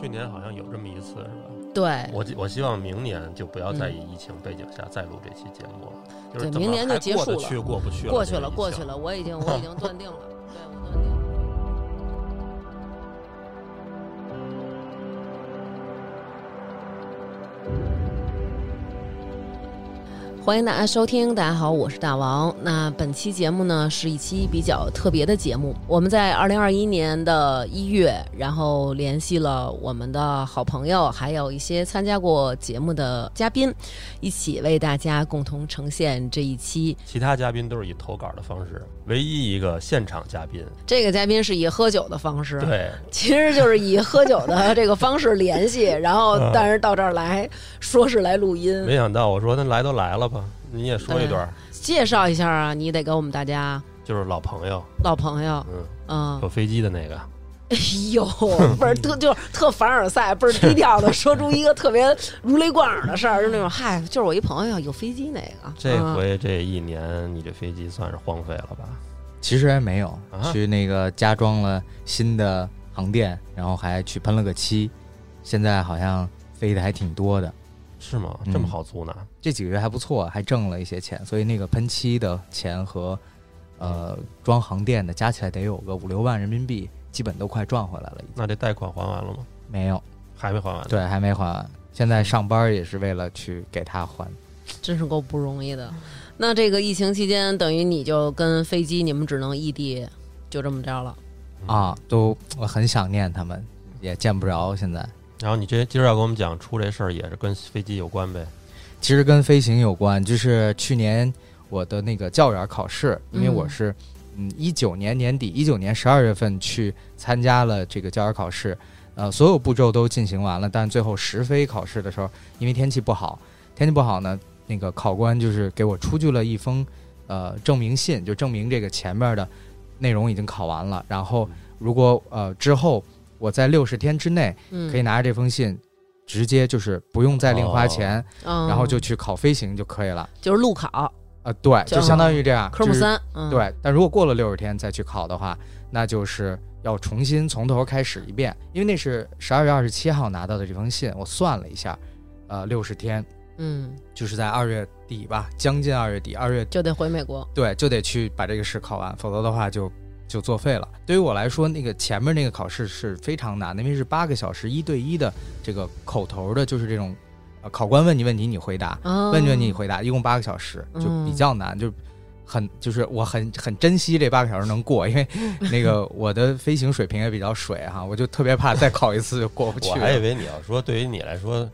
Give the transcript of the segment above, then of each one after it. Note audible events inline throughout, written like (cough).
去年好像有这么一次，是吧？对，我我希望明年就不要再以疫情背景下再录这期节目了。就是明年就结束了过去过不去了？过去了，过去了，我已经我已经断定了，欢迎大家收听，大家好，我是大王。那本期节目呢是一期比较特别的节目，我们在二零二一年的一月，然后联系了我们的好朋友，还有一些参加过节目的嘉宾，一起为大家共同呈现这一期其他嘉宾都是以投稿的方式，唯一一个现场嘉宾，这个嘉宾是以喝酒的方式，对，其实就是以喝酒的这个方式联系，然后嗯。但是到这儿来说是来录音，没想到我说那来都来了吧，你也说一段，介绍一下啊，你得给我们大家就是老朋友，老朋友，嗯，嗯，坐飞机的那个，哎呦，不是特就是特凡尔赛，倍儿低调的说出一个特别如雷贯耳的事儿，就那种嗨，就是我一朋友有飞机那个，这嗯回这一年你这飞机算是荒废了吧？其实还没有，啊去那个加装了新的航电，然后还去喷了个漆，现在好像飞的还挺多的。是吗？嗯这么好租呢？这几个月还不错，还挣了一些钱，所以那个喷漆的钱和呃装航店的加起来得有个五六万人民币，基本都快赚回来了。那这贷款还完了吗？没有，还没还完。对，还没还完。现在上班也是为了去给他还。真是够不容易的。那这个疫情期间，等于你就跟飞机你们只能异地，就这么着了。啊，都我很想念他们，也见不着。现在然后你这今儿要跟我们讲出这事儿，也是跟飞机有关呗？其实跟飞行有关，就是去年我的那个教员考试，因为嗯我是嗯一九年年底，一九年十二月份去参加了这个教员考试，呃，所有步骤都进行完了，但最后实飞考试的时候，因为天气不好，天气不好呢，那个考官就是给我出具了一封呃证明信，就证明这个前面的内容已经考完了，然后如果呃之后我在六十天之内嗯，可以拿着这封信。直接就是不用再零花钱，嗯，然后就去考飞行就可以了。就是路考啊，对，就就相当于这样。科目三，嗯，对，但如果过了六十天再去考的话，那就是要重新从头开始一遍，因为那是十二月二十七号拿到的这封信，我算了一下，呃，六十天嗯，就是在二月底吧，将近二月底，二月就得回美国。对，就得去把这个试考完，否则的话就就作废了。对于我来说，那个前面那个考试是非常难的，因为是八个小时一对一的这个口头的，就是这种，呃，考官问你问题你回答，哦问问你回答，一共八个小时，就嗯比较难，就很就是我很很珍惜这八个小时能过，因为那个我的飞行水平也比较水哈，我就特别怕再考一次就过不去我还以。为你要说，对于你来说，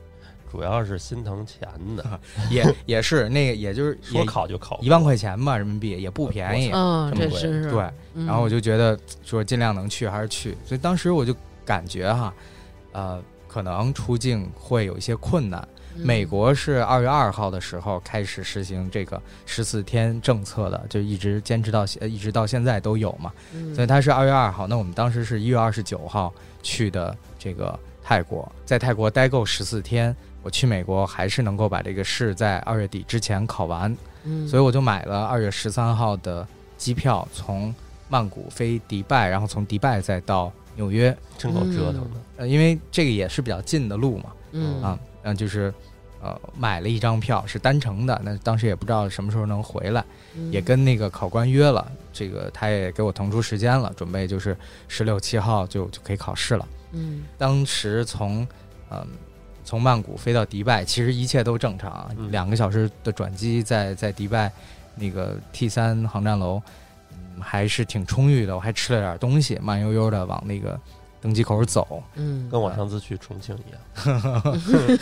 主要是心疼钱的，(laughs) 也也是那个，也就是 (laughs) 说考就考一万块钱吧，人民币也不便宜。嗯，这是对，嗯然后我就觉得说尽量能去还是去，所以当时我就感觉哈，呃，可能出境会有一些困难。嗯美国是二月二号的时候开始实行这个十四天政策的，就一直坚持到现，一直到现在都有嘛。嗯所以它是二月二号，那我们当时是一月二十九号去的这个泰国，在泰国待够十四天，我去美国还是能够把这个试在二月底之前考完，嗯，所以我就买了二月十三号的机票，从曼谷飞迪拜，然后从迪拜再到纽约，真够折腾的。呃，因为这个也是比较近的路嘛，嗯啊，嗯，就是。呃，买了一张票是单程的，那当时也不知道什么时候能回来，嗯也跟那个考官约了，这个他也给我腾出时间了，准备就是十六七号就就可以考试了。嗯当时从嗯、从曼谷飞到迪拜，其实一切都正常两个小时的转机在在迪拜那个 T 三航站楼，嗯，还是挺充裕的，我还吃了点东西，慢悠悠的往那个登机口走，嗯，跟我上次去重庆一样，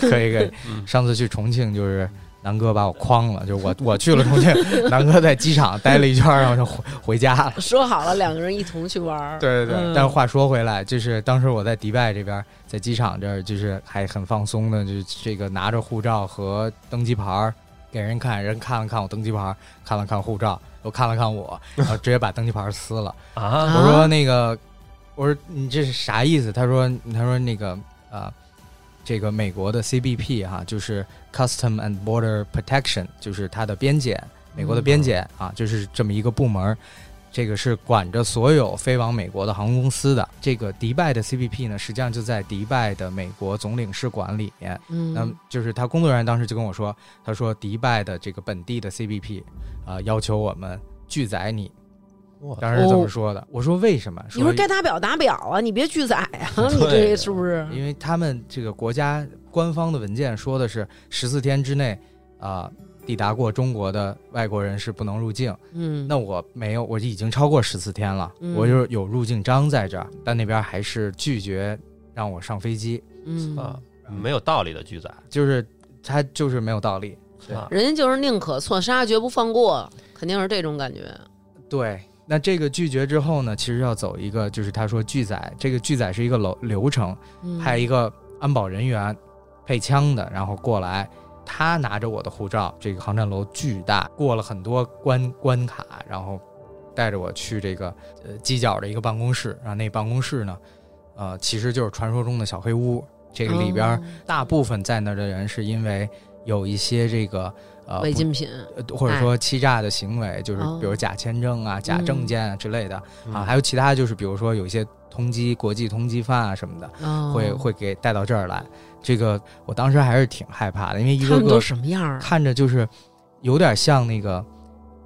可 (laughs) 以可以。嗯。上次去重庆就是南哥把我诓了，就是我 (laughs) 我去了重庆，(laughs) 南哥在机场待了一圈，然后就回 (laughs) 回家了。说好了两个人一同去玩儿，对对对，嗯但是话说回来，就是当时我在迪拜这边，在机场这儿，就是还很放松的，就是这个拿着护照和登机牌儿给人看，人看了看我登机牌，看了看护照，又看了看我，然后直接把登机牌撕了。啊，啊我说那个，我说你这是啥意思？他说他说那个啊、这个美国的 CBP 哈、就是 Custom and Border Protection，就是它的边检，美国的边检啊，就是这么一个部门儿。这个是管着所有飞往美国的航空公司的。这个迪拜的 CBP 呢，实际上就在迪拜的美国总领事馆里面。嗯，那么就是他工作人员当时就跟我说，他说迪拜的这个本地的 CBP 啊、要求我们拒载你，哇当时是这么说的。我说为什么？你说该打表打表啊，你别拒载啊，(laughs) 你这对是不是？因为他们这个国家官方的文件说的是十四天之内啊、抵达过中国的外国人是不能入境。嗯，那我没有，我已经超过十四天了，嗯我就是有入境章在这儿，但那边还是拒绝让我上飞机，嗯啊，没有道理的拒载就是他就是没有道理。人家就是宁可错杀，绝不放过，肯定是这种感觉。对，那这个拒绝之后呢，其实要走一个，就是他说拒载，这个拒载是一个流流程，嗯派一个安保人员配枪的，然后过来。他拿着我的护照，这个航站楼巨大，过了很多关关卡，然后带着我去这个呃犄角的一个办公室，然后那办公室呢，呃，其实就是传说中的小黑屋。这个里边大部分在那的人是因为有一些这个呃不违禁品，呃或者说欺诈的行为，就是哦。比如假签证啊、假证件啊之类的、嗯。啊，还有其他就是比如说有一些通缉、国际通缉犯啊什么的，哦。会会给带到这儿来。这个我当时还是挺害怕的，因为一个个什么样？看着就是有点像那个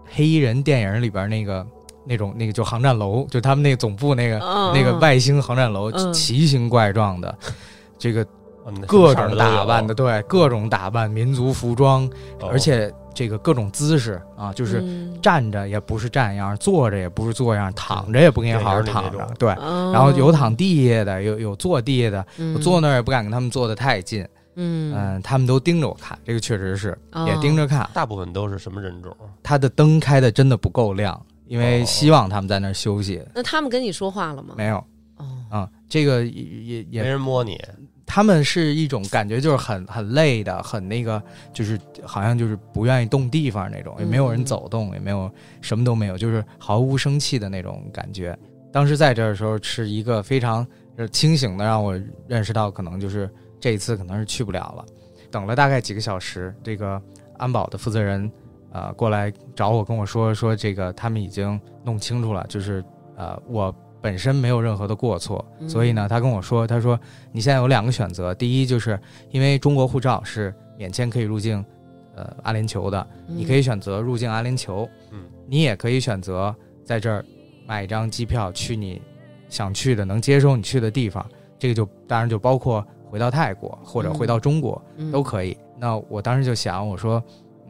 黑衣人电影里边那个那种那个就航站楼，就他们那个总部那个、嗯那个外星航站楼，嗯。奇形怪状的，这个各种打扮的，对，各种打扮，民族服装，哦而且这个各种姿势啊，就是嗯站着也不是站样，坐着也不是坐样，躺着也不给你好好躺着对。哦然后有躺地下的，有有坐地下的，嗯我坐那儿也不敢跟他们坐的太近，嗯嗯，他们都盯着我看，这个确实是哦也盯着看。大部分都是什么人种？(laughs) 他的灯开的真的不够亮，因为哦希望他们在那儿休息，那他们跟你说话了吗？没有哦，啊、这个也也没，人摸你，他们是一种感觉，就是很很累的，很那个，就是好像就是不愿意动地方那种，也没有人走动，也没有什么都没有，就是毫无生气的那种感觉。当时在这儿的时候，是一个非常清醒的，让我认识到可能就是这一次可能是去不了了。等了大概几个小时，这个安保的负责人呃过来找我，跟我说说这个他们已经弄清楚了，就是呃我本身没有任何的过错，嗯。所以呢，他跟我说，他说你现在有两个选择，第一就是因为中国护照是免签可以入境呃阿联酋的，你可以选择入境阿联酋，嗯，你也可以选择在这儿买一张机票去你想去的能接收你去的地方，这个就当然就包括回到泰国或者回到中国、嗯。都可以。那我当时就想，我说，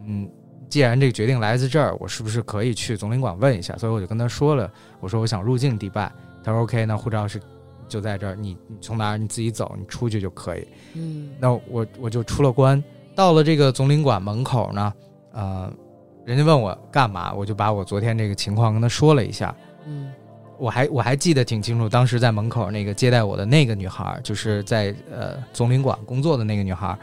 嗯，既然这个决定来自这儿，我是不是可以去总领馆问一下？所以我就跟他说了，我说我想入境迪拜，他说 OK，那护照是就在这儿，你你从哪儿你自己走，你出去就可以。嗯那我我就出了关，到了这个总领馆门口呢，呃，人家问我干嘛，我就把我昨天这个情况跟他说了一下。嗯我还我还记得挺清楚，当时在门口那个接待我的那个女孩儿，就是在呃总领馆工作的那个女孩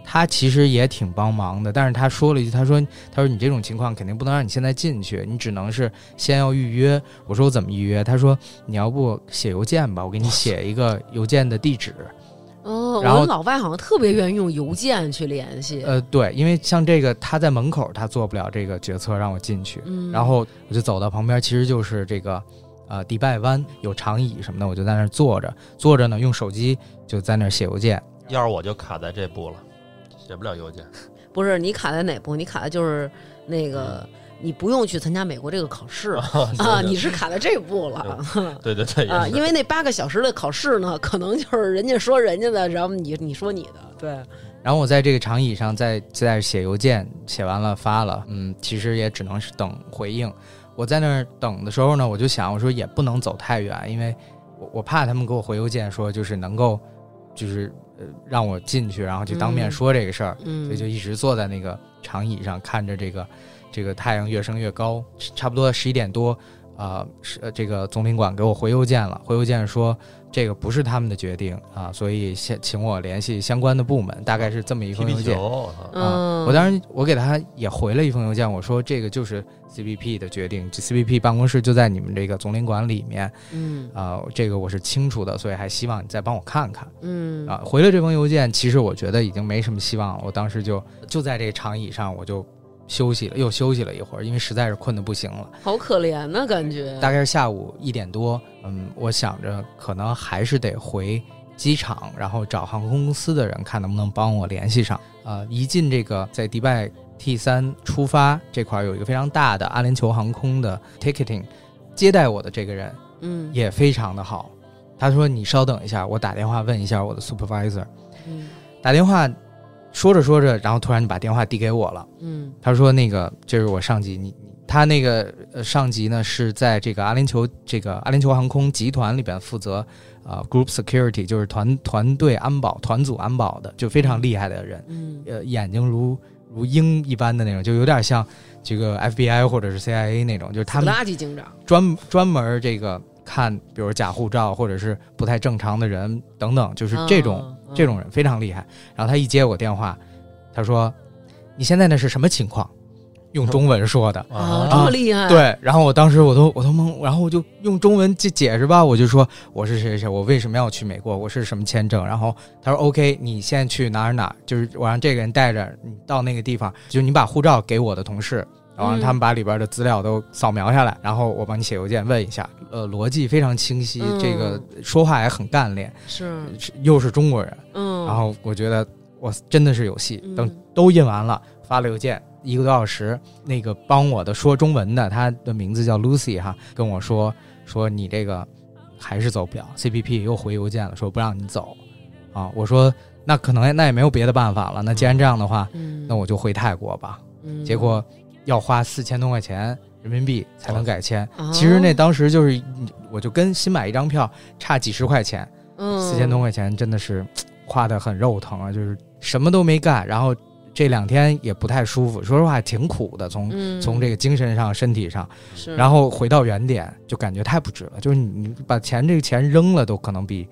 儿，她其实也挺帮忙的，但是他说了一句，他说他说你这种情况肯定不能让你现在进去，你只能是先要预约。我说我怎么预约？他说你要不写邮件吧，我给你写一个邮件的地址。哦，然后老外好像特别愿意用邮件去联系，呃，对，因为像这个他在门口，他做不了这个决策让我进去，嗯，然后我就走到旁边，其实就是这个呃迪拜湾有长椅什么的，我就在那儿坐着，坐着呢用手机就在那儿写邮件。要是我就卡在这步了，写不了邮件。(laughs) 不是你卡在哪步？你卡的就是那个。你不用去参加美国这个考试啊，你是卡在这步了对对对，啊，因为那八个小时的考试呢，可能就是人家说人家的，然后你你说你的，对，然后我在这个长椅上在在写邮件，写完了发了，嗯，其实也只能是等回应。我在那儿等的时候呢，我就想，我说也不能走太远，因为我我怕他们给我回邮件说就是能够，就是呃让我进去，然后就当面嗯。说这个事儿，嗯，所以就一直坐在那个长椅上看着这个这个太阳越升越高，差不多十一点多，啊、是呃这个总领馆给我回邮件了，回邮件说这个不是他们的决定啊，所以先请我联系相关的部门，大概是这么一封邮件。球，啊我当时我给他也回了一封邮件，我说这个就是 CBP 的决定，这 CBP 办公室就在你们这个总领馆里面嗯啊、这个我是清楚的，所以还希望你再帮我看看嗯啊。回了这封邮件，其实我觉得已经没什么希望了，我当时就就在这个长椅上，我就休息了，又休息了一会儿，因为实在是困得不行了。好可怜呐，感觉。大概是下午一点多，嗯，我想着可能还是得回机场，然后找航空公司的人看能不能帮我联系上。啊，一进这个在迪拜 T 三出发这块有一个非常大的阿联酋航空的 ticketing，接待我的这个人，嗯，也非常的好。他说：“你稍等一下，我打电话问一下我的 supervisor。”嗯打电话说着说着，然后突然就把电话递给我了。嗯他说：“那个这是我上级，你你他那个呃上级呢是在这个阿联酋这个阿联酋航空集团里边负责啊、group security，就是团团队安保、团组安保的，就非常厉害的人。嗯呃，眼睛如如鹰一般的那种，就有点像这个 FBI 或者是 CIA 那种，就是他们垃圾警长。专专门这个看，比如假护照或者是不太正常的人等等，就是这种、嗯这种人非常厉害。然后他一接我电话，他说：“你现在那是什么情况？”用中文说的。啊，这么厉害。，对，然后我当时我都我都懵，然后我就用中文解解释吧，我就说我是谁谁谁，我为什么要去美国，我是什么签证，然后他说 OK，你现在去哪儿哪儿，就是我让这个人带着你到那个地方，就是你把护照给我的同事，然后让他们把里边的资料都扫描下来，然后我帮你写邮件问一下，呃，逻辑非常清晰，嗯。这个说话也很干练，是，又是中国人，嗯，然后我觉得我真的是有戏。嗯。等都印完了，发了邮件，一个多小时，那个帮我的说中文的，他的名字叫 Lucy 哈，跟我说说你这个还是走不了，CPP 又回邮件了，说不让你走。啊。我说那可能那也没有别的办法了，那既然这样的话，嗯，那我就回泰国吧。嗯。结果要花四千多块钱人民币才能改签。哦。其实那当时就是，我就跟新买一张票差几十块钱，嗯。四千多块钱真的是 (tsk) 花的很肉疼啊，就是什么都没干，然后这两天也不太舒服，说实话挺苦的，从、嗯。从这个精神上、身体上，然后回到原点就感觉太不值了，就是你你把钱这个钱扔了都可能比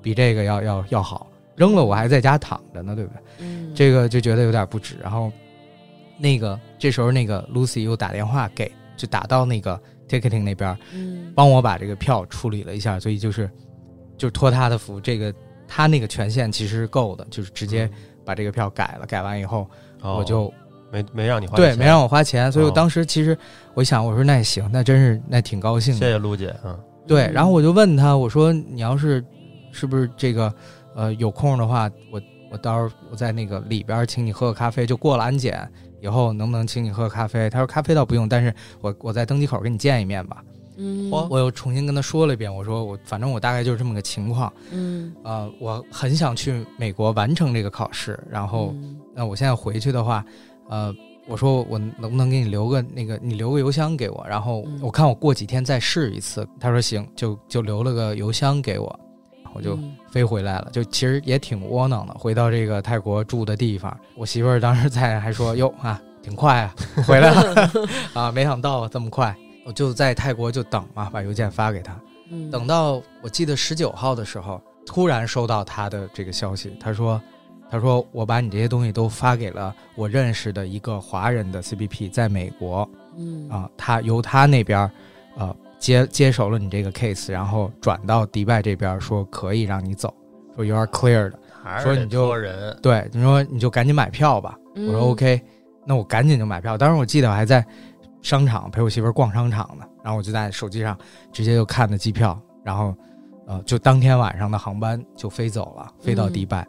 比这个要要要好，扔了我还在家躺着呢，对不对？嗯。这个就觉得有点不值，然后那个这时候那个 Lucy 又打电话给，就打到那个 ticketing 那边。嗯帮我把这个票处理了一下，所以就是就是托他的福，这个他那个权限其实是够的，就是直接把这个票改了，改完以后哦我就、没没让你花钱对没让我花钱，所以我哦当时其实我想，我说那也行，那真是那挺高兴的，谢谢陆姐嗯，对，嗯然后我就问他，我说你要是是不是这个呃有空的话，我我到时候我在那个里边请你喝个咖啡，就过了安检以后能不能请你喝咖啡？他说咖啡倒不用，但是我我在登机口跟你见一面吧。我又重新跟他说了一遍，我说我反正我大概就是这么个情况，嗯，呃，我很想去美国完成这个考试，然后嗯那我现在回去的话，呃，我说我能不能给你留个那个，你留个邮箱给我，然后嗯我看我过几天再试一次。他说行，就就留了个邮箱给我，我就嗯飞回来了。就其实也挺窝囊的，回到这个泰国住的地方，我媳妇儿当时在还说哟啊，挺快啊，回来了 (laughs) 啊，没想到这么快。我就在泰国就等嘛，把邮件发给他。嗯等到我记得十九号的时候，突然收到他的这个消息，他说：“他说我把你这些东西都发给了我认识的一个华人的 CBP，在美国嗯啊，他由他那边呃接接手了你这个 case，然后转到迪拜这边说可以让你走，说 you are cleared，说你就人，对，你说你就赶紧买票吧。嗯我说 OK，那我赶紧就买票。当时我记得我还在商场陪我媳妇儿逛商场呢，然后我就在手机上直接就看的机票，然后呃就当天晚上的航班就飞走了，飞到迪拜。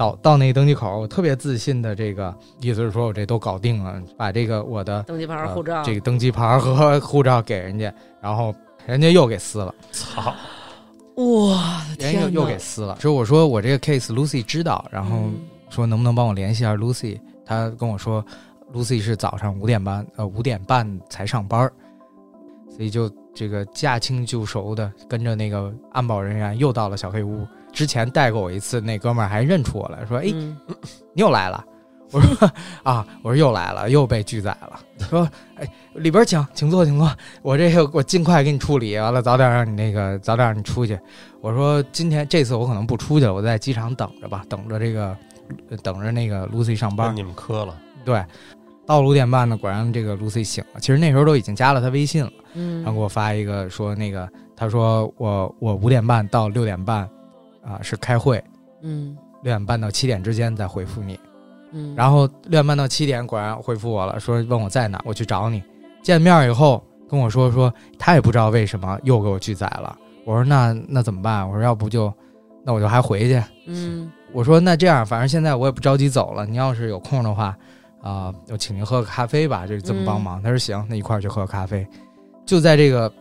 到到那个登机口，我特别自信的这个意思是说我这都搞定了，把这个我的登机牌、呃护照，这个登机牌和 (laughs) 护照给人家，然后人家又给撕了。操，哇，人家又天又给撕了。所以我说我这个 case Lucy 知道，然后嗯说能不能帮我联系一下 Lucy？她跟我说 Lucy 是早上五点半，呃五点半才上班，所以就这个驾轻就熟的跟着那个安保人员又到了小黑屋。之前带过我一次，那哥们儿还认出我来，说：“哎，嗯 (coughs) 你又来了。”我说：“啊，我说又来了，又被拒载了。(laughs) ”说：“哎，里边请，请坐，请坐。我这个我尽快给你处理，完了早点让你那个早点让你出去。”我说：“今天这次我可能不出去了，我在机场等着吧，等着这个呃等着那个 Lucy 上班跟。你们磕了，对，到了五点半呢，果然这个 Lucy 醒了。其实那时候都已经加了他微信了，嗯，然后给我发一个说那个他说我我五点半到六点半啊、是开会，嗯六点半到七点之间再回复你。嗯，然后六点半到七点，果然回复我了，说问我在哪，我去找你。见面以后跟我说说他也不知道为什么又给我拒载了。我说那那怎么办？我说要不就那我就还回去。嗯我说那这样，反正现在我也不着急走了，你要是有空的话，啊、我请您喝个咖啡吧，这这么帮忙。他说行，那一块儿去喝咖啡。就在这个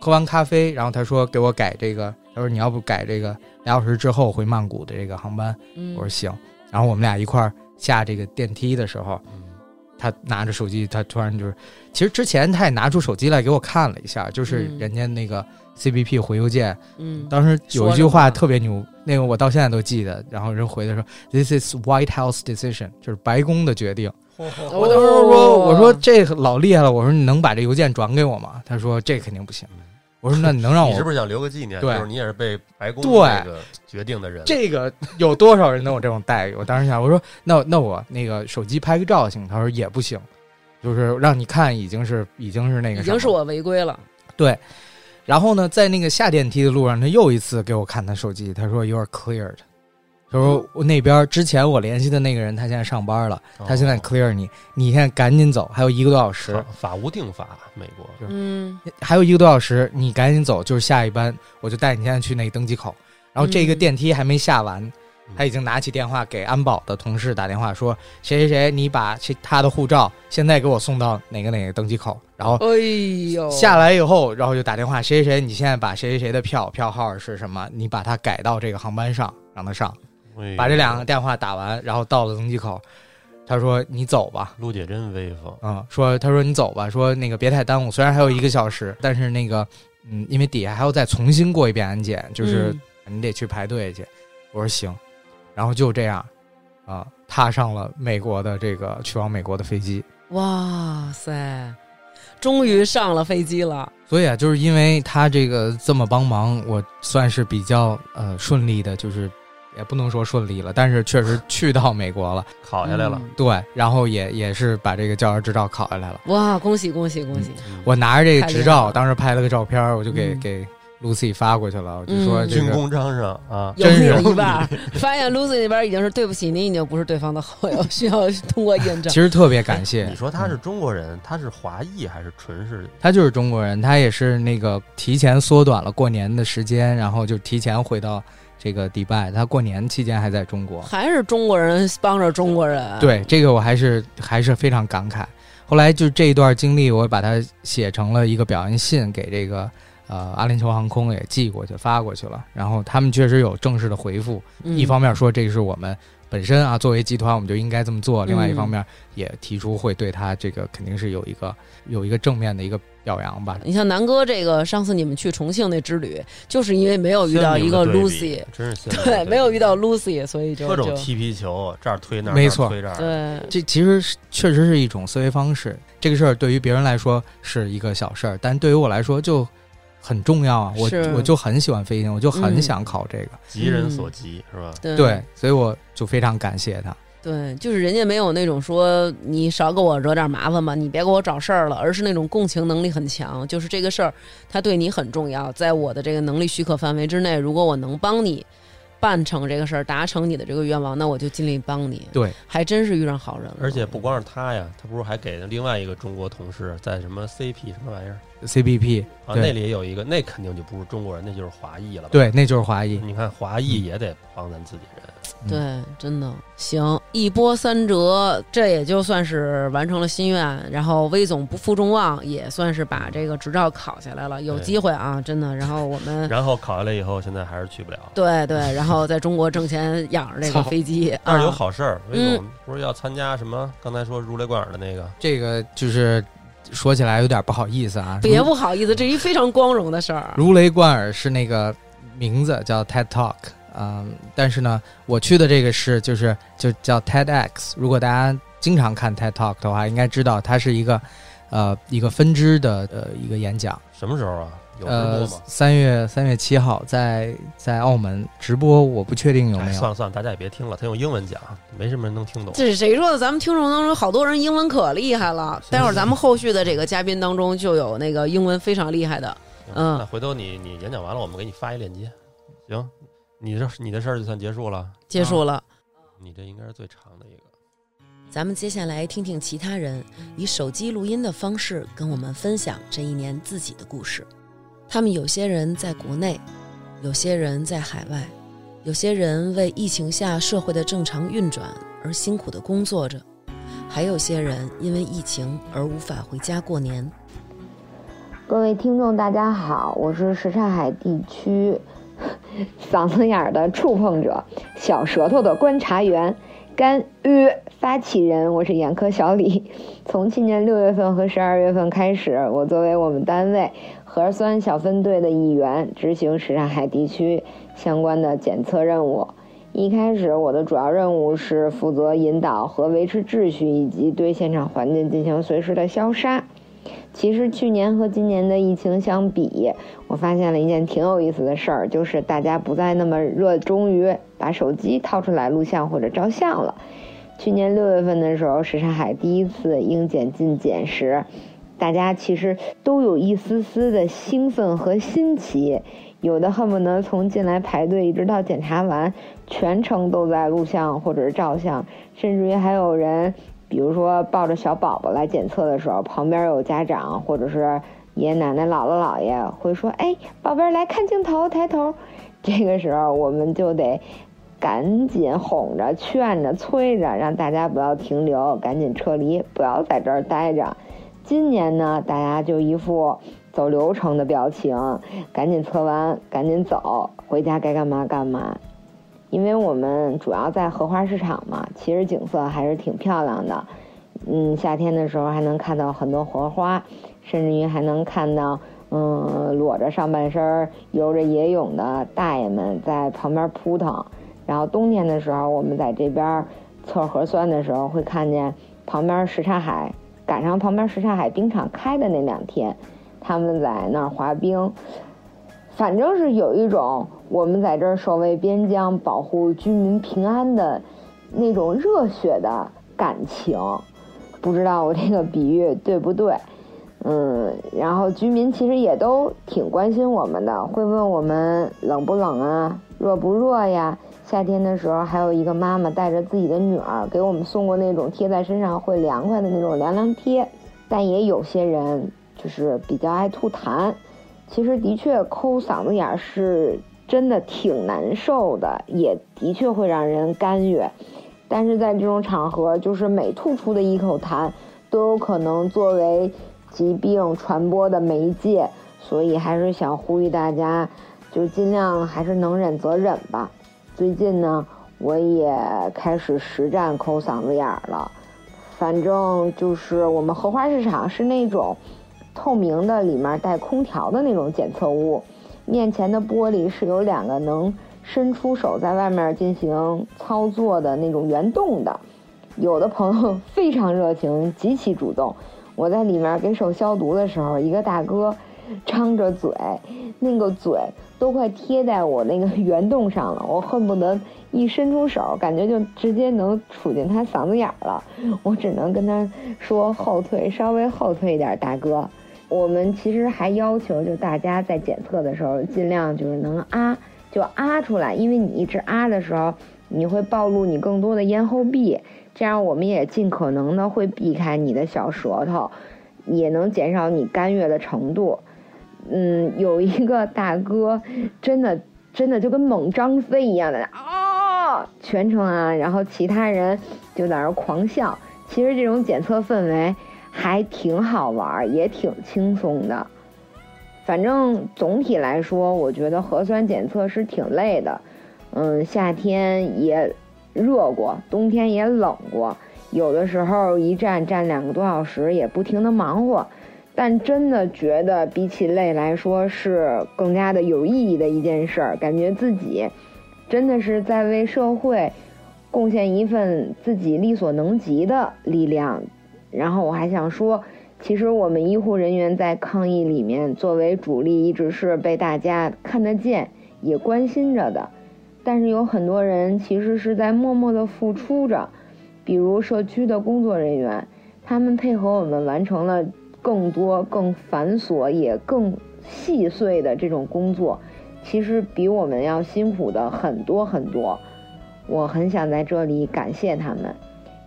喝完咖啡，然后他说给我改这个，他说你要不改这个俩小时之后回曼谷的这个航班。嗯，我说行，然后我们俩一块儿下这个电梯的时候，嗯他拿着手机，他突然就是，其实之前他也拿出手机来给我看了一下，就是嗯人家那个 CBP 回邮件，嗯，当时有一句话特别牛，那个我到现在都记得，然后人回的说 This is White House decision，就是白宫的决定。我我当时说，我说这老厉害了，我说你能把这邮件转给我吗？他说这肯定不行。我说那你能让我 (laughs) 你是不是想留个纪念？对就是你也是被白宫对这个决定的人。这个有多少人能有这种待遇？我当时想，我说那那我那个手机拍个照行？他说也不行，就是让你看已经是已经是那个什么已经是我违规了。对。然后呢，在那个下电梯的路上，他又一次给我看他手机，他说 You are cleared。他说我那边之前我联系的那个人，他现在上班了，哦他现在 clear 你，你现在赶紧走，还有一个多小时法，无定法，美国是嗯还有一个多小时，你赶紧走，就是下一班，我就带你现在去那个登机口。然后这个嗯电梯还没下完，嗯他已经拿起电话给安保的同事打电话说，谁谁谁，你把他的护照现在给我送到哪个哪个登机口。然后哎呦，下来以后，然后就打电话，谁谁谁，你现在把谁谁谁的票票号是什么，你把它改到这个航班上，让他上。把这两个电话打完，然后到了登机口，他说你走吧。陆姐真威风。嗯，说他说你走吧，说那个别太耽误，虽然还有一个小时，但是那个嗯，因为底下还要再重新过一遍安检，就是嗯你得去排队去。我说行，然后就这样啊，踏上了美国的这个去往美国的飞机。哇塞，终于上了飞机了。所以啊，就是因为他这个这么帮忙，我算是比较呃顺利的，就是也不能说顺利了，但是确实去到美国了。(laughs) 考下来了。嗯对，然后也也是把这个教师执照考下来了。哇，恭喜恭喜恭喜！嗯我拿着这个执照，当时拍了个照片，我就给、嗯给 Lucy 发过去了，我就说嗯军这个、功章上啊，有真是有一半，发现 Lucy 那边已经是对不起，您已经不是对方的好友，(laughs) 需要通过验证其。实特别感谢。你说他是嗯中国人，他是华裔还是纯是？他就是中国人，他也是那个提前缩短了过年的时间，然后就提前回到这个迪拜。他过年期间还在中国。还是中国人帮着中国人，，对这个我还是还是非常感慨。后来就这一段经历，我把它写成了一个表扬信，给这个呃阿联酋航空也寄过去发过去了。然后他们确实有正式的回复，嗯、一方面说这是我们本身啊作为集团我们就应该这么做，另外一嗯方面也提出会对他这个肯定是有一个有一个正面的一个表扬吧。你像南哥这个，上次你们去重庆那之旅，就是因为没有遇到一个 Lucy，真是对，没有遇到 Lucy，所以就就各种踢皮球，这儿推那儿，没错推这儿，对，这其实确实是一种思维方式。这个事儿对于别人来说是一个小事儿，但对于我来说就很重要啊！我我就很喜欢飞行，我就很嗯想考这个。急人所急是吧？对对，所以我就非常感谢他。对，就是人家没有那种说你少给我惹点麻烦吧，你别给我找事儿了，而是那种共情能力很强，就是这个事儿他对你很重要，在我的这个能力许可范围之内，如果我能帮你办成这个事儿，达成你的这个愿望，那我就尽力帮你。对，还真是遇上好人了。而且不光是他呀，他不是还给了另外一个中国同事在什么 CP 什么玩意儿 CPP 啊？那里也有一个，那肯定就不是中国人，那就是华裔了吧？对，那就是华裔。你看华裔也得帮咱自己人，嗯对，真的行，一波三折，这也就算是完成了心愿。然后威总不负众望，也算是把这个执照考下来了。有机会啊，真的。然后我们 (laughs) 然后考下来以后，现在还是去不了。对对，然后在中国挣钱养着这个 (laughs) 飞机，但是有啊好事儿，嗯魏总不是要参加什么？刚才说如雷贯耳的那个，这个就是说起来有点不好意思啊，别不好意思，这是一非常光荣的事儿。如雷贯耳是那个名字叫 TED Talk，嗯，但是呢，我去的这个是就是就叫 TEDx。如果大家经常看 TED Talk 的话，应该知道它是一个呃一个分支的呃一个演讲。什么时候啊？有直呃播吗？，三月三月七号在在澳门直播，我不确定有哎，没有。算了算了，大家也别听了，他用英文讲，没什么人能听懂。这是谁说的？咱们听众当中好多人英文可厉害了。待会儿咱们后续的这个嘉宾当中就有那个英文非常厉害的。嗯那回头你你演讲完了，我们给你发一链接。行，你这你的事儿就算结束了。结束了，你这应该是最长的一个。咱们接下来听听其他人以手机录音的方式跟我们分享这一年自己的故事。他们有些人在国内，有些人在海外，有些人为疫情下社会的正常运转而辛苦的工作着，还有些人因为疫情而无法回家过年。各位听众，大家好，我是什刹海地区 (laughs) 嗓子眼儿的触碰者，小舌头的观察员。干预发起人，我是眼科小李。从去年六月份和十二月份开始，我作为我们单位核酸小分队的一员，执行什刹海地区相关的检测任务。一开始，我的主要任务是负责引导和维持秩序，以及对现场环境进行随时的消杀。其实去年和今年的疫情相比，我发现了一件挺有意思的事儿，就是大家不再那么热衷于把手机掏出来录像或者照相了。去年六月份的时候，什刹海第一次应检进检时，大家其实都有一丝丝的兴奋和新奇，有的恨不得从进来排队一直到检查完，全程都在录像或者照相，甚至于还有人。比如说抱着小宝宝来检测的时候，旁边有家长或者是爷爷奶奶、姥姥姥爷会说：“哎，宝贝儿来看镜头，抬头。” (laughs) 这个时候我们就得赶紧哄着、劝着、催着，让大家不要停留，赶紧撤离，不要在这儿待着。今年呢，大家就一副走流程的表情，赶紧测完，赶紧走，回家该干嘛干嘛。因为我们主要在荷花市场嘛，其实景色还是挺漂亮的。嗯，夏天的时候还能看到很多荷花，甚至于还能看到，嗯，裸着上半身游着野泳的大爷们在旁边扑腾。然后冬天的时候，我们在这边测核酸的时候，会看见旁边什刹海，赶上旁边什刹海冰场开的那两天，他们在那儿滑冰。反正是有一种我们在这儿守卫边疆、保护居民平安的那种热血的感情，不知道我这个比喻对不对？嗯，然后居民其实也都挺关心我们的，会问我们冷不冷啊，热不热呀？夏天的时候，还有一个妈妈带着自己的女儿给我们送过那种贴在身上会凉快的那种凉凉贴，但也有些人就是比较爱吐痰。其实的确抠嗓子眼儿是真的挺难受的，也的确会让人干哕。但是在这种场合，就是每吐出的一口痰，都有可能作为疾病传播的媒介，所以还是想呼吁大家，就尽量还是能忍则忍吧。最近呢，我也开始实战抠嗓子眼儿了，反正就是我们荷花市场是那种。透明的，里面带空调的那种检测屋，面前的玻璃是有两个能伸出手在外面进行操作的那种圆洞的。有的朋友 (laughs) 非常热情，极其主动。我在里面给手消毒的时候，一个大哥张着嘴，那个嘴都快贴在我那个 (laughs) 圆洞上了，我恨不得一伸出手，感觉就直接能杵进他嗓子眼了。我只能跟他说后退，稍微后退一点，大哥。我们其实还要求，就大家在检测的时候，尽量就是能啊，就啊出来，因为你一直啊的时候，你会暴露你更多的咽喉壁，这样我们也尽可能的会避开你的小舌头，也能减少你干哕的程度。嗯，有一个大哥，真的真的就跟猛张飞一样的啊，全程啊，然后其他人就在那狂笑。其实这种检测氛围。还挺好玩，也挺轻松的。反正总体来说，我觉得核酸检测是挺累的。嗯，夏天也热过，冬天也冷过，有的时候一站站两个多小时，也不停的忙活。但真的觉得比起累来说，是更加的有意义的一件事儿。感觉自己真的是在为社会贡献一份自己力所能及的力量。然后我还想说，其实我们医护人员在抗疫里面作为主力，一直是被大家看得见、也关心着的。但是有很多人其实是在默默的付出着，比如社区的工作人员，他们配合我们完成了更多、更繁琐也更细碎的这种工作，其实比我们要辛苦的很多很多。我很想在这里感谢他们。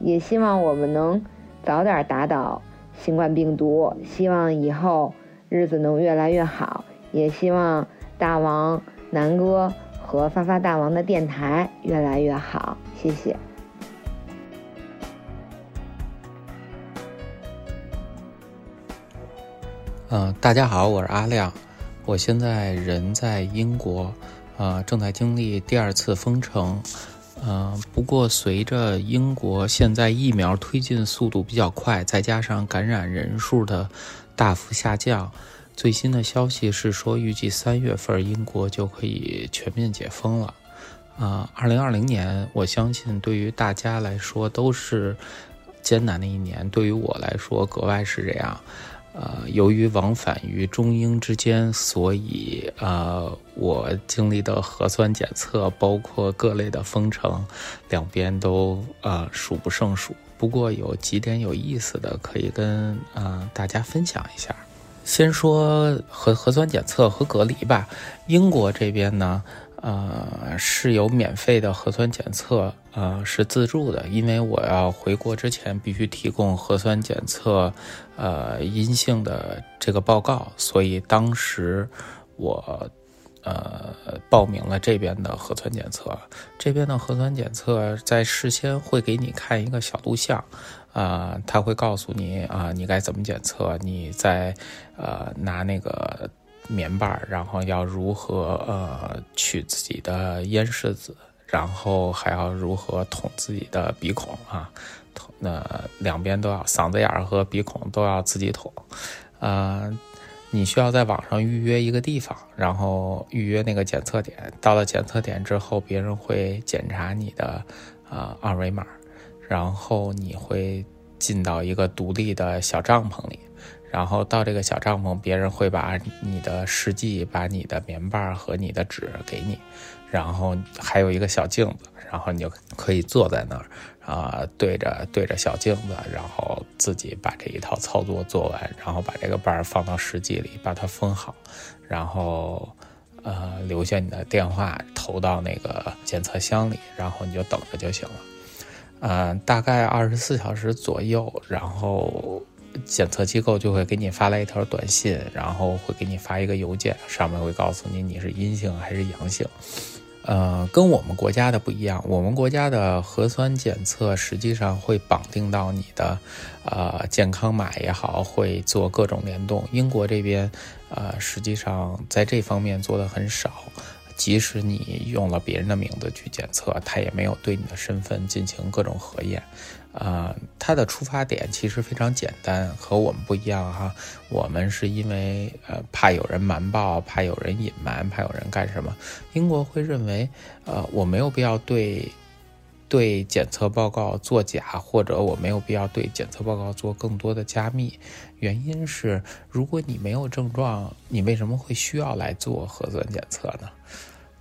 也希望我们能早点打倒新冠病毒，希望以后日子能越来越好，也希望大王南哥和发发大王的电台越来越好，谢谢。嗯，大家好，我是阿亮，我现在人在英国，呃，正在经历第二次封城，嗯，不过随着英国现在疫苗推进速度比较快，再加上感染人数的大幅下降，最新的消息是说，预计三月份英国就可以全面解封了，啊，二零二零年，我相信对于大家来说都是艰难的一年，对于我来说格外是这样。呃，由于往返于中英之间，所以呃，我经历的核酸检测，包括各类的封城，两边都呃数不胜数。不过有几点有意思的，可以跟呃大家分享一下。先说核核酸检测和隔离吧。英国这边呢。呃，是有免费的核酸检测，呃，是自助的，因为我要回国之前必须提供核酸检测，呃，阴性的这个报告，所以当时我呃报名了这边的核酸检测。这边的核酸检测在事先会给你看一个小录像，啊，他会告诉你啊，你该怎么检测，你在呃拿那个。棉棒，然后要如何呃取自己的咽拭子，然后还要如何捅自己的鼻孔啊？捅那两边都要，嗓子眼儿和鼻孔都要自己捅。呃，你需要在网上预约一个地方，然后预约那个检测点。到了检测点之后，别人会检查你的啊二维码，然后你会进到一个独立的小帐篷里。然后到这个小帐篷，别人会把你的试剂、把你的棉棒和你的纸给你，然后还有一个小镜子，然后你就可以坐在那儿，啊，对着对着小镜子，然后自己把这一套操作做完，然后把这个棒放到试剂里，把它封好，然后呃留下你的电话，投到那个检测箱里，然后你就等着就行了，嗯，大概二十四小时左右，然后。检测机构就会给你发来一条短信，然后会给你发一个邮件，上面会告诉你你是阴性还是阳性。呃，跟我们国家的不一样，我们国家的核酸检测实际上会绑定到你的呃健康码也好，会做各种联动。英国这边呃实际上在这方面做的很少，即使你用了别人的名字去检测，他也没有对你的身份进行各种核验。啊，它的出发点其实非常简单，和我们不一样哈。我们是因为呃怕有人瞒报，怕有人隐瞒，怕有人干什么。英国会认为，呃，我没有必要对对检测报告作假，或者我没有必要对检测报告做更多的加密。原因是，如果你没有症状，你为什么会需要来做核酸检测呢？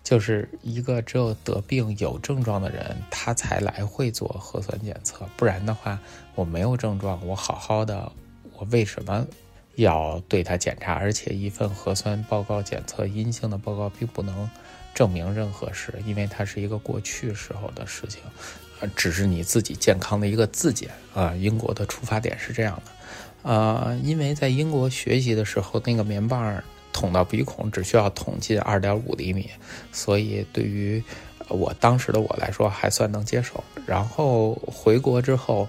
就是一个只有得病有症状的人，他才来会做核酸检测，不然的话，我没有症状，我好好的，我为什么要对他检查？而且一份核酸报告检测阴性的报告并不能证明任何事，因为它是一个过去时候的事情，呃，只是你自己健康的一个自检啊。英国的出发点是这样的，呃，因为在英国学习的时候，那个棉棒。捅到鼻孔只需要捅进二点五厘米，所以对于我当时的我来说还算能接受。然后回国之后，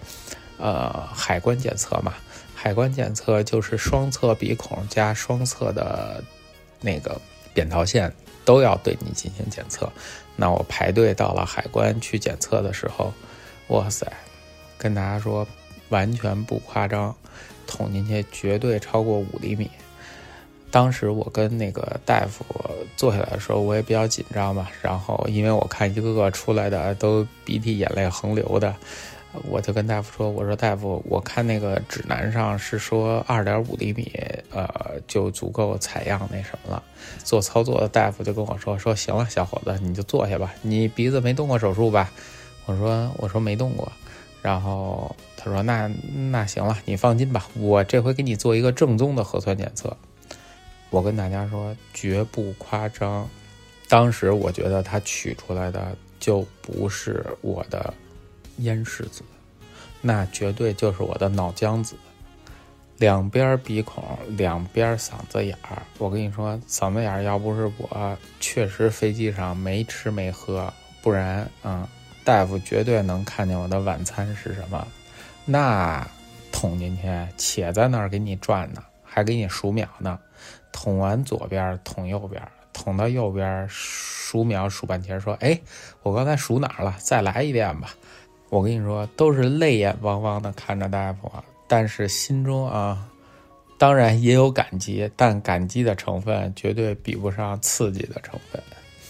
呃，海关检测嘛，海关检测就是双侧鼻孔加双侧的那个扁桃腺都要对你进行检测。那我排队到了海关去检测的时候，哇塞，跟大家说完全不夸张，捅进去绝对超过五厘米。当时我跟那个大夫坐下来的时候，我也比较紧张嘛。然后因为我看一个个出来的都鼻涕眼泪横流的，我就跟大夫说：“我说大夫，我看那个指南上是说二点五厘米，呃，就足够采样那什么了。”做操作的大夫就跟我说：“说行了，小伙子，你就坐下吧。你鼻子没动过手术吧？”我说：“我说没动过。”然后他说：“那那行了，你放心吧，我这回给你做一个正宗的核酸检测。”我跟大家说，绝不夸张。当时我觉得他取出来的就不是我的咽拭子，那绝对就是我的脑浆子，两边鼻孔，两边嗓子眼儿。我跟你说，嗓子眼儿要不是我确实飞机上没吃没喝，不然啊、大夫绝对能看见我的晚餐是什么。那捅进去，且在那儿给你转呢，还给你数秒呢。捅完左边，捅右边，捅到右边数秒数半天，说：“哎，我刚才数哪儿了？再来一遍吧。”我跟你说，都是泪眼汪汪的看着大夫，但是心中啊，当然也有感激，但感激的成分绝对比不上刺激的成分。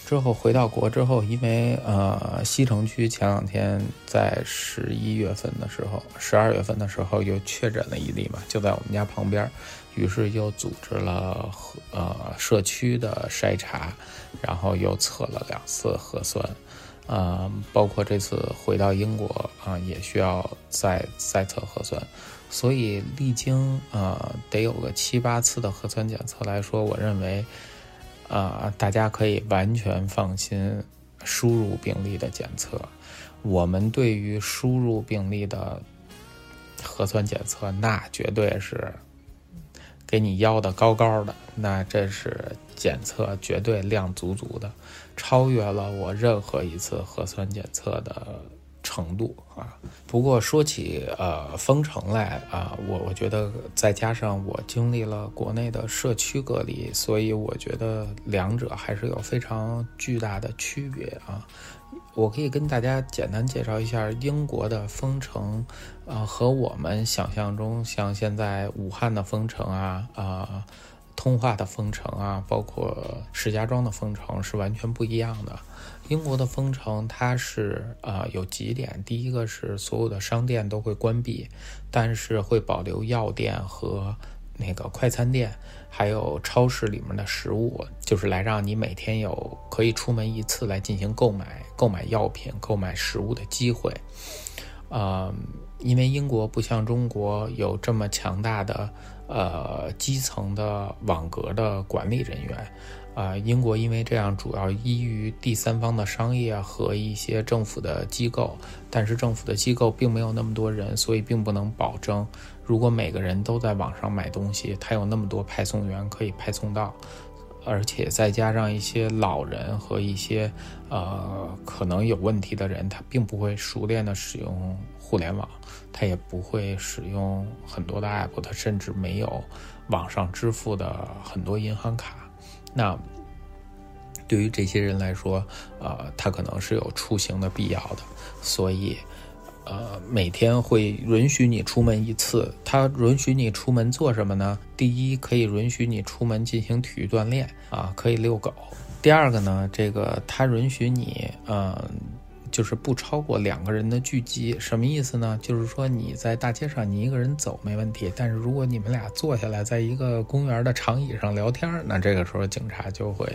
之后回到国之后，因为呃西城区前两天在十一月份的时候，十二月份的时候又确诊了一例嘛，就在我们家旁边，于是又组织了呃社区的筛查，然后又测了两次核酸。呃，包括这次回到英国啊、也需要再再测核酸，所以历经呃得有个七八次的核酸检测来说，我认为，啊，大家可以完全放心输入病例的检测。我们对于输入病例的核酸检测，那绝对是给你要的高高的，那这是检测绝对量足足的，超越了我任何一次核酸检测的程度啊。不过说起呃封城来啊，我我觉得再加上我经历了国内的社区隔离，所以我觉得两者还是有非常巨大的区别啊。我可以跟大家简单介绍一下英国的封城，呃，和我们想象中像现在武汉的封城啊，啊、通化的封城啊，包括石家庄的封城是完全不一样的。英国的封城它是啊、有几点，第一个是所有的商店都会关闭，但是会保留药店和那个快餐店，还有超市里面的食物，就是来让你每天有可以出门一次来进行购买、购买药品、购买食物的机会。呃，因为英国不像中国有这么强大的呃基层的网格的管理人员，啊、英国因为这样主要依于第三方的商业和一些政府的机构，但是政府的机构并没有那么多人，所以并不能保证，如果每个人都在网上买东西，他有那么多派送员可以派送到。而且再加上一些老人和一些呃可能有问题的人，他并不会熟练的使用互联网，他也不会使用很多的 app，他甚至没有网上支付的很多银行卡。那对于这些人来说，呃，他可能是有出行的必要的，所以。呃，每天会允许你出门一次。他允许你出门做什么呢？第一，可以允许你出门进行体育锻炼啊，可以遛狗。第二个呢，这个他允许你，嗯、就是不超过两个人的聚集。什么意思呢？就是说你在大街上你一个人走没问题，但是如果你们俩坐下来在一个公园的长椅上聊天，那这个时候警察就会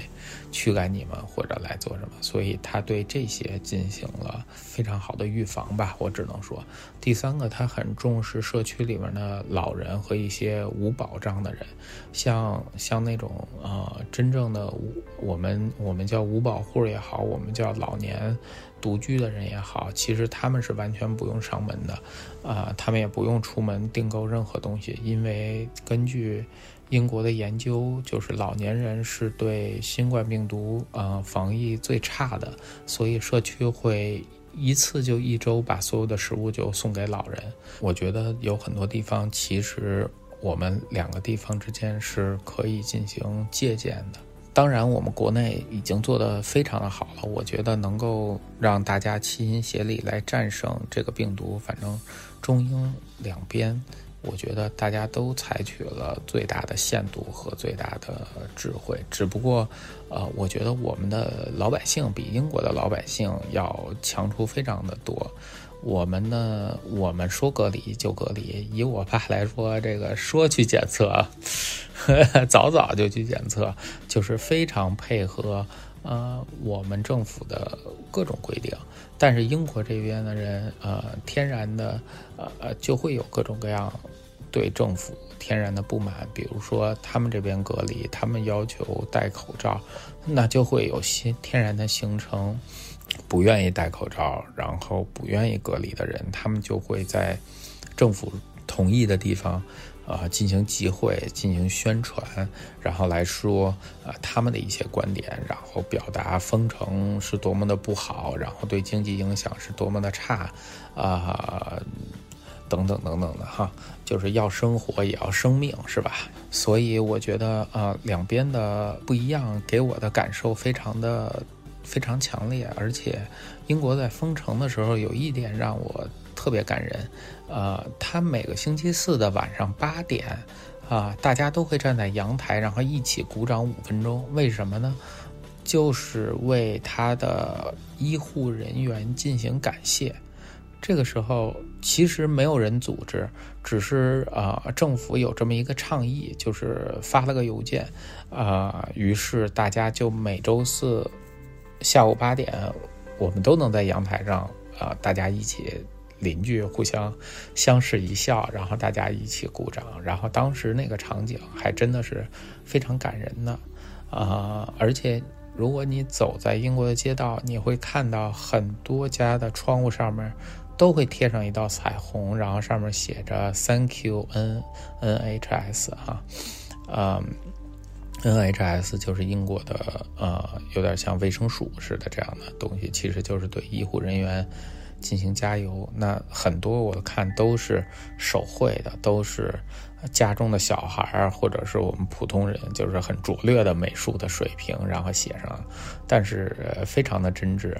驱赶你们或者来做什么。所以他对这些进行了非常好的预防吧，我只能说。第三个，他很重视社区里面的老人和一些无保障的人，像像那种呃真正的我们我们叫无保户也好，我们叫老年独居的人也好，其实他们是完全不用上门的，啊、他们也不用出门订购任何东西，因为根据英国的研究，就是老年人是对新冠病毒呃防疫最差的，所以社区会一次就一周把所有的食物就送给老人。我觉得有很多地方其实我们两个地方之间是可以进行借鉴的。当然，我们国内已经做得非常的好了，我觉得能够让大家齐心协力来战胜这个病毒。反正中英两边，我觉得大家都采取了最大的限度和最大的智慧。只不过，呃，我觉得我们的老百姓比英国的老百姓要强出非常的多。我们呢，我们说隔离就隔离。以我爸来说，这个说去检测，呵呵早早就去检测，就是非常配合呃我们政府的各种规定。但是英国这边的人，呃，天然的呃呃就会有各种各样对政府天然的不满，比如说他们这边隔离，他们要求戴口罩，那就会有些天然的形成不愿意戴口罩，然后不愿意隔离的人，他们就会在政府同意的地方，呃，进行集会、进行宣传，然后来说，呃，他们的一些观点，然后表达封城是多么的不好，然后对经济影响是多么的差，啊。等等等等的哈，就是要生活也要生命，是吧？所以我觉得啊，两边的不一样，给我的感受非常的非常强烈。而且，英国在封城的时候，有一点让我特别感人，呃，他每个星期四的晚上八点，啊，大家都会站在阳台，然后一起鼓掌五分钟。为什么呢？就是为他的医护人员进行感谢。这个时候其实没有人组织，只是啊，政府有这么一个倡议，就是发了个邮件，啊，于是大家就每周四下午八点，我们都能在阳台上啊，大家一起邻居互相相视一笑，然后大家一起鼓掌，然后当时那个场景还真的是非常感人的，啊，而且如果你走在英国的街道，你会看到很多家的窗户上面。都会贴上一道彩虹，然后上面写着 “Thank you N N H S” 哈，嗯，N H S 就是英国的呃，有点像卫生署似的这样的东西，其实就是对医护人员进行加油。那很多我看都是手绘的，都是家中的小孩或者是我们普通人，就是很拙劣的美术的水平，然后写上，但是非常的真挚。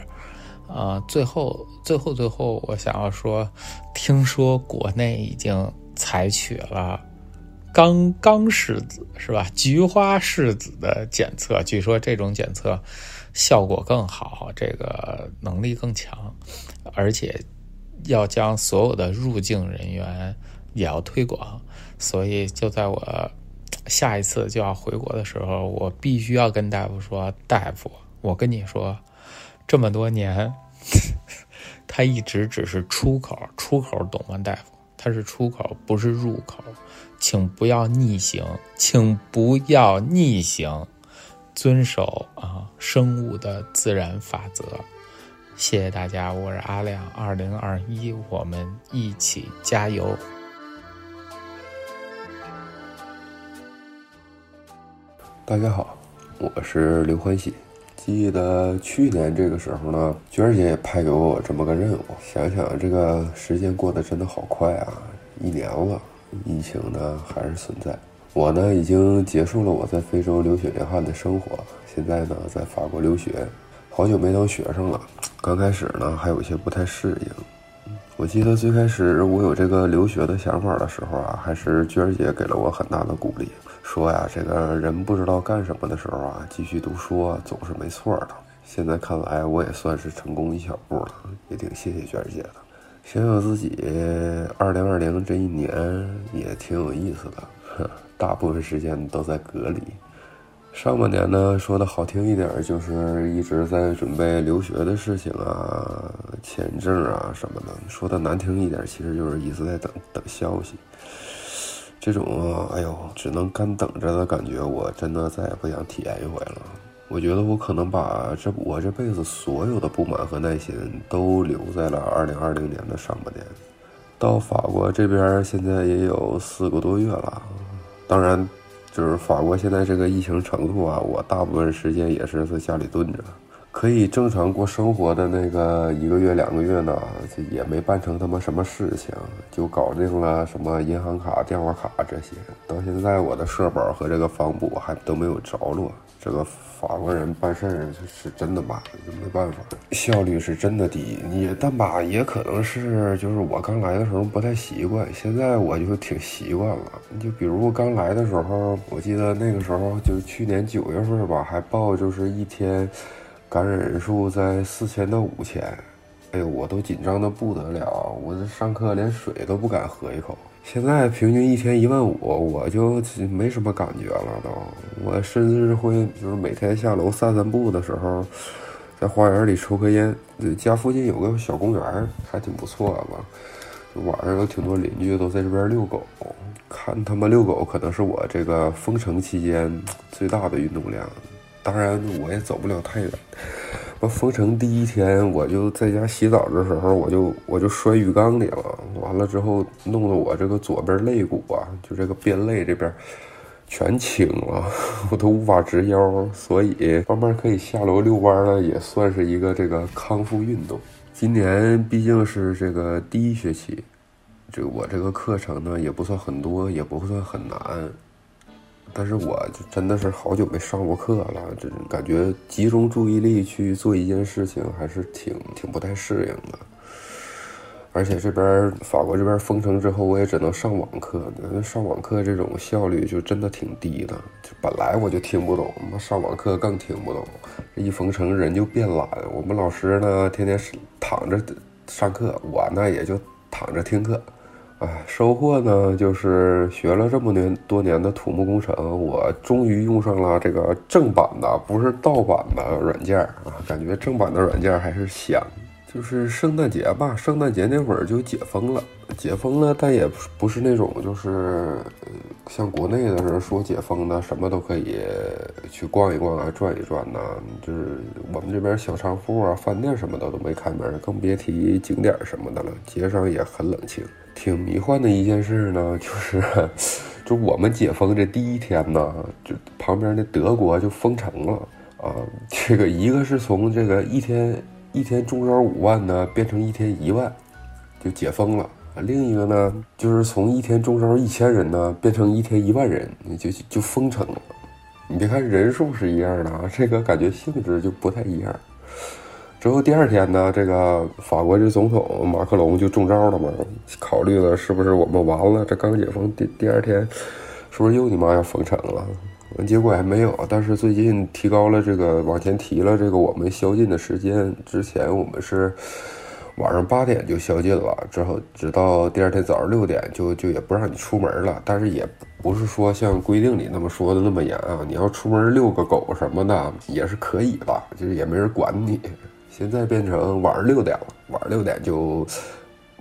啊，最后，最后，最后，我想要说，听说国内已经采取了刚刚柿子是吧？菊花柿子的检测，据说这种检测效果更好，这个能力更强，而且要将所有的入境人员也要推广，所以就在我下一次就要回国的时候，我必须要跟大夫说，大夫，我跟你说。这么多年，(laughs) 他一直只是出口，出口懂吗，大夫？他是出口，不是入口，请不要逆行，请不要逆行，遵守啊生物的自然法则。谢谢大家，我是阿亮，二零二一，我们一起加油。大家好，我是刘欢喜。记得去年这个时候呢，娟儿姐也派给我这么个任务。想想这个时间过得真的好快啊，一年了，疫情呢还是存在。我呢已经结束了我在非洲流血流汗的生活，现在呢在法国留学，好久没当学生了。刚开始呢还有些不太适应。我记得最开始我有这个留学的想法的时候啊，还是娟儿姐给了我很大的鼓励。说呀，这个人不知道干什么的时候啊，继续读书，总是没错的。现在看来，我也算是成功一小步了，也挺谢谢娟姐的。想想自己二零二零这一年也挺有意思的，大部分时间都在隔离。上半年呢，说的好听一点，就是一直在准备留学的事情啊，签证啊什么的；说的难听一点，其实就是一直在等等消息。这种哎呦，只能干等着的感觉，我真的再也不想体验一回了。我觉得我可能把这我这辈子所有的不满和耐心都留在了二零二零年的上半年。到法国这边现在也有四个多月了，当然，就是法国现在这个疫情程度啊，我大部分时间也是在家里蹲着。可以正常过生活的那个一个月两个月呢，这也没办成他妈什么事情，就搞定了什么银行卡、电话卡这些。到现在我的社保和这个房补还都没有着落。这个法国人办事儿是真的慢，没办法，效率是真的低。你但吧，也可能是就是我刚来的时候不太习惯，现在我就挺习惯了。就比如刚来的时候，我记得那个时候就去年九月份吧，还报就是一天。感染人数在四千到五千，哎呦，我都紧张的不得了，我这上课连水都不敢喝一口。现在平均一天一万五，我就没什么感觉了都。我甚至会就是每天下楼散散步的时候，在花园里抽颗烟。家附近有个小公园，还挺不错吧。晚上有挺多邻居都在这边遛狗，看他们遛狗可能是我这个封城期间最大的运动量。当然，我也走不了太远。我封城第一天，我就在家洗澡的时候，我就我就摔浴缸里了。完了之后，弄得我这个左边肋骨啊，就这个边肋这边全青了，(laughs) 我都无法直腰，所以慢慢可以下楼遛弯了，也算是一个这个康复运动。今年毕竟是这个第一学期，这我这个课程呢也不算很多，也不算很难。但是我就真的是好久没上过课了，这感觉集中注意力去做一件事情还是挺挺不太适应的。而且这边法国这边封城之后，我也只能上网课。那上网课这种效率就真的挺低的。就本来我就听不懂，那上网课更听不懂。一封城人就变懒。我们老师呢，天天躺着上课，我呢也就躺着听课。哎，收获呢，就是学了这么年多年的土木工程，我终于用上了这个正版的，不是盗版的软件啊！感觉正版的软件还是香。就是圣诞节吧，圣诞节那会儿就解封了，解封了，但也不是那种就是像国内的人说解封的，什么都可以去逛一逛啊，转一转呐。就是我们这边小商铺啊、饭店什么的都没开门，更别提景点什么的了。街上也很冷清。挺迷幻的一件事呢，就是，就我们解封这第一天呢，就旁边的德国就封城了啊。这个一个是从这个一天一天中招五万呢，变成一天一万，就解封了。另一个呢，就是从一天中招一千人呢，变成一天一万人，就就封城了。你别看人数是一样的啊，这个感觉性质就不太一样。之后第二天呢，这个法国这总统马克龙就中招了嘛，考虑了是不是我们完了？这刚解封第第二天，是不是又你妈要封城了？结果还没有，但是最近提高了这个往前提了这个我们宵禁的时间。之前我们是晚上八点就宵禁了，之后直到第二天早上六点就就也不让你出门了。但是也不是说像规定里那么说的那么严啊，你要出门遛个狗什么的也是可以吧，就是也没人管你。现在变成晚上六点了，晚上六点就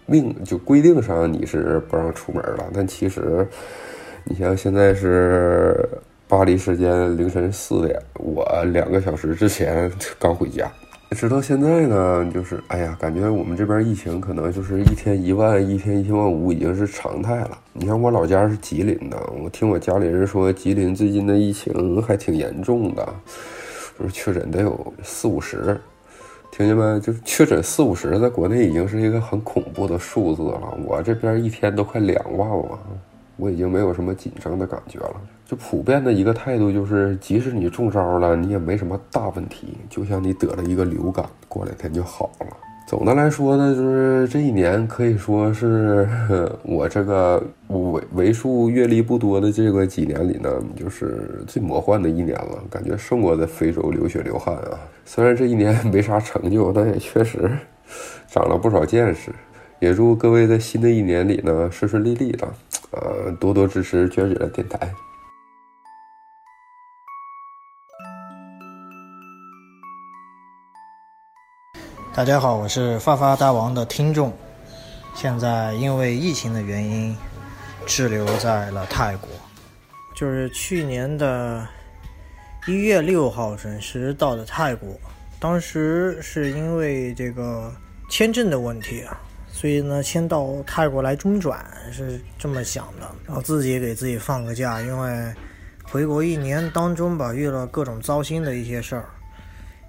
命就规定上你是不让出门了。但其实，你像现在是巴黎时间凌晨四点，我两个小时之前刚回家。直到现在呢，就是哎呀，感觉我们这边疫情可能就是一天一万，一天一千万五已经是常态了。你像我老家是吉林的，我听我家里人说，吉林最近的疫情还挺严重的，就是确诊得有四五十。听见没？就是确诊四五十，在国内已经是一个很恐怖的数字了。我这边一天都快两万了，我已经没有什么紧张的感觉了。就普遍的一个态度就是，即使你中招了，你也没什么大问题，就像你得了一个流感，过两天就好了。总的来说呢，就是这一年可以说是 (laughs) 我这个为为数阅历不多的这个几年里呢，就是最魔幻的一年了。感觉胜过在非洲流血流汗啊！虽然这一年 (laughs) 没啥成就，但也确实 (laughs) 长了不少见识。也祝各位在新的一年里呢顺顺利利的，呃，多多支持娟姐的电台。大家好，我是发发大王的听众，现在因为疫情的原因滞留在了泰国，就是去年的一月六号准时到的泰国，当时是因为这个签证的问题啊，所以呢先到泰国来中转是这么想的，然后自己给自己放个假，因为回国一年当中吧遇了各种糟心的一些事儿。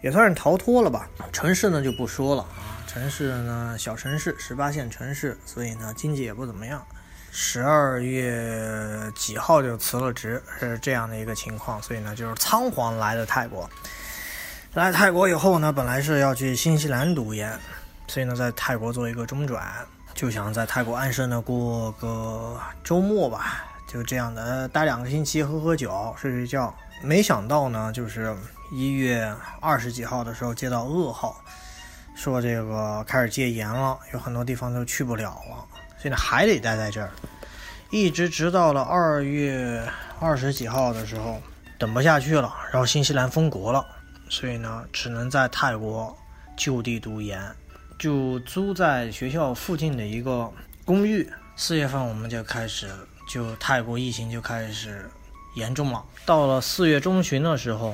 也算是逃脱了吧。城市呢就不说了啊，城市呢小城市，十八线城市，所以呢经济也不怎么样。十二月几号就辞了职，是这样的一个情况。所以呢就是仓皇来的泰国。来泰国以后呢，本来是要去新西兰读研，所以呢在泰国做一个中转，就想在泰国安生的过个周末吧，就这样的待两个星期，喝喝酒，睡睡觉。没想到呢，就是。一月二十几号的时候接到噩耗，说这个开始戒严了，有很多地方都去不了了，现在还得待在这儿，一直直到了二月二十几号的时候，等不下去了，然后新西兰封国了，所以呢，只能在泰国就地读研，就租在学校附近的一个公寓。四月份我们就开始，就泰国疫情就开始严重了，到了四月中旬的时候。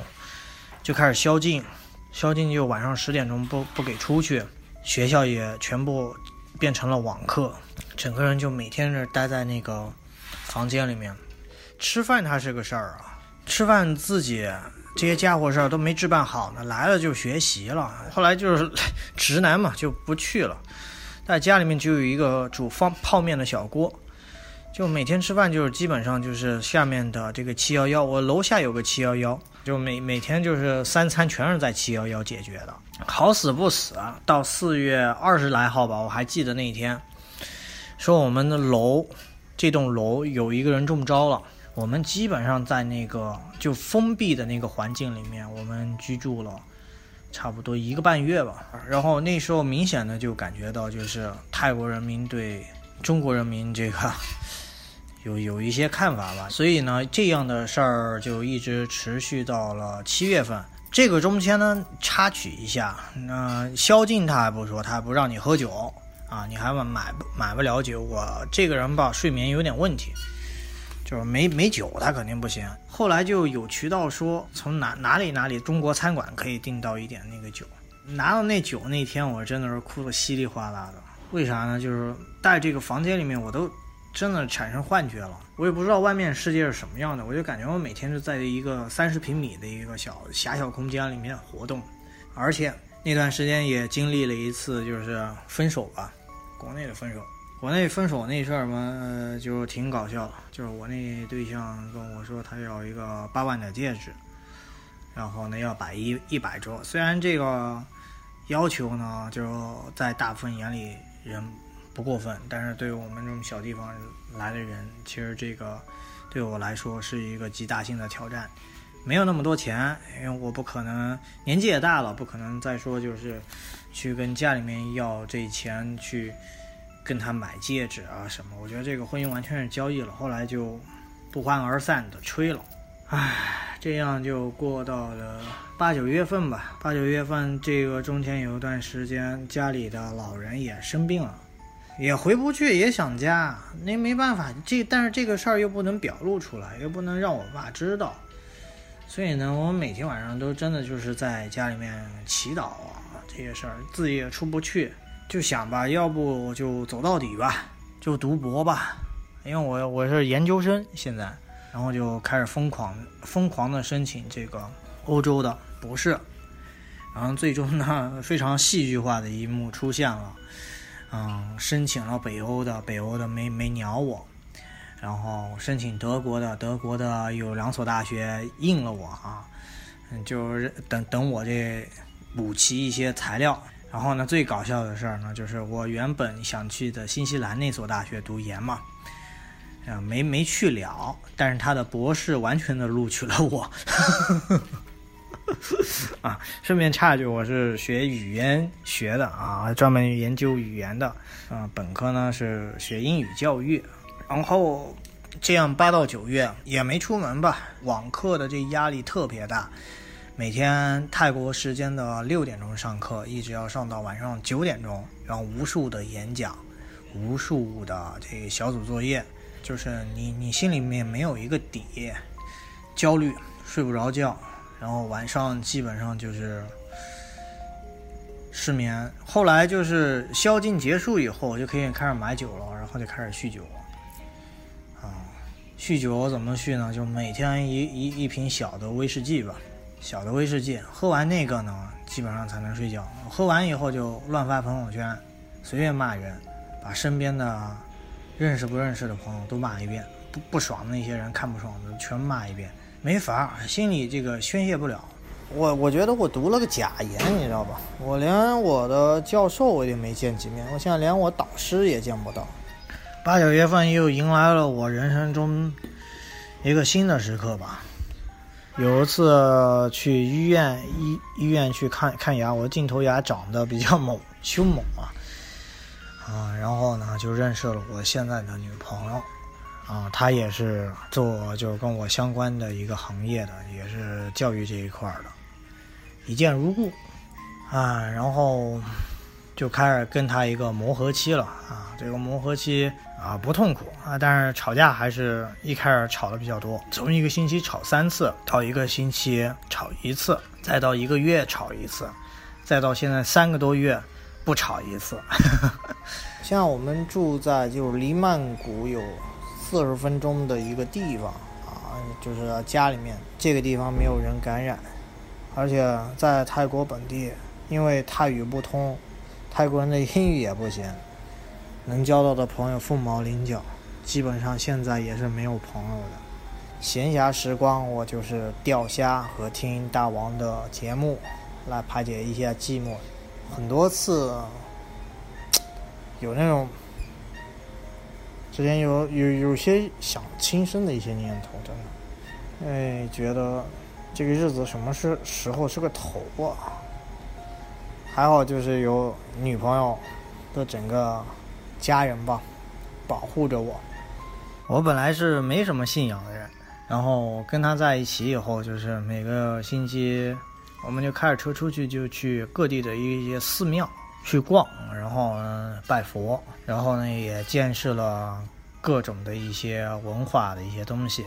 就开始宵禁，宵禁就晚上十点钟不不给出去，学校也全部变成了网课，整个人就每天是待在那个房间里面。吃饭它是个事儿啊，吃饭自己这些家伙事儿都没置办好呢，来了就学习了。后来就是 (laughs) 直男嘛，就不去了。在家里面就有一个煮方泡面的小锅，就每天吃饭就是基本上就是下面的这个七幺幺，我楼下有个七幺幺，就每每天就是三餐全是在七幺幺解决的。好死不死，到四月二十来号吧，我还记得那一天，说我们的楼这栋楼有一个人中招了。我们基本上在那个就封闭的那个环境里面，我们居住了差不多一个半月吧。然后那时候明显的就感觉到，就是泰国人民对中国人民这个有有一些看法吧。所以呢，这样的事儿就一直持续到了七月份。这个中间呢，插曲一下，那宵禁他还不说，他还不让你喝酒啊，你还买买买不了酒。我这个人吧，睡眠有点问题。就是没没酒，他肯定不行。后来就有渠道说，从哪哪里哪里中国餐馆可以订到一点那个酒。拿到那酒那天，我真的是哭得稀里哗啦的。为啥呢？就是在这个房间里面，我都真的产生幻觉了。我也不知道外面世界是什么样的，我就感觉我每天是在一个三十平米的一个小狭小空间里面活动。而且那段时间也经历了一次就是分手吧，国内的分手。国内分手那事儿嘛，就挺搞笑。就是我那对象跟我说，他要一个八万的戒指，然后呢要摆一一百桌。虽然这个要求呢，就在大部分眼里人不过分，但是对于我们这种小地方来的人，其实这个对我来说是一个极大性的挑战。没有那么多钱，因为我不可能年纪也大了，不可能再说就是去跟家里面要这钱去。跟他买戒指啊什么？我觉得这个婚姻完全是交易了，后来就不欢而散的吹了。唉，这样就过到了八九月份吧。八九月份这个中间有一段时间，家里的老人也生病了，也回不去，也想家。那没办法，这但是这个事儿又不能表露出来，又不能让我爸知道，所以呢，我每天晚上都真的就是在家里面祈祷啊，这些事儿自己也出不去。就想吧，要不就走到底吧，就读博吧，因为我我是研究生现在，然后就开始疯狂疯狂的申请这个欧洲的博士，然后最终呢，非常戏剧化的一幕出现了，嗯，申请了北欧的，北欧的没没鸟我，然后申请德国的，德国的有两所大学应了我啊，嗯，就是等等我这补齐一些材料。然后呢，最搞笑的事儿呢，就是我原本想去的新西兰那所大学读研嘛，啊，没没去了。但是他的博士完全的录取了我，(laughs) (laughs) 啊，顺便插一句，我是学语言学的啊，专门研究语言的，啊，本科呢是学英语教育。然后这样八到九月也没出门吧，网课的这压力特别大。每天泰国时间的六点钟上课，一直要上到晚上九点钟，然后无数的演讲，无数的这小组作业，就是你你心里面没有一个底，焦虑，睡不着觉，然后晚上基本上就是失眠。后来就是宵禁结束以后，就可以开始买酒了，然后就开始酗酒。啊，酗酒怎么酗呢？就每天一一一瓶小的威士忌吧。小的威士忌，喝完那个呢，基本上才能睡觉。喝完以后就乱发朋友圈，随便骂人，把身边的认识不认识的朋友都骂一遍，不不爽的那些人看不爽的全骂一遍，没法，心里这个宣泄不了。我我觉得我读了个假研，你知道吧？我连我的教授我也没见几面，我现在连我导师也见不到。八九月份又迎来了我人生中一个新的时刻吧。有一次去医院医医院去看看牙，我的镜头牙长得比较猛凶猛啊，啊，然后呢就认识了我现在的女朋友，啊，他也是做就是跟我相关的一个行业的，也是教育这一块的，一见如故，啊，然后就开始跟他一个磨合期了啊。这个磨合期啊不痛苦啊，但是吵架还是一开始吵的比较多，从一个星期吵三次，到一个星期吵一次，再到一个月吵一次，再到现在三个多月不吵一次。(laughs) 像我们住在就是离曼谷有四十分钟的一个地方啊，就是家里面这个地方没有人感染，而且在泰国本地，因为泰语不通，泰国人的英语也不行，能交到的朋友凤毛麟角，基本上现在也是没有朋友的。闲暇时光，我就是钓虾和听大王的节目，来排解一下寂寞。很多次 (tsk) 有那种之前有有有些想轻生的一些念头，真的，哎，觉得这个日子什么是时候是个头啊？还好就是有女朋友的整个家人吧，保护着我。我本来是没什么信仰的人，然后跟他在一起以后，就是每个星期我们就开着车出去，就去各地的一些寺庙去逛，然后呢拜佛，然后呢也见识了各种的一些文化的一些东西。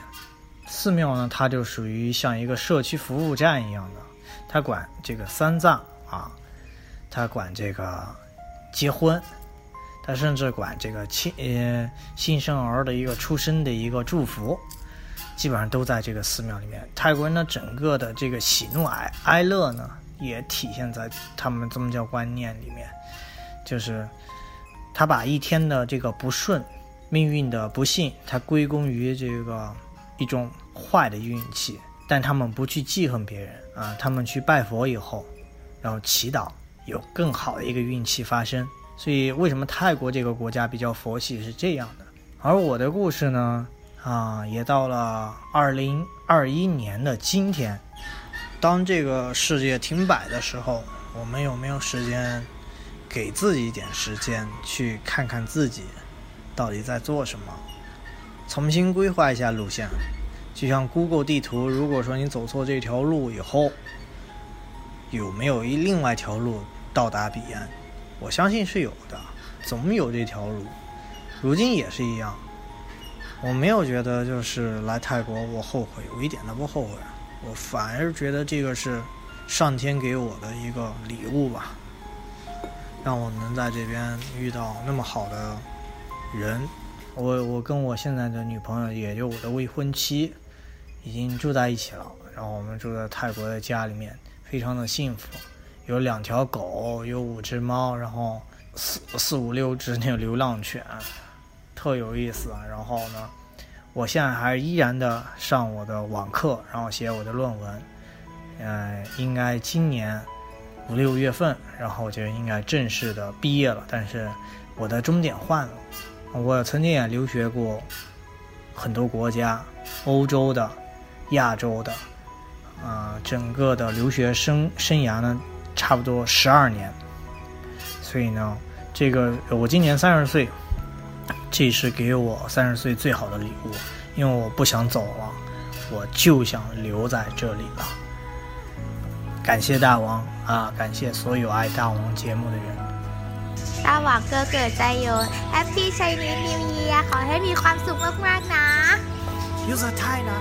寺庙呢，它就属于像一个社区服务站一样的，它管这个丧葬啊，它管这个结婚，它甚至管这个亲呃新生儿的一个出生的一个祝福，基本上都在这个寺庙里面。泰国人的整个的这个喜怒哀哀乐呢，也体现在他们宗教观念里面，就是他把一天的这个不顺、命运的不幸，他归功于这个一种坏的运气，但他们不去记恨别人啊，他们去拜佛以后，然后祈祷有更好的一个运气发生。所以，为什么泰国这个国家比较佛系是这样的？而我的故事呢，啊，也到了二零二一年的今天，当这个世界停摆的时候，我们有没有时间给自己一点时间去看看自己到底在做什么，重新规划一下路线？就像 Google 地图，如果说你走错这条路以后，有没有一另外一条路到达彼岸？我相信是有的，总有这条路。如今也是一样，我没有觉得就是来泰国我后悔，我一点都不后悔，我反而觉得这个是上天给我的一个礼物吧，让我能在这边遇到那么好的人。我我跟我现在的女朋友，也就我的未婚妻，已经住在一起了。然后我们住在泰国的家里面，非常的幸福。有两条狗，有五只猫，然后四四五六只那个流浪犬，特有意思。然后呢，我现在还依然的上我的网课，然后写我的论文。呃，应该今年五六月份，然后就应该正式的毕业了。但是我的终点换了，我曾经也留学过很多国家，欧洲的、亚洲的，啊、整个的留学生生涯呢。差不多十二年，所以呢，这个我今年三十岁，这是给我三十岁最好的礼物，因为我不想走了，我就想留在这里了。感谢大王啊，感谢所有爱大王节目的人。 ตาหวังก็เกิดใจโยนแฮปปี้ไชนีสนิวเยียขอให้มีความสุขมาก ๆ นะ 有在泰呢。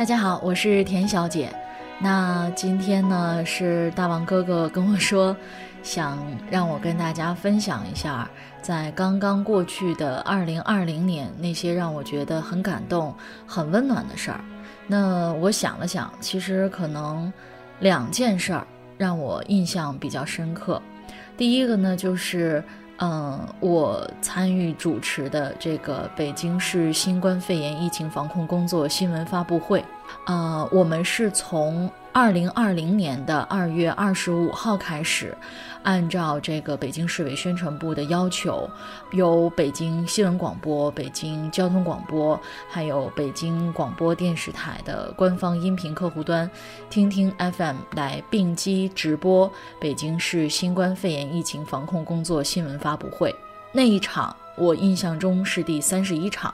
大家好，我是田小姐。那今天呢，是大王哥哥跟我说，想让我跟大家分享一下，在刚刚过去的二零二零年那些让我觉得很感动、很温暖的事儿。那我想了想，其实可能两件事儿让我印象比较深刻。第一个呢，就是嗯，我参与主持的这个北京市新冠肺炎疫情防控工作新闻发布会。嗯，我们是从二零二零年的二月二十五号开始，按照这个北京市委宣传部的要求，由北京新闻广播、北京交通广播，还有北京广播电视台的官方音频客户端听听 FM 来并机直播北京市新冠肺炎疫情防控工作新闻发布会。那一场，我印象中是第三十一场。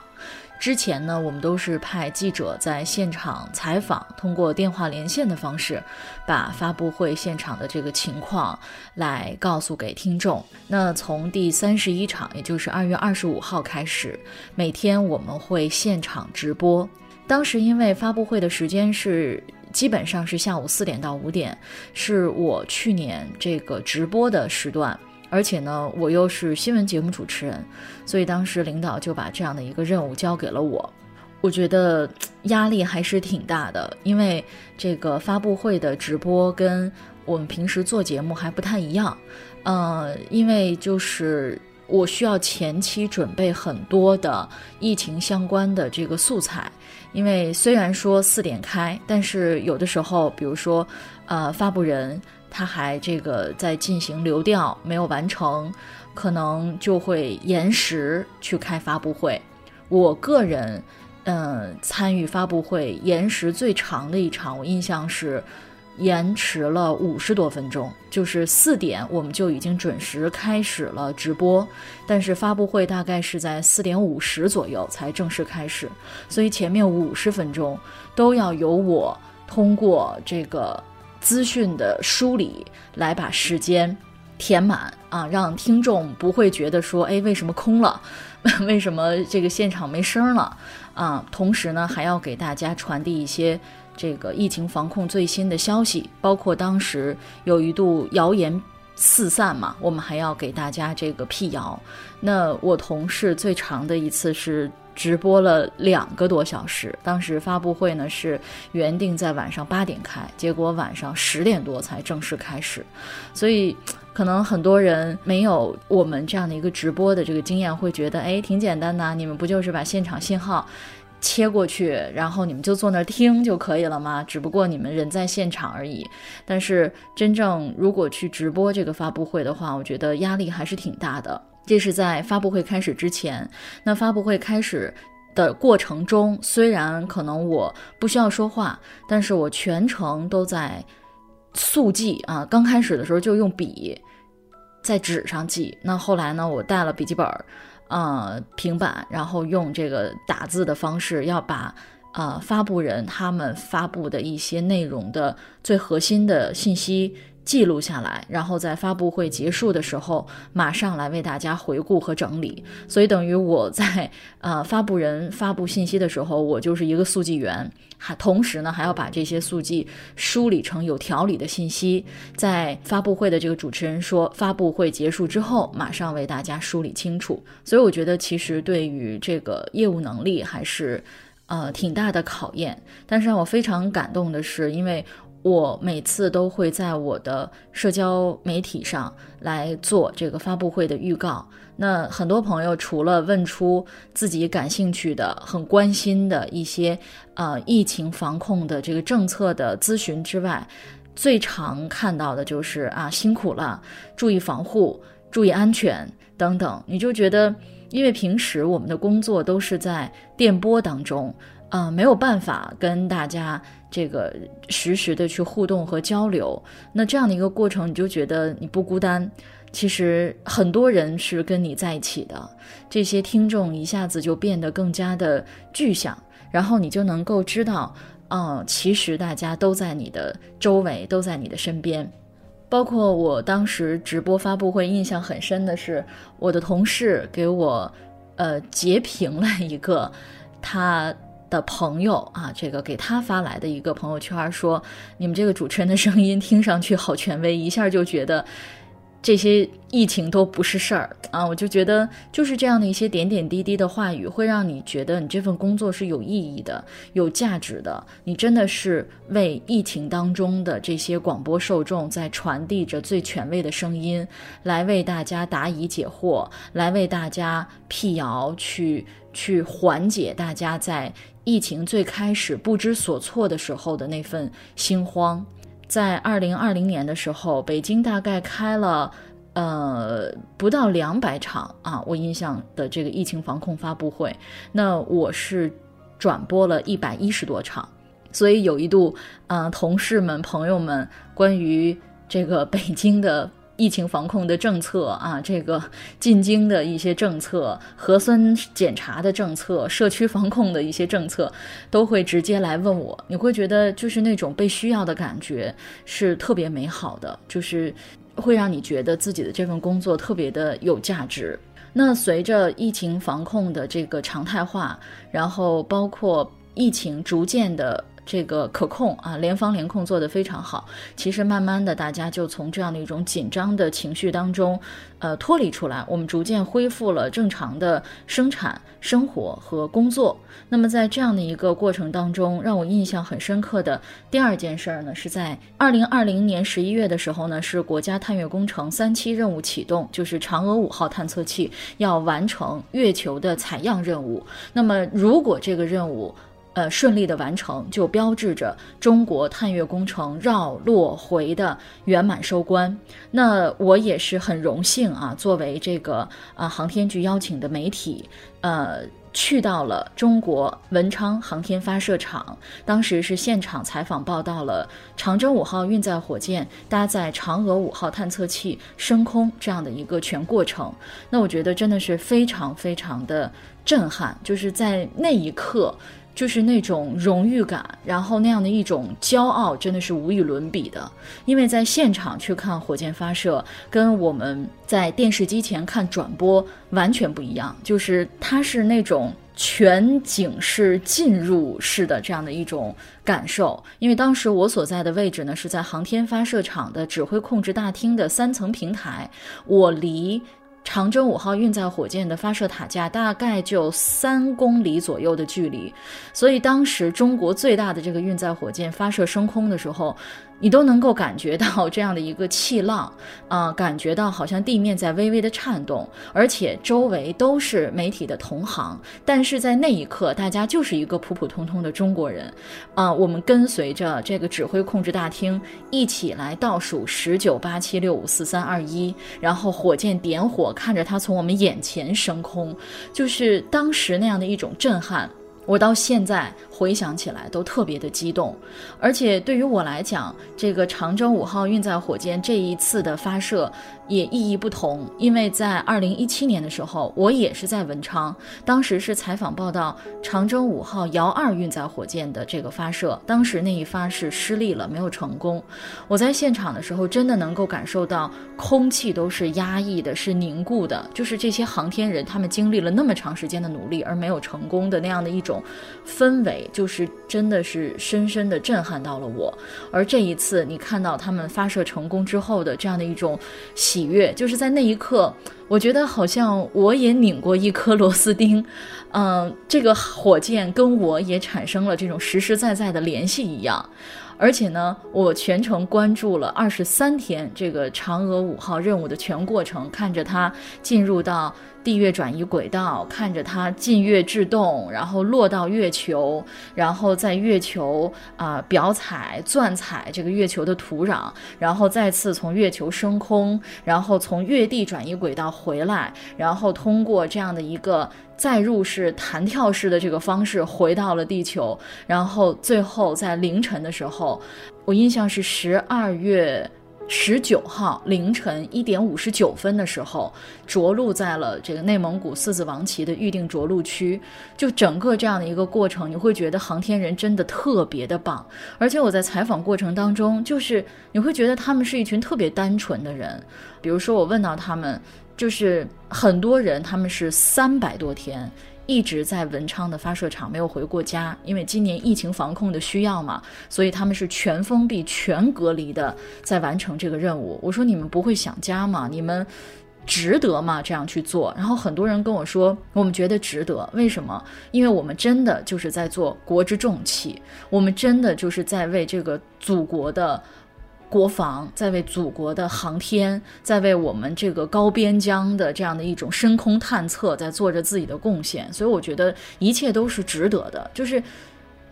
之前呢，我们都是派记者在现场采访，通过电话连线的方式，把发布会现场的这个情况来告诉给听众。那从第三十一场，也就是二月二十五号开始，每天我们会现场直播。当时因为发布会的时间是基本上是下午四点到五点，是我去年这个直播的时段。而且呢，我又是新闻节目主持人，所以当时领导就把这样的一个任务交给了我。我觉得压力还是挺大的，因为这个发布会的直播跟我们平时做节目还不太一样。呃，因为就是我需要前期准备很多的疫情相关的这个素材，因为虽然说四点开，但是有的时候，比如说，呃，发布人。他还这个在进行流调没有完成，可能就会延时去开发布会。我个人，嗯，参与发布会延时最长的一场，我印象是延迟了五十多分钟。就是四点我们就已经准时开始了直播，但是发布会大概是在四点五十左右才正式开始，所以前面五十分钟都要由我通过这个。资讯的梳理，来把时间填满啊，让听众不会觉得说，哎，为什么空了？(laughs) 为什么这个现场没声了？啊，同时呢，还要给大家传递一些这个疫情防控最新的消息，包括当时有一度谣言四散嘛，我们还要给大家这个辟谣。那我同事最长的一次是。直播了两个多小时，当时发布会呢是原定在晚上八点开，结果晚上十点多才正式开始，所以可能很多人没有我们这样的一个直播的这个经验，会觉得哎挺简单的，你们不就是把现场信号切过去，然后你们就坐那儿听就可以了吗？只不过你们人在现场而已。但是真正如果去直播这个发布会的话，我觉得压力还是挺大的。这是在发布会开始之前。那发布会开始的过程中，虽然可能我不需要说话，但是我全程都在速记啊。刚开始的时候就用笔在纸上记，那后来呢，我带了笔记本儿，呃，平板，然后用这个打字的方式，要把呃发布人他们发布的一些内容的最核心的信息。记录下来，然后在发布会结束的时候，马上来为大家回顾和整理。所以等于我在呃发布人发布信息的时候，我就是一个速记员，还同时呢还要把这些速记梳理成有条理的信息。在发布会的这个主持人说，发布会结束之后，马上为大家梳理清楚。所以我觉得其实对于这个业务能力还是呃挺大的考验。但是让我非常感动的是，因为。我每次都会在我的社交媒体上来做这个发布会的预告。那很多朋友除了问出自己感兴趣的、很关心的一些呃疫情防控的这个政策的咨询之外，最常看到的就是啊辛苦了，注意防护、注意安全等等。你就觉得，因为平时我们的工作都是在电波当中，呃，没有办法跟大家。这个实时的去互动和交流，那这样的一个过程，你就觉得你不孤单。其实很多人是跟你在一起的，这些听众一下子就变得更加的具象，然后你就能够知道，嗯，其实大家都在你的周围，都在你的身边。包括我当时直播发布会，印象很深的是，我的同事给我，呃，截屏了一个他。的朋友啊，这个给他发来的一个朋友圈说：“你们这个主持人的声音听上去好权威，一下就觉得。”这些疫情都不是事儿啊！我就觉得，就是这样的一些点点滴滴的话语，会让你觉得你这份工作是有意义的、有价值的。你真的是为疫情当中的这些广播受众在传递着最权威的声音，来为大家答疑解惑，来为大家辟谣，去去缓解大家在疫情最开始不知所措的时候的那份心慌。在二零二零年的时候，北京大概开了，呃，不到两百场啊，我印象的这个疫情防控发布会，那我是转播了一百一十多场，所以有一度，嗯，同事们、朋友们关于这个北京的。疫情防控的政策啊，这个进京的一些政策、核酸检查的政策、社区防控的一些政策，都会直接来问我。你会觉得就是那种被需要的感觉是特别美好的，就是会让你觉得自己的这份工作特别的有价值。那随着疫情防控的这个常态化，然后包括疫情逐渐的。这个可控啊，联防联控做得非常好。其实慢慢的，大家就从这样的一种紧张的情绪当中，呃，脱离出来。我们逐渐恢复了正常的生产、生活和工作。那么在这样的一个过程当中，让我印象很深刻的第二件事儿呢，是在二零二零年十一月的时候呢，是国家探月工程三期任务启动，就是嫦娥五号探测器要完成月球的采样任务。那么如果这个任务，呃，顺利的完成，就标志着中国探月工程绕落回的圆满收官。那我也是很荣幸啊，作为这个啊航天局邀请的媒体，呃，去到了中国文昌航天发射场，当时是现场采访报道了长征五号运载火箭搭载嫦娥五号探测器升空这样的一个全过程。那我觉得真的是非常非常的震撼，就是在那一刻。就是那种荣誉感，然后那样的一种骄傲，真的是无与伦比的。因为在现场去看火箭发射，跟我们在电视机前看转播完全不一样。就是它是那种全景式进入式的这样的一种感受。因为当时我所在的位置呢，是在航天发射场的指挥控制大厅的三层平台，我离。长征五号运载火箭的发射塔架大概就三公里左右的距离，所以当时中国最大的这个运载火箭发射升空的时候。你都能够感觉到这样的一个气浪，(laughs) 啊，感觉到好像地面在微微的颤动，而且周围都是媒体的同行，但是在那一刻，大家就是一个普普通通的中国人，啊，我们跟随着这个指挥控制大厅一起来倒数十九八七六五四三二一，然后火箭点火，看着它从我们眼前升空，就是当时那样的一种震撼。我到现在回想起来都特别的激动，而且对于我来讲，这个长征五号运载火箭这一次的发射也意义不同，因为在二零一七年的时候，我也是在文昌，当时是采访报道长征五号遥二运载火箭的这个发射，当时那一发是失利了，没有成功。我在现场的时候，真的能够感受到空气都是压抑的，是凝固的，就是这些航天人他们经历了那么长时间的努力而没有成功的那样的一种。氛围就是真的是深深的震撼到了我，而这一次你看到他们发射成功之后的这样的一种喜悦，就是在那一刻，我觉得好像我也拧过一颗螺丝钉，(laughs) 嗯，这个火箭跟我也产生了这种实实在在的联系一样。而且呢，我全程关注了二十三天这个嫦娥五号任务的全过程，看着它进入到地月转移轨道，看着它近月制动，然后落到月球，然后在月球啊表采钻采这个月球的土壤，然后再次从月球升空，然后从月地转移轨道回来，然后通过这样的一个。再入式弹跳式的这个方式回到了地球，然后最后在凌晨的时候，我印象是十二月十九号凌晨一点五十九分的时候着陆在了这个内蒙古四子王旗的预定着陆区。就整个这样的一个过程，你会觉得航天人真的特别的棒。而且我在采访过程当中，就是你会觉得他们是一群特别单纯的人。比如说我问到他们。就是很多人，他们是三百多天一直在文昌的发射场没有回过家，因为今年疫情防控的需要嘛，所以他们是全封闭、全隔离的在完成这个任务。我说你们不会想家吗？你们值得吗？这样去做？然后很多人跟我说，我们觉得值得。为什么？因为我们真的就是在做国之重器，我们真的就是在为这个祖国的。国防在为祖国的航天，在为我们这个高边疆的这样的一种深空探测，在做着自己的贡献，所以我觉得一切都是值得的，就是。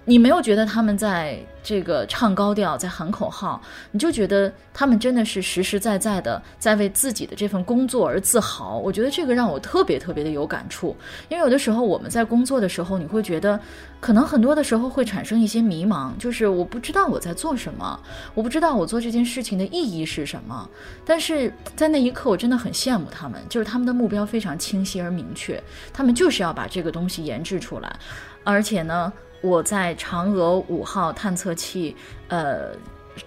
你没有觉得他们在这个唱高调，在喊口号，你就觉得他们真的是实实在在的在为自己的这份工作而自豪。我觉得这个让我特别特别的有感触，因为有的时候我们在工作的时候，你会觉得可能很多的时候会产生一些迷茫，就是我不知道我在做什么，我不知道我做这件事情的意义是什么。但是在那一刻，我真的很羡慕他们，就是他们的目标非常清晰而明确，他们就是要把这个东西研制出来，而且呢。我在嫦娥五号探测器，呃，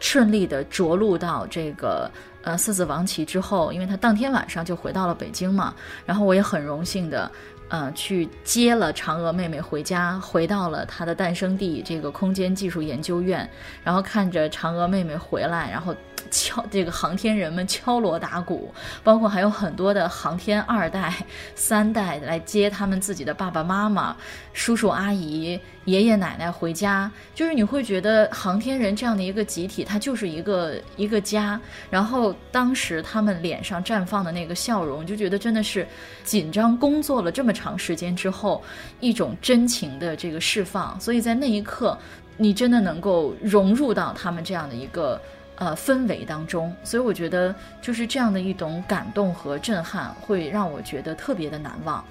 顺利的着陆到这个呃四子王旗之后，因为他当天晚上就回到了北京嘛，然后我也很荣幸的，呃，去接了嫦娥妹妹回家，回到了她的诞生地这个空间技术研究院，然后看着嫦娥妹妹回来，然后。敲 (laughs) 这个航天人们敲锣打鼓，包括还有很多的航天二代、(laughs) 三代来接他们自己的爸爸妈妈、叔叔阿姨、爷爷奶奶回家，就是你会觉得航天人这样的一个集体，它就是一个一个家。然后当时他们脸上绽放的那个笑容，就觉得真的是紧张工作了这么长时间之后一种真情的这个释放。所以在那一刻，你真的能够融入到他们这样的一个。呃，氛围当中，所以我觉得就是这样的一种感动和震撼，会让我觉得特别的难忘。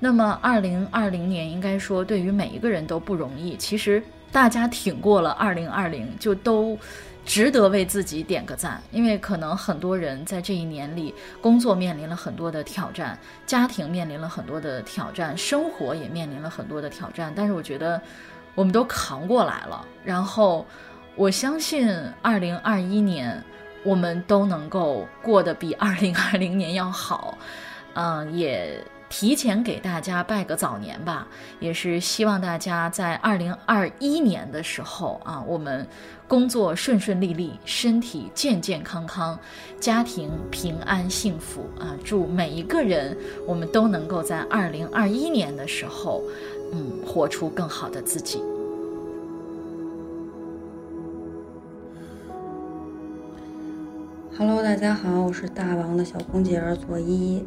那么，二零二零年应该说对于每一个人都不容易。其实大家挺过了二零二零，就都值得为自己点个赞。因为可能很多人在这一年里，工作面临了很多的挑战，家庭面临了很多的挑战，生活也面临了很多的挑战。但是我觉得我们都扛过来了，然后。我相信，二零二一年我们都能够过得比二零二零年要好，嗯，也提前给大家拜个早年吧，也是希望大家在二零二一年的时候啊，我们工作顺顺利利，身体健健康康，家庭平安幸福啊！祝每一个人，我们都能够在二零二一年的时候，嗯，活出更好的自己。Hello，大家好，我是大王的小空姐儿左一。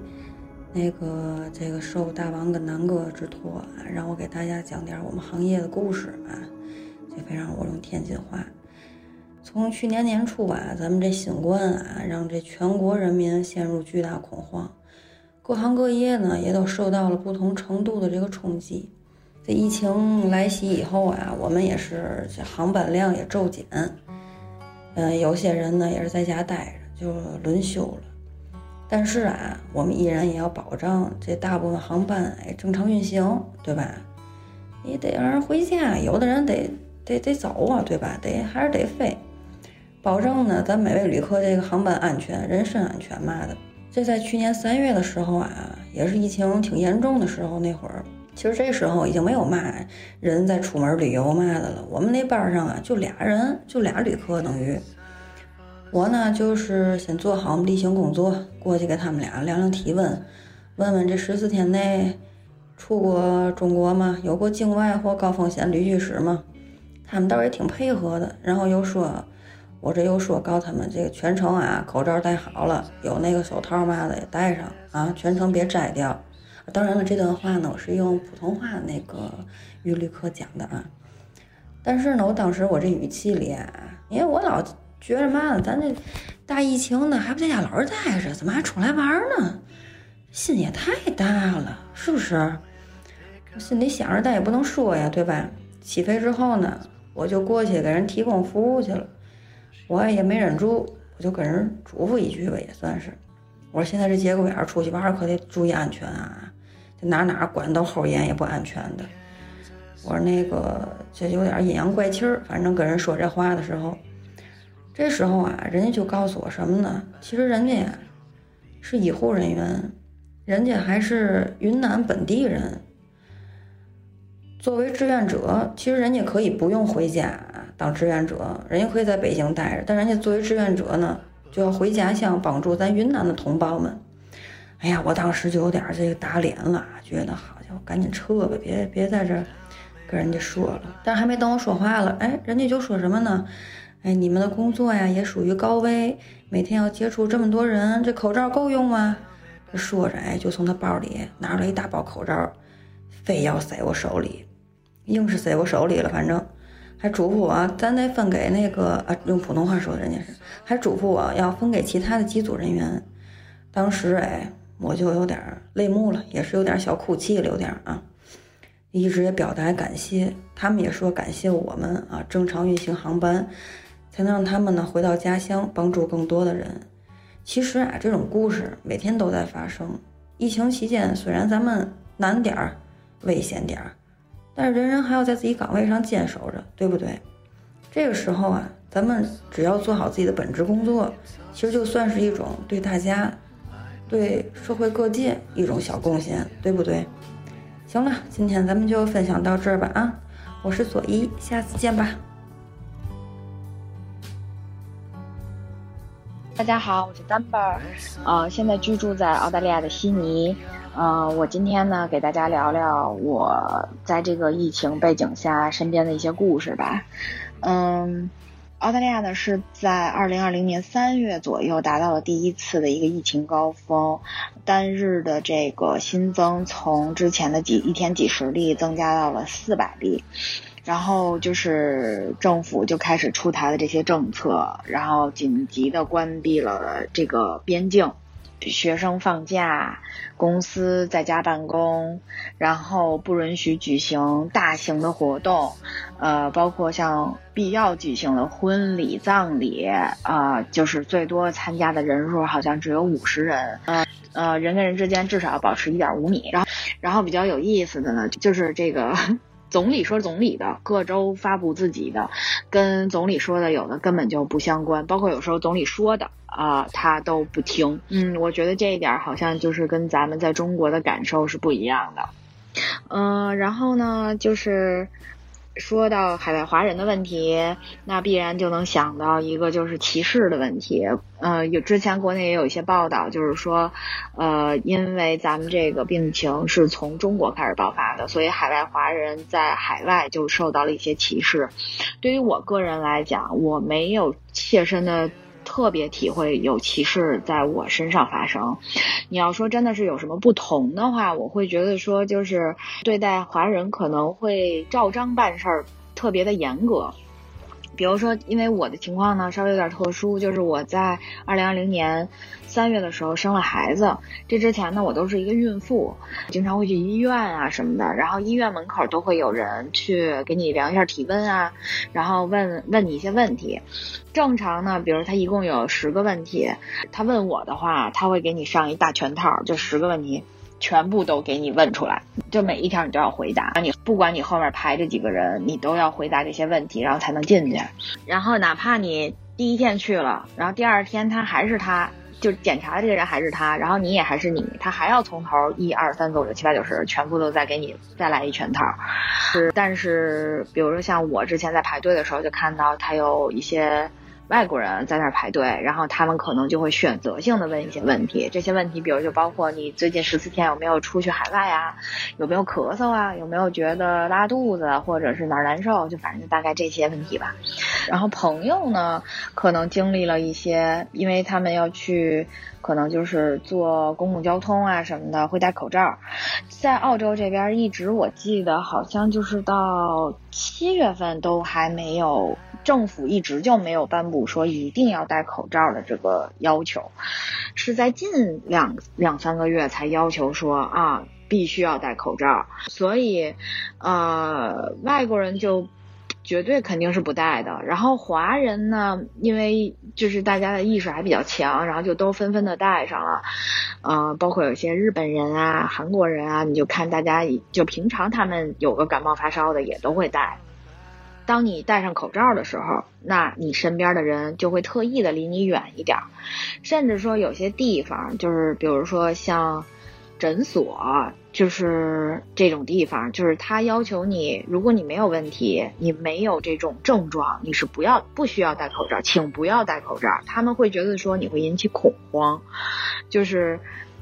那个，这个受大王跟南哥之托，让我给大家讲点我们行业的故事啊。这非让我用天津话。从去年年初啊，咱们这新冠啊，让这全国人民陷入巨大恐慌，各行各业呢也都受到了不同程度的这个冲击。这疫情来袭以后啊，我们也是这航班量也骤减。嗯，有些人呢也是在家待着，就轮休了。但是啊，我们依然也要保障这大部分航班哎正常运行，对吧？你得让人回家，有的人得得得走啊，对吧？得还是得飞，保证呢咱每位旅客这个航班安全、人身安全嘛的。这在去年三月的时候啊，也是疫情挺严重的时候，那会儿其实这时候已经没有嘛人在出门旅游嘛的了。我们那班上啊，就俩人，就俩旅客等于。我呢，就是先做好我们例行工作，过去给他们俩量量体温，问问这十四天内出过中国吗？有过境外或高风险旅居史吗？他们倒是也挺配合的。然后又说，我这又说告他们这个全程啊，口罩戴好了，有那个手套嘛的也戴上啊，全程别摘掉。当然了，这段话呢，我是用普通话那个语旅客讲的啊。但是呢，我当时我这语气里，因为我老。觉着嘛呢？咱这大疫情呢，还不在家老实待着，怎么还出来玩呢？心也太大了，是不是？我心里想着，但也不能说呀，对吧？起飞之后呢，我就过去给人提供服务去了。我也没忍住，我就跟人嘱咐一句吧，也算是。我说现在这节骨眼出去玩可得注意安全啊，这哪哪关都齁严也不安全的。我说那个这有点阴阳怪气儿，反正跟人说这话的时候。这时候啊，人家就告诉我什么呢？其实人家呀是医护人员，人家还是云南本地人。作为志愿者，其实人家可以不用回家当志愿者，人家可以在北京待着，但人家作为志愿者呢，就要回家乡帮助咱云南的同胞们。哎呀，我当时就有点这个打脸了，觉得好家伙，赶紧撤吧，别别在这跟人家说了。但还没等我说话了，哎，人家就说什么呢？哎，你们的工作呀也属于高危，每天要接触这么多人，这口罩够用吗？说着，哎，就从他包里拿出来一大包口罩，非要塞我手里，硬是塞我手里了。反正还嘱咐我，咱得分给那个啊，用普通话说，人家是还嘱咐我要分给其他的机组人员。当时，哎。我就有点泪目了，也是有点小哭泣了，有点啊，一直也表达感谢，他们也说感谢我们啊，正常运行航班，才能让他们呢回到家乡，帮助更多的人。其实啊，这种故事每天都在发生。疫情期间，虽然咱们难点儿、危险点儿，但是人人还要在自己岗位上坚守着，对不对？这个时候啊，咱们只要做好自己的本职工作，其实就算是一种对大家。对社会各界一种小贡献，对不对？行了，今天咱们就分享到这儿吧啊！我是左一，下次见吧。大家好，我是 Dumber，呃，现在居住在澳大利亚的悉尼，呃，我今天呢给大家聊聊我在这个疫情背景下身边的一些故事吧，嗯。澳大利亚呢是在二零二零年三月左右达到了第一次的一个疫情高峰，单日的这个新增从之前的几一天几十例增加到了四百例，然后就是政府就开始出台了这些政策，然后紧急的关闭了这个边境。学生放假，公司在家办公，然后不允许举行大型的活动，呃，包括像必要举行的婚礼、葬礼，啊，就是最多参加的人数好像只有五十人，呃，呃，人跟人之间至少要保持一点五米。然后，然后比较有意思的呢，就是这个总理说总理的，各州发布自己的，跟总理说的有的根本就不相关，包括有时候总理说的。啊，他都不听。嗯，我觉得这一点好像就是跟咱们在中国的感受是不一样的。嗯，然后呢，就是说到海外华人的问题，那必然就能想到一个就是歧视的问题。呃，有之前国内也有一些报道，就是说，呃，因为咱们这个病情是从中国开始爆发的，所以海外华人在海外就受到了一些歧视。对于我个人来讲，我没有切身的。特别体会有歧视在我身上发生。你要说真的是有什么不同的话，我会觉得说就是对待华人可能会照章办事儿，特别的严格。比如说，因为我的情况呢稍微有点特殊，就是我在二零二零年三月的时候生了孩子。这之前呢，我都是一个孕妇，经常会去医院啊什么的。然后医院门口都会有人去给你量一下体温啊，然后问问你一些问题。正常呢，比如他一共有十个问题，他问我的话，他会给你上一大全套，就十个问题。全部都给你问出来，就每一条你都要回答。你不管你后面排着几个人，你都要回答这些问题，然后才能进去。然后哪怕你第一天去了，然后第二天他还是他，就检查的这个人还是他，然后你也还是你，他还要从头一二三四五六七八九十全部都再给你再来一全套。是，但是比如说像我之前在排队的时候，就看到他有一些。外国人在那儿排队，然后他们可能就会选择性的问一些问题。这些问题，比如就包括你最近十四天有没有出去海外啊，有没有咳嗽啊，有没有觉得拉肚子或者是哪儿难受，就反正就大概这些问题吧。然后朋友呢，可能经历了一些，因为他们要去，可能就是坐公共交通啊什么的，会戴口罩。在澳洲这边，一直我记得好像就是到七月份都还没有。政府一直就没有颁布说一定要戴口罩的这个要求，是在近两两三个月才要求说啊必须要戴口罩，所以呃外国人就绝对肯定是不戴的。然后华人呢，因为就是大家的意识还比较强，然后就都纷纷的戴上了，呃，包括有些日本人啊、韩国人啊，你就看大家就平常他们有个感冒发烧的也都会戴。当你戴上口罩的时候，那你身边的人就会特意的离你远一点，甚至说有些地方，就是比如说像诊所，就是这种地方，就是他要求你，如果你没有问题，你没有这种症状，你是不要不需要戴口罩，请不要戴口罩。他们会觉得说你会引起恐慌，就是。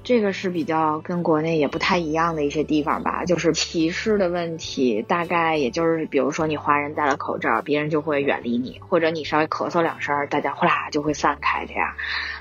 这个是比较跟国内也不太一样的一些地方吧，就是歧视的问题，大概也就是比如说你华人戴了口罩，别人就会远离你，或者你稍微咳嗽两声，大家呼啦就会散开这样。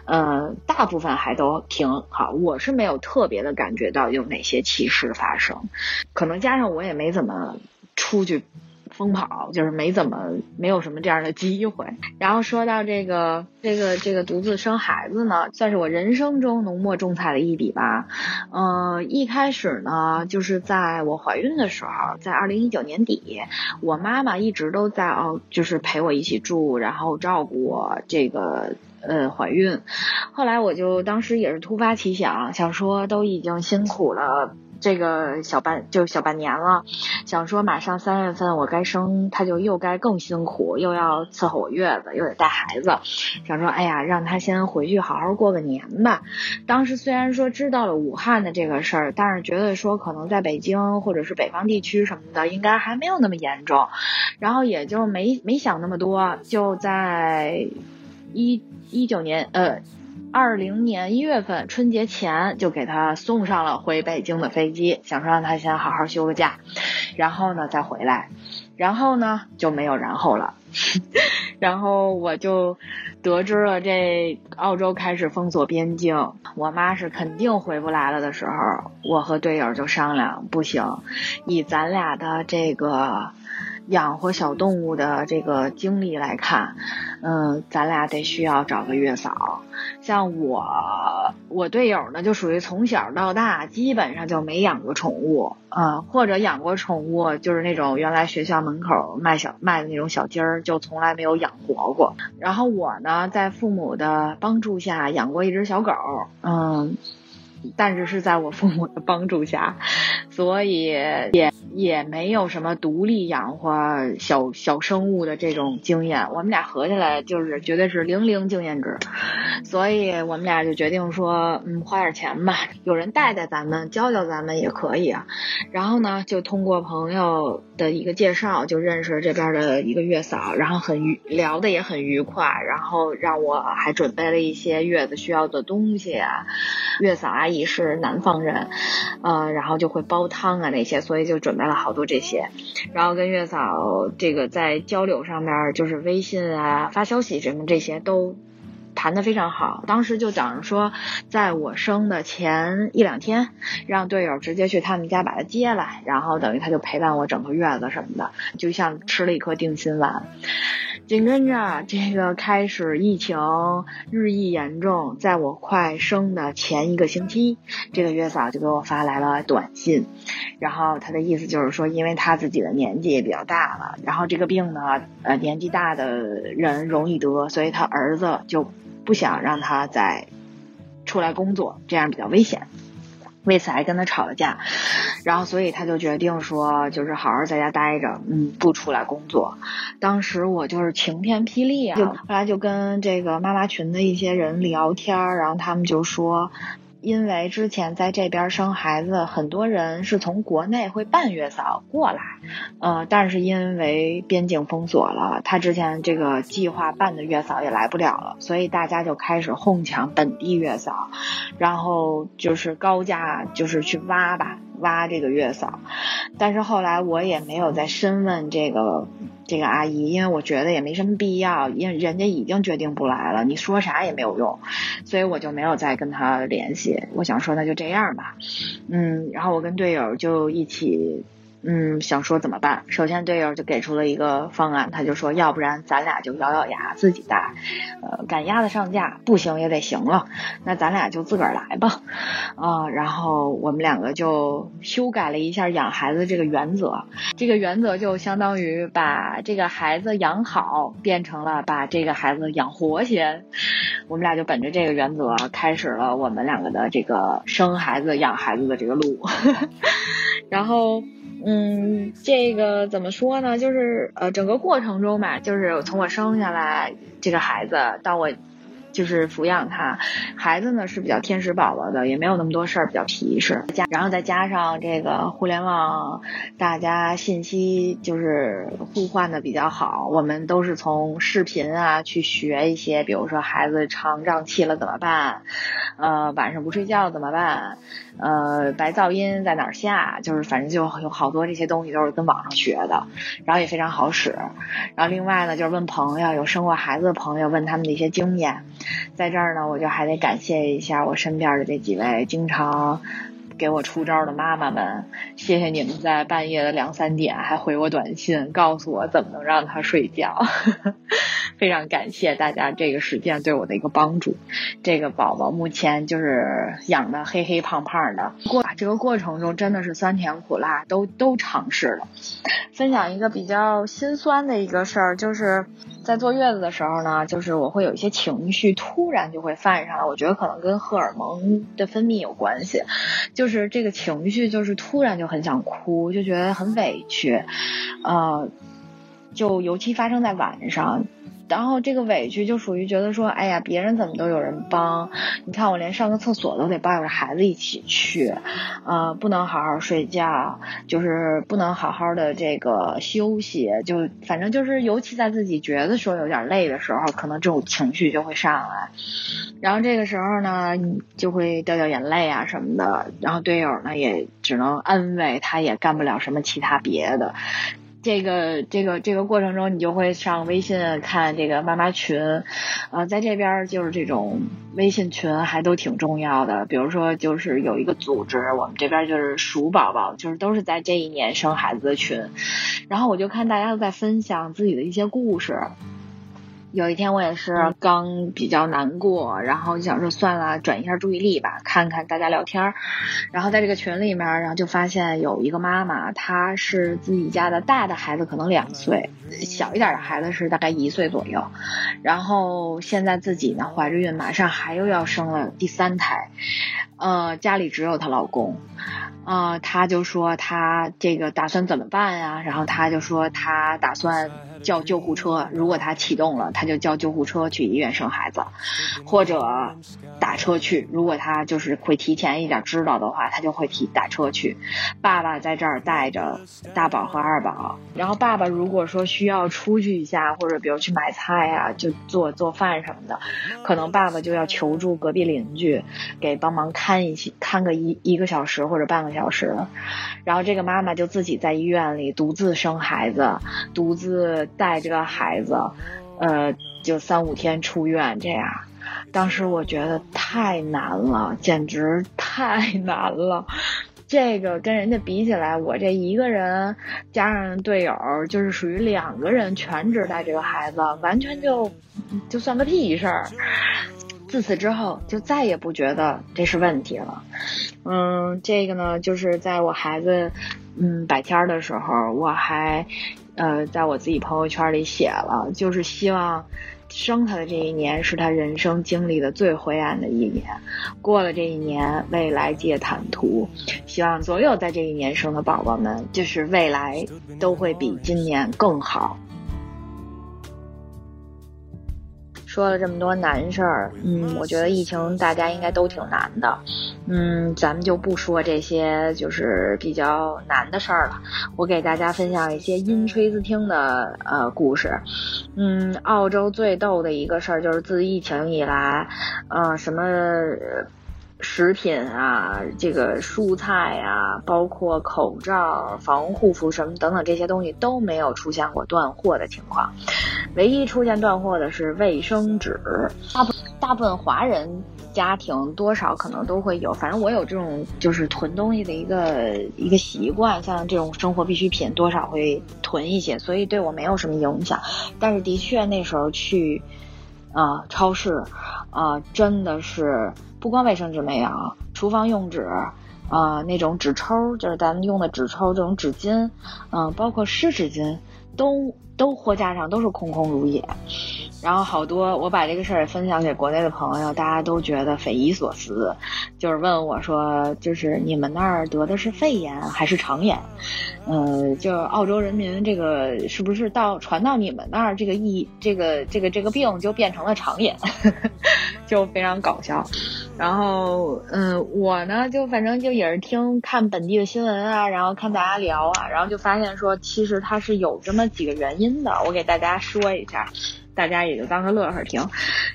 呃，大部分还都挺好，我是没有特别的感觉到有哪些歧视发生，可能加上我也没怎么出去。疯跑就是没怎么没有什么这样的机会。然后说到这个这个这个独自生孩子呢，算是我人生中浓墨重彩的一笔吧。呃，一开始呢，就是在我怀孕的时候，在二零一九年底，我妈妈一直都在哦，就是陪我一起住，然后照顾我这个呃怀孕。后来我就当时也是突发奇想，想说都已经辛苦了。这个小半就小半年了，想说马上三月份我该生，他就又该更辛苦，又要伺候我月子，又得带孩子，想说哎呀，让他先回去好好过个年吧。当时虽然说知道了武汉的这个事儿，但是觉得说可能在北京或者是北方地区什么的，应该还没有那么严重，然后也就没没想那么多，就在一一九年呃。二零年一月份春节前就给他送上了回北京的飞机，想说让他先好好休个假，然后呢再回来，然后呢就没有然后了，(laughs) 然后我就得知了这澳洲开始封锁边境，我妈是肯定回不来了的时候，我和队友就商量，不行，以咱俩的这个。养活小动物的这个经历来看，嗯，咱俩得需要找个月嫂。像我，我队友呢，就属于从小到大基本上就没养过宠物，啊，或者养过宠物，就是那种原来学校门口卖小卖的那种小鸡儿，就从来没有养活过。然后我呢，在父母的帮助下养过一只小狗，嗯。但是是在我父母的帮助下，所以也也没有什么独立养活小小生物的这种经验。我们俩合起来就是绝对是零零经验值，所以我们俩就决定说，嗯，花点钱吧，有人带带咱们，教教咱们也可以啊。然后呢，就通过朋友的一个介绍，就认识这边的一个月嫂，然后很愉聊的也很愉快，然后让我还准备了一些月子需要的东西啊，月嫂阿姨。是南方人，呃，然后就会煲汤啊那些，所以就准备了好多这些，然后跟月嫂这个在交流上面，就是微信啊发消息什么这些都谈的非常好。当时就等着说，在我生的前一两天，让队友直接去他们家把他接来，然后等于他就陪伴我整个月子什么的，就像吃了一颗定心丸。紧跟着，这个开始疫情日益严重，在我快生的前一个星期，这个月嫂就给我发来了短信，然后他的意思就是说，因为他自己的年纪也比较大了，然后这个病呢，呃，年纪大的人容易得，所以他儿子就不想让他再出来工作，这样比较危险。为此还跟他吵了架，然后所以他就决定说，就是好好在家待着，嗯，不出来工作。当时我就是晴天霹雳啊！后来就跟这个妈妈群的一些人聊天，然后他们就说。因为之前在这边生孩子，很多人是从国内会办月嫂过来，呃，但是因为边境封锁了，他之前这个计划办的月嫂也来不了了，所以大家就开始哄抢本地月嫂，然后就是高价就是去挖吧。挖这个月嫂，但是后来我也没有再深问这个这个阿姨，因为我觉得也没什么必要，因为人家已经决定不来了，你说啥也没有用，所以我就没有再跟她联系。我想说那就这样吧，嗯，然后我跟队友就一起。嗯，想说怎么办？首先队友就给出了一个方案，他就说，要不然咱俩就咬咬牙自己带，呃，赶鸭子上架，不行也得行了，那咱俩就自个儿来吧，啊，然后我们两个就修改了一下养孩子这个原则，这个原则就相当于把这个孩子养好变成了把这个孩子养活先，我们俩就本着这个原则开始了我们两个的这个生孩子养孩子的这个路，(laughs) 然后。嗯，嗯这个怎么说呢？就是呃，整个过程中吧，就是从我生下来这个孩子到我就是抚养他。孩子呢是比较天使宝宝的，也没有那么多事儿，比较皮实。加然后再加上这个互联网，大家信息就是互换的比较好。我们都是从视频啊去学一些，比如说孩子肠胀气了怎么办？呃，晚上不睡觉怎么办？呃，白噪音在哪儿下？就是反正就有好多这些东西都是跟网上学的，然后也非常好使。然后另外呢，就是问朋友，有生过孩子的朋友，问他们的一些经验。在这儿呢，我就还得感谢一下我身边的这几位经常给我出招的妈妈们，谢谢你们在半夜的两三点还回我短信，告诉我怎么能让他睡觉。(laughs) 非常感谢大家这个实践对我的一个帮助。这个宝宝目前就是养的黑黑胖胖的，过这个过程中真的是酸甜苦辣都都尝试了。分享一个比较心酸的一个事儿，就是在坐月子的时候呢，就是我会有一些情绪突然就会犯上来，我觉得可能跟荷尔蒙的分泌有关系，就就是这个情绪就是突然就很想哭，就觉得很委屈，呃，就尤其发生在晚上。然后这个委屈就属于觉得说，哎呀，别人怎么都有人帮，你看我连上个厕所都得抱着孩子一起去，呃，不能好好睡觉，就是不能好好的这个休息，就反正就是，尤其在自己觉得说有点累的时候，可能这种情绪就会上来，然后这个时候呢，就会掉掉眼泪啊什么的，然后队友呢也只能安慰，他也干不了什么其他别的。这个这个这个过程中，你就会上微信看这个妈妈群，呃，在这边就是这种微信群还都挺重要的。比如说，就是有一个组织，我们这边就是鼠宝宝，就是都是在这一年生孩子的群。然后我就看大家都在分享自己的一些故事。有一天我也是刚比较难过，然后就想说算了，转移下注意力吧，看看大家聊天。然后在这个群里面，然后就发现有一个妈妈，她是自己家的大的孩子可能两岁，小一点的孩子是大概一岁左右。然后现在自己呢怀着孕，马上还又要生了第三胎，呃，家里只有她老公。啊，他就说他这个打算怎么办呀？然后他就说他打算叫救护车，如果他启动了，他就叫救护车去医院生孩子，或者打车去。如果他就是会提前一点知道的话，他就会提打车去。爸爸在这儿带着大宝和二宝，然后爸爸如果说需要出去一下，或者比如去买菜呀，就做做饭什么的，可能爸爸就要求助隔壁邻居给帮忙看一些，看个一一个小时或者半个。小时，然后这个妈妈就自己在医院里独自生孩子，独自带这个孩子，呃，就三五天出院这样。当时我觉得太难了，简直太难了。这个跟人家比起来，我这一个人加上队友，就是属于两个人全职带这个孩子，完全就就算个屁事儿。自此之后，就再也不觉得这是问题了。嗯，这个呢，就是在我孩子嗯百天的时候，我还呃在我自己朋友圈里写了，就是希望生他的这一年是他人生经历的最灰暗的一年。过了这一年，未来皆坦途。希望所有在这一年生的宝宝们，就是未来都会比今年更好。说了这么多难事儿，嗯，我觉得疫情大家应该都挺难的，嗯，咱们就不说这些就是比较难的事儿了。我给大家分享一些阴吹子听的呃故事，嗯，澳洲最逗的一个事儿就是自疫情以来，呃，什么。食品啊，这个蔬菜啊，包括口罩、防护服什么等等这些东西都没有出现过断货的情况，唯一出现断货的是卫生纸。大部大部分华人家庭多少可能都会有，反正我有这种就是囤东西的一个一个习惯，像这种生活必需品多少会囤一些，所以对我没有什么影响。但是的确那时候去啊超市啊真的是。不光卫生纸没有，厨房用纸，啊，那种纸抽，就是咱们用的纸抽这种纸巾，嗯，包括湿纸巾，都都货架上都是空空如也。然后好多，我把这个事儿分享给国内的朋友，大家都觉得匪夷所思，就是问我说，就是你们那儿得的是肺炎还是肠炎？呃，就澳洲人民这个是不是到传到你们那儿，这个疫这个这个这个病就变成了肠炎，(laughs) 就非常搞笑。然后，嗯，我呢就反正就也是听看本地的新闻啊，然后看大家聊啊，然后就发现说，其实它是有这么几个原因的，我给大家说一下。大家也就当个乐呵听。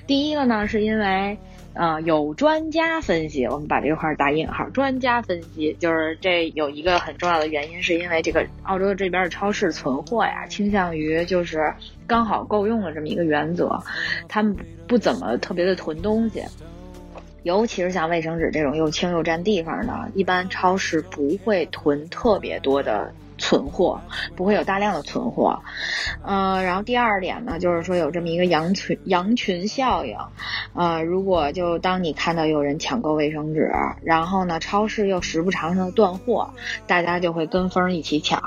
第一个呢，是因为，呃，有专家分析，我们把这块打引号，专家分析就是这有一个很重要的原因，是因为这个澳洲这边的超市存货呀，倾向于就是刚好够用的这么一个原则，他们不怎么特别的囤东西，尤其是像卫生纸这种又轻又占地方的，一般超市不会囤特别多的。存货不会有大量的存货，呃，然后第二点呢，就是说有这么一个羊群羊群效应，呃，如果就当你看到有人抢购卫生纸，然后呢，超市又时不常的断货，大家就会跟风一起抢，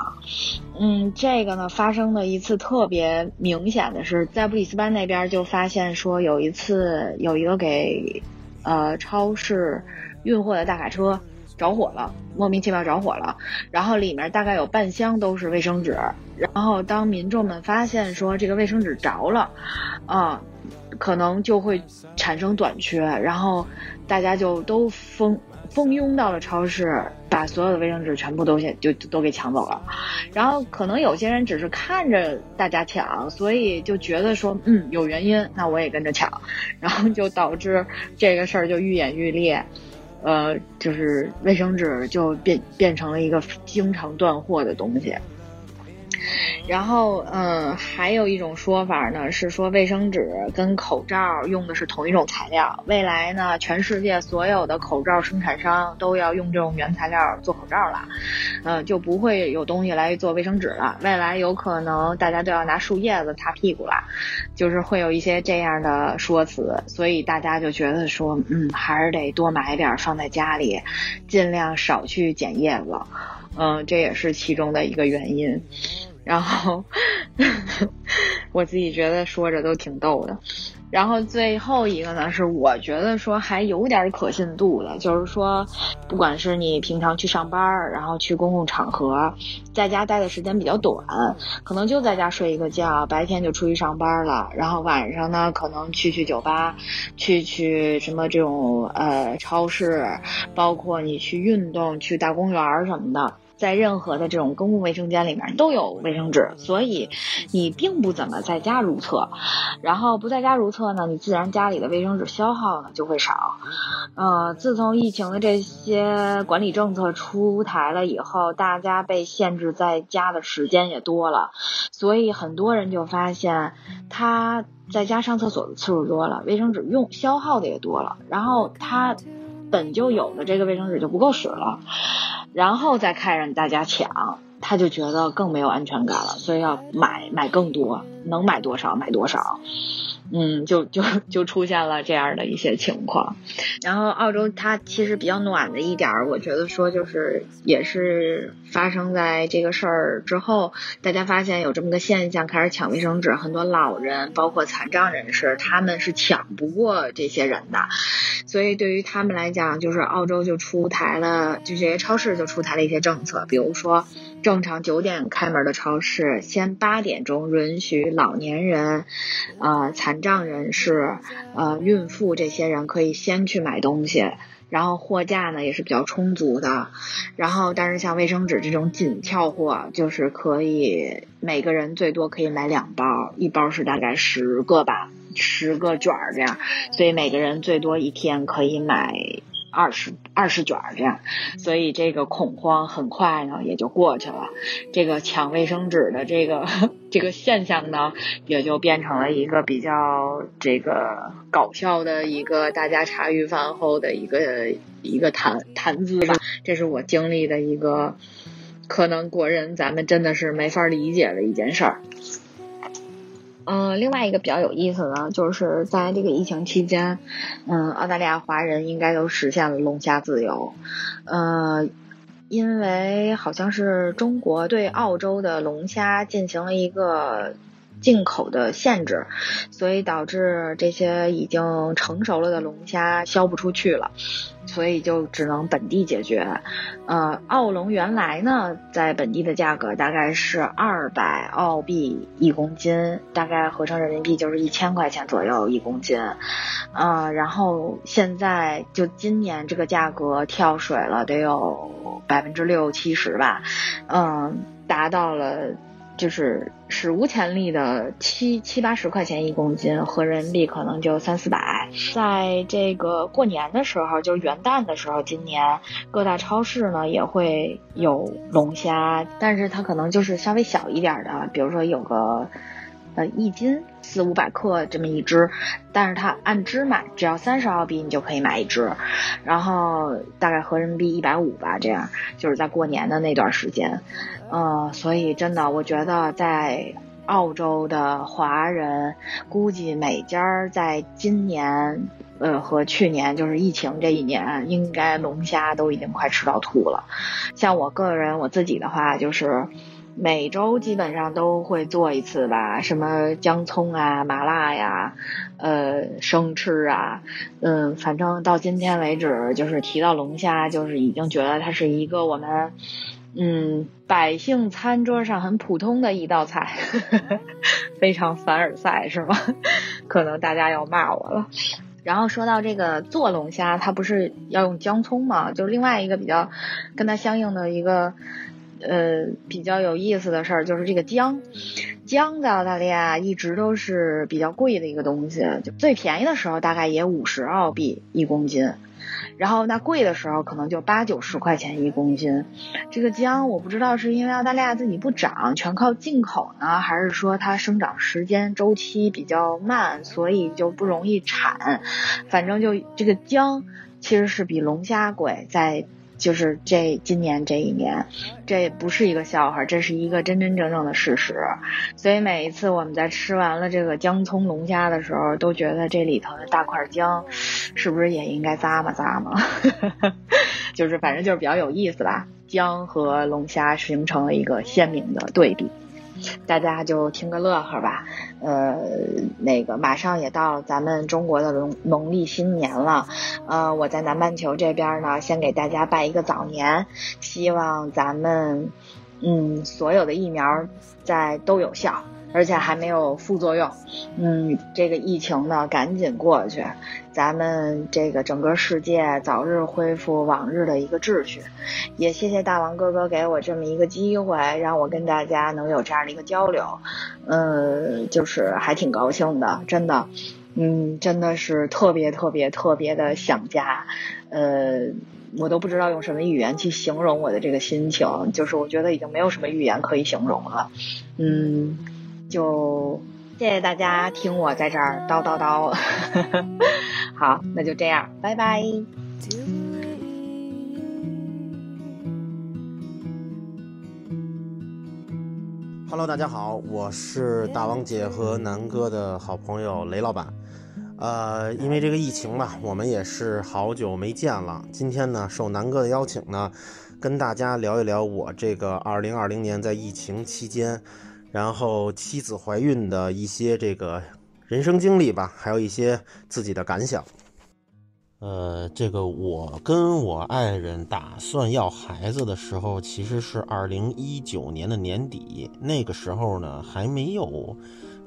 嗯，这个呢发生的一次特别明显的是在布里斯班那边就发现说有一次有一个给呃超市运货的大卡车。着火了，莫名其妙着火了，然后里面大概有半箱都是卫生纸，然后当民众们发现说这个卫生纸着了，啊，可能就会产生短缺，然后大家就都蜂蜂拥到了超市，把所有的卫生纸全部都先就都给抢走了，然后可能有些人只是看着大家抢，所以就觉得说嗯有原因，那我也跟着抢，然后就导致这个事儿就愈演愈烈。呃，就是卫生纸就变变成了一个经常断货的东西。然后，嗯，还有一种说法呢，是说卫生纸跟口罩用的是同一种材料。未来呢，全世界所有的口罩生产商都要用这种原材料做口罩了，嗯，就不会有东西来做卫生纸了。未来有可能大家都要拿树叶子擦屁股了，就是会有一些这样的说辞。所以大家就觉得说，嗯，还是得多买点放在家里，尽量少去捡叶子。嗯，这也是其中的一个原因。然后，(laughs) 我自己觉得说着都挺逗的。然后最后一个呢，是我觉得说还有点可信度的，就是说，不管是你平常去上班，然后去公共场合，在家待的时间比较短，可能就在家睡一个觉，白天就出去上班了，然后晚上呢，可能去去酒吧，去去什么这种呃超市，包括你去运动，去大公园什么的。在任何的这种公共卫生间里面都有卫生纸，所以你并不怎么在家如厕，然后不在家如厕呢，你自然家里的卫生纸消耗呢就会少。呃，自从疫情的这些管理政策出台了以后，大家被限制在家的时间也多了，所以很多人就发现他在家上厕所的次数多了，卫生纸用消耗的也多了，然后他本就有的这个卫生纸就不够使了。然后再看着大家抢，他就觉得更没有安全感了，所以要买买更多，能买多少买多少。嗯，就就就出现了这样的一些情况。然后澳洲它其实比较暖的一点儿，我觉得说就是也是发生在这个事儿之后，大家发现有这么个现象，开始抢卫生纸，很多老人包括残障人士，他们是抢不过这些人的，所以对于他们来讲，就是澳洲就出台了，就这些超市就出台了一些政策，比如说。正常九点开门的超市，先八点钟允许老年人、呃残障人士、呃孕妇这些人可以先去买东西，然后货架呢也是比较充足的。然后，但是像卫生纸这种紧俏货，就是可以每个人最多可以买两包，一包是大概十个吧，十个卷儿这样，所以每个人最多一天可以买。二十二十卷这样，所以这个恐慌很快呢也就过去了。这个抢卫生纸的这个这个现象呢，也就变成了一个比较这个搞笑的一个大家茶余饭后的一个一个谈谈资吧。这是我经历的一个，可能国人咱们真的是没法理解的一件事儿。嗯，另外一个比较有意思呢，就是在这个疫情期间，嗯，澳大利亚华人应该都实现了龙虾自由。呃，因为好像是中国对澳洲的龙虾进行了一个。进口的限制，所以导致这些已经成熟了的龙虾销不出去了，所以就只能本地解决。呃，澳龙原来呢，在本地的价格大概是二百澳币一公斤，大概合成人民币就是一千块钱左右一公斤。呃，然后现在就今年这个价格跳水了，得有百分之六七十吧，嗯，达到了。就是史无前例的七七八十块钱一公斤，合人民币可能就三四百。在这个过年的时候，就是元旦的时候，今年各大超市呢也会有龙虾，但是它可能就是稍微小一点的，比如说有个呃一斤四五百克这么一只，但是它按只买，只要三十澳币你就可以买一只，然后大概合人民币一百五吧，这样就是在过年的那段时间。呃，所以真的，我觉得在澳洲的华人，估计每家在今年，呃，和去年就是疫情这一年，应该龙虾都已经快吃到吐了。像我个人我自己的话，就是每周基本上都会做一次吧，什么姜葱啊、麻辣呀，呃，生吃啊，嗯，反正到今天为止，就是提到龙虾，就是已经觉得它是一个我们。嗯，百姓餐桌上很普通的一道菜，(laughs) 非常凡尔赛是吗？(laughs) 可能大家要骂我了。然后说到这个做龙虾，它不是要用姜葱吗？就是另外一个比较跟它相应的一个呃比较有意思的事儿，就是这个姜。姜在澳大利亚一直都是比较贵的一个东西，就最便宜的时候大概也五十澳币一公斤。然后那贵的时候可能就八九十块钱一公斤，这个姜我不知道是因为澳大利亚自己不长，全靠进口呢，还是说它生长时间周期比较慢，所以就不容易产。反正就这个姜其实是比龙虾贵，在。就是这今年这一年，这不是一个笑话，这是一个真真正正的事实。所以每一次我们在吃完了这个姜葱龙虾的时候，都觉得这里头的大块姜，是不是也应该咂嘛咂嘛？(laughs) 就是反正就是比较有意思吧。姜和龙虾形成了一个鲜明的对比。大家就听个乐呵吧，呃，那个马上也到咱们中国的农农历新年了，呃，我在南半球这边呢，先给大家拜一个早年，希望咱们，嗯，所有的疫苗在都有效。而且还没有副作用，嗯，这个疫情呢赶紧过去，咱们这个整个世界早日恢复往日的一个秩序。也谢谢大王哥哥给我这么一个机会，让我跟大家能有这样的一个交流，嗯，就是还挺高兴的，真的，嗯，真的是特别特别特别的想家，呃，我都不知道用什么语言去形容我的这个心情，就是我觉得已经没有什么语言可以形容了，嗯。就谢谢大家听我在这儿叨叨叨，(laughs) 好，那就这样，拜拜。Hello，大家好，我是大王姐和南哥的好朋友雷老板。呃，因为这个疫情嘛，我们也是好久没见了。今天呢，受南哥的邀请呢，跟大家聊一聊我这个二零二零年在疫情期间。然后妻子怀孕的一些这个人生经历吧，还有一些自己的感想。呃，这个我跟我爱人打算要孩子的时候，其实是二零一九年的年底，那个时候呢还没有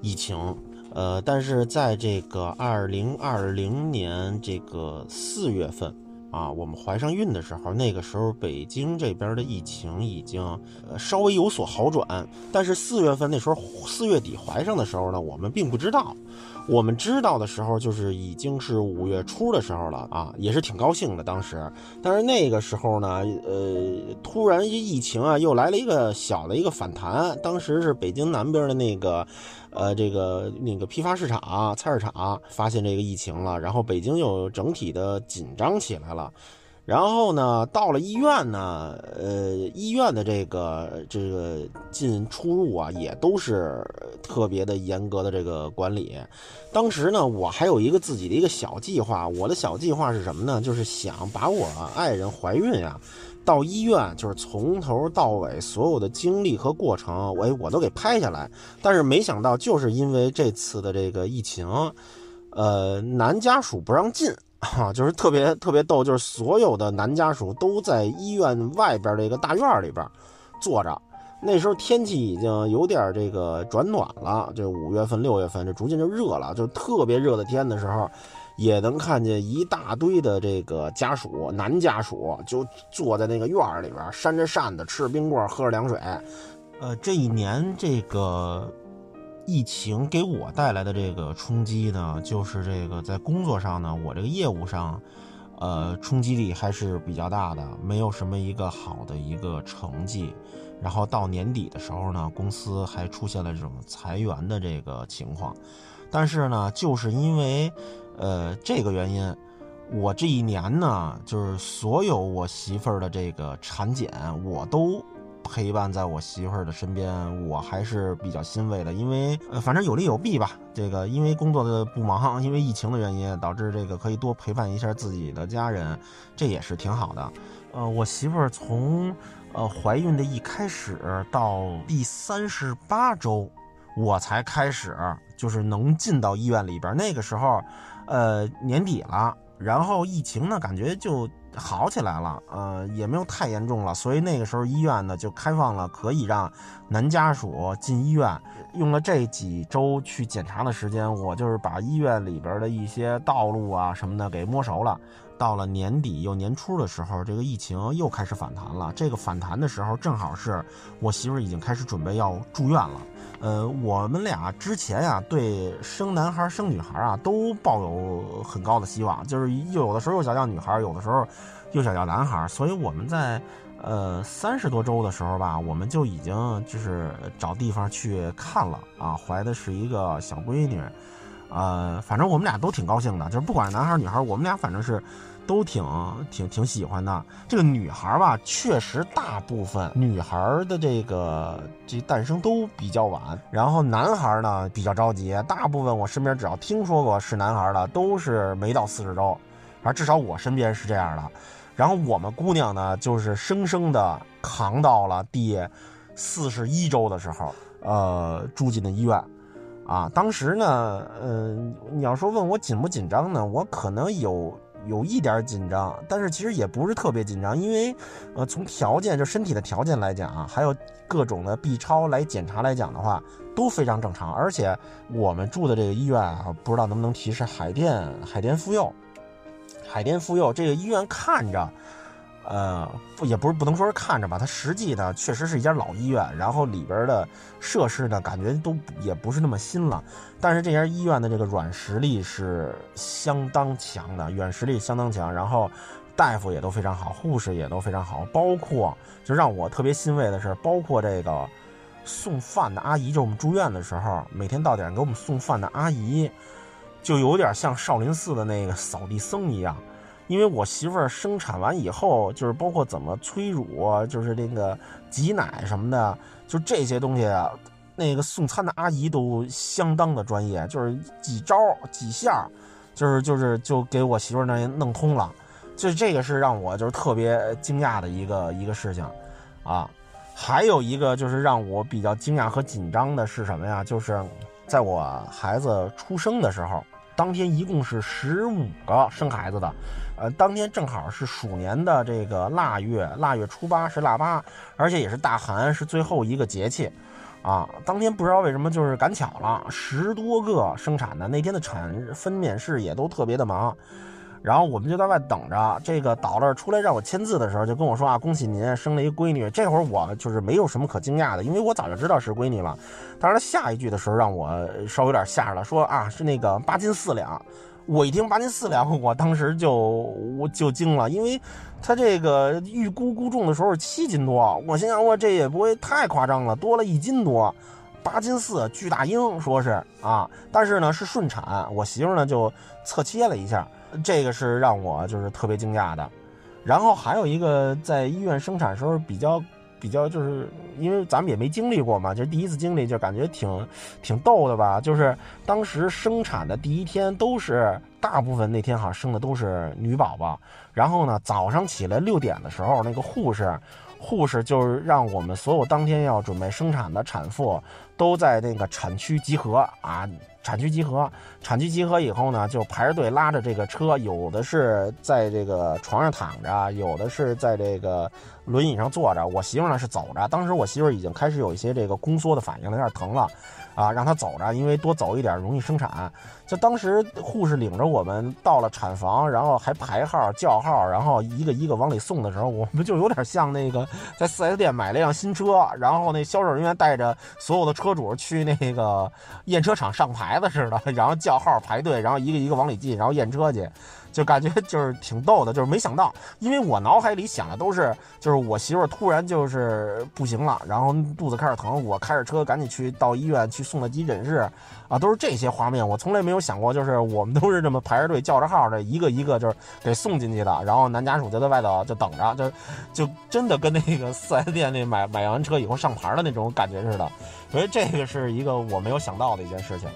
疫情。呃，但是在这个二零二零年这个四月份。啊，我们怀上孕的时候，那个时候北京这边的疫情已经呃稍微有所好转，但是四月份那时候四月底怀上的时候呢，我们并不知道。我们知道的时候，就是已经是五月初的时候了啊，也是挺高兴的当时。但是那个时候呢，呃，突然疫情啊又来了一个小的一个反弹。当时是北京南边的那个，呃，这个那个批发市场、菜市场发现这个疫情了，然后北京又整体的紧张起来了。然后呢，到了医院呢，呃，医院的这个这个进出入啊，也都是特别的严格的这个管理。当时呢，我还有一个自己的一个小计划，我的小计划是什么呢？就是想把我爱人怀孕呀，到医院就是从头到尾所有的经历和过程，我我都给拍下来。但是没想到，就是因为这次的这个疫情，呃，男家属不让进。啊，就是特别特别逗，就是所有的男家属都在医院外边的一个大院里边坐着。那时候天气已经有点这个转暖了，就五月份、六月份，这逐渐就热了。就特别热的天的时候，也能看见一大堆的这个家属，男家属就坐在那个院里边扇着扇子，吃着冰棍，喝着凉水。呃，这一年这个。疫情给我带来的这个冲击呢，就是这个在工作上呢，我这个业务上，呃，冲击力还是比较大的，没有什么一个好的一个成绩。然后到年底的时候呢，公司还出现了这种裁员的这个情况。但是呢，就是因为，呃，这个原因，我这一年呢，就是所有我媳妇儿的这个产检，我都。陪伴在我媳妇儿的身边，我还是比较欣慰的，因为呃，反正有利有弊吧。这个因为工作的不忙，因为疫情的原因，导致这个可以多陪伴一下自己的家人，这也是挺好的。呃，我媳妇儿从呃怀孕的一开始到第三十八周，我才开始就是能进到医院里边。那个时候，呃，年底了，然后疫情呢，感觉就。好起来了，呃，也没有太严重了，所以那个时候医院呢就开放了，可以让男家属进医院。用了这几周去检查的时间，我就是把医院里边的一些道路啊什么的给摸熟了。到了年底又年初的时候，这个疫情又开始反弹了。这个反弹的时候，正好是我媳妇已经开始准备要住院了。呃，我们俩之前呀，对生男孩生女孩啊，都抱有很高的希望，就是又有的时候又想要女孩，有的时候又想要男孩。所以我们在呃三十多周的时候吧，我们就已经就是找地方去看了啊，怀的是一个小闺女。呃，反正我们俩都挺高兴的，就是不管男孩女孩，我们俩反正是都挺挺挺喜欢的。这个女孩吧，确实大部分女孩的这个这诞生都比较晚，然后男孩呢比较着急。大部分我身边只要听说过是男孩的，都是没到四十周，而至少我身边是这样的。然后我们姑娘呢，就是生生的扛到了第四十一周的时候，呃，住进了医院。啊，当时呢，嗯，你要说问我紧不紧张呢，我可能有有一点紧张，但是其实也不是特别紧张，因为，呃，从条件就身体的条件来讲啊，还有各种的 B 超来检查来讲的话，都非常正常。而且我们住的这个医院啊，不知道能不能提示海淀海淀妇幼，海淀妇幼这个医院看着。呃，不，也不是不能说是看着吧，它实际呢确实是一家老医院，然后里边的设施呢感觉都也不是那么新了，但是这家医院的这个软实力是相当强的，软实力相当强，然后大夫也都非常好，护士也都非常好，包括就让我特别欣慰的是，包括这个送饭的阿姨，就我们住院的时候，每天到点给我们送饭的阿姨，就有点像少林寺的那个扫地僧一样。因为我媳妇儿生产完以后，就是包括怎么催乳，就是那个挤奶什么的，就这些东西啊，那个送餐的阿姨都相当的专业，就是几招几下，就是就是就给我媳妇儿那弄通了，就这个是让我就是特别惊讶的一个一个事情，啊，还有一个就是让我比较惊讶和紧张的是什么呀？就是在我孩子出生的时候。当天一共是十五个生孩子的，呃，当天正好是鼠年的这个腊月，腊月初八是腊八，而且也是大寒，是最后一个节气，啊，当天不知道为什么就是赶巧了，十多个生产的，那天的产分娩室也都特别的忙。然后我们就在外等着，这个导乐出来让我签字的时候，就跟我说啊，恭喜您生了一闺女。这会儿我就是没有什么可惊讶的，因为我早就知道是闺女了。但是他下一句的时候让我稍微有点吓着了，说啊是那个八斤四两。我一听八斤四两，我当时就我就惊了，因为他这个预估估重的时候是七斤多，我心想我这也不会太夸张了，多了一斤多，八斤四巨大婴说是啊，但是呢是顺产，我媳妇呢就侧切了一下。这个是让我就是特别惊讶的，然后还有一个在医院生产时候比较比较，就是因为咱们也没经历过嘛，就是第一次经历，就感觉挺挺逗的吧。就是当时生产的第一天都是大部分那天好像生的都是女宝宝，然后呢早上起来六点的时候，那个护士护士就是让我们所有当天要准备生产的产妇都在那个产区集合啊。产区集合，产区集合以后呢，就排着队拉着这个车，有的是在这个床上躺着，有的是在这个轮椅上坐着。我媳妇呢是走着，当时我媳妇已经开始有一些这个宫缩的反应了，有点疼了，啊，让他走着，因为多走一点容易生产。就当时护士领着我们到了产房，然后还排号叫号，然后一个一个往里送的时候，我们就有点像那个在四 S 店买了一辆新车，然后那销售人员带着所有的车主去那个验车场上牌子似的，然后叫号排队，然后一个一个往里进，然后验车去。就感觉就是挺逗的，就是没想到，因为我脑海里想的都是，就是我媳妇突然就是不行了，然后肚子开始疼，我开着车赶紧去到医院去送到急诊室，啊，都是这些画面。我从来没有想过，就是我们都是这么排着队叫着号的，一个一个就是给送进去的，然后男家属就在外头就等着，就就真的跟那个四 S 店那买买完车以后上牌的那种感觉似的。所以这个是一个我没有想到的一件事情，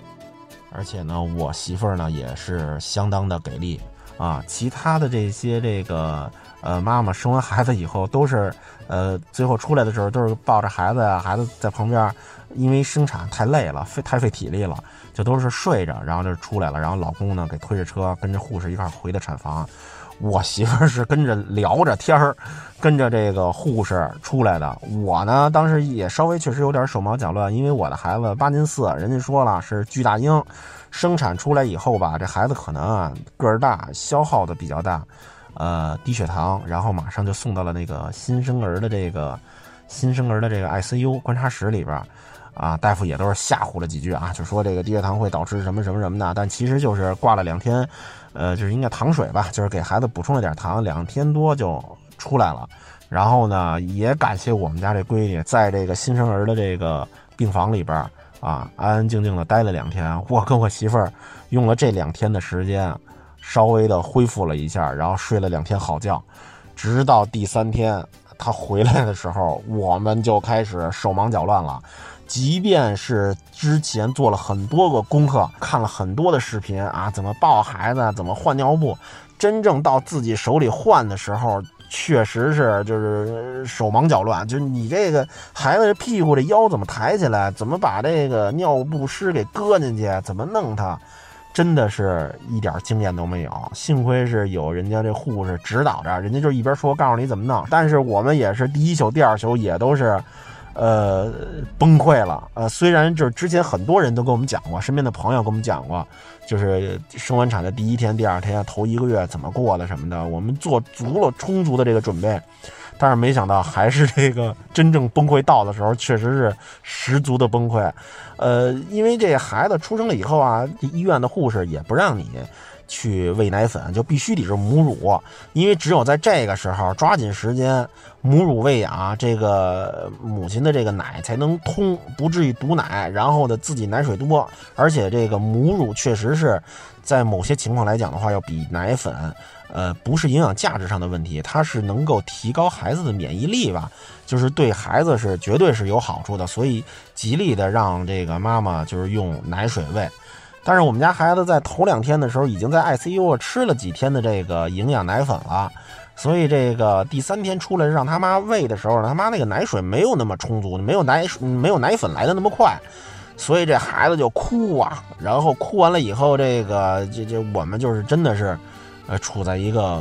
而且呢，我媳妇儿呢也是相当的给力。啊，其他的这些这个呃妈妈生完孩子以后都是呃最后出来的时候都是抱着孩子呀，孩子在旁边，因为生产太累了，费太费体力了，就都是睡着，然后就出来了，然后老公呢给推着车跟着护士一块回的产房，我媳妇儿是跟着聊着天儿，跟着这个护士出来的，我呢当时也稍微确实有点手忙脚乱，因为我的孩子八斤四，人家说了是巨大婴。生产出来以后吧，这孩子可能啊个儿大，消耗的比较大，呃低血糖，然后马上就送到了那个新生儿的这个新生儿的这个 ICU 观察室里边，啊大夫也都是吓唬了几句啊，就说这个低血糖会导致什么什么什么的，但其实就是挂了两天，呃就是应该糖水吧，就是给孩子补充了点糖，两天多就出来了，然后呢也感谢我们家这闺女在这个新生儿的这个病房里边。啊，安安静静的待了两天，我跟我媳妇儿用了这两天的时间，稍微的恢复了一下，然后睡了两天好觉，直到第三天他回来的时候，我们就开始手忙脚乱了。即便是之前做了很多个功课，看了很多的视频啊，怎么抱孩子，怎么换尿布，真正到自己手里换的时候。确实是，就是手忙脚乱。就你这个孩子这屁股这腰怎么抬起来？怎么把这个尿不湿给搁进去？怎么弄他？真的是一点经验都没有。幸亏是有人家这护士指导着，人家就一边说告诉你怎么弄。但是我们也是第一宿、第二宿也都是。呃，崩溃了。呃，虽然就是之前很多人都跟我们讲过，身边的朋友跟我们讲过，就是生完产的第一天、第二天、头一个月怎么过的什么的，我们做足了充足的这个准备。但是没想到，还是这个真正崩溃到的时候，确实是十足的崩溃。呃，因为这孩子出生了以后啊，医院的护士也不让你。去喂奶粉就必须得是母乳，因为只有在这个时候抓紧时间母乳喂养，这个母亲的这个奶才能通，不至于堵奶，然后呢自己奶水多，而且这个母乳确实是在某些情况来讲的话，要比奶粉，呃，不是营养价值上的问题，它是能够提高孩子的免疫力吧，就是对孩子是绝对是有好处的，所以极力的让这个妈妈就是用奶水喂。但是我们家孩子在头两天的时候，已经在 ICU 吃了几天的这个营养奶粉了，所以这个第三天出来让他妈喂的时候，他妈那个奶水没有那么充足，没有奶没有奶粉来的那么快，所以这孩子就哭啊，然后哭完了以后，这个这这我们就是真的是，呃，处在一个。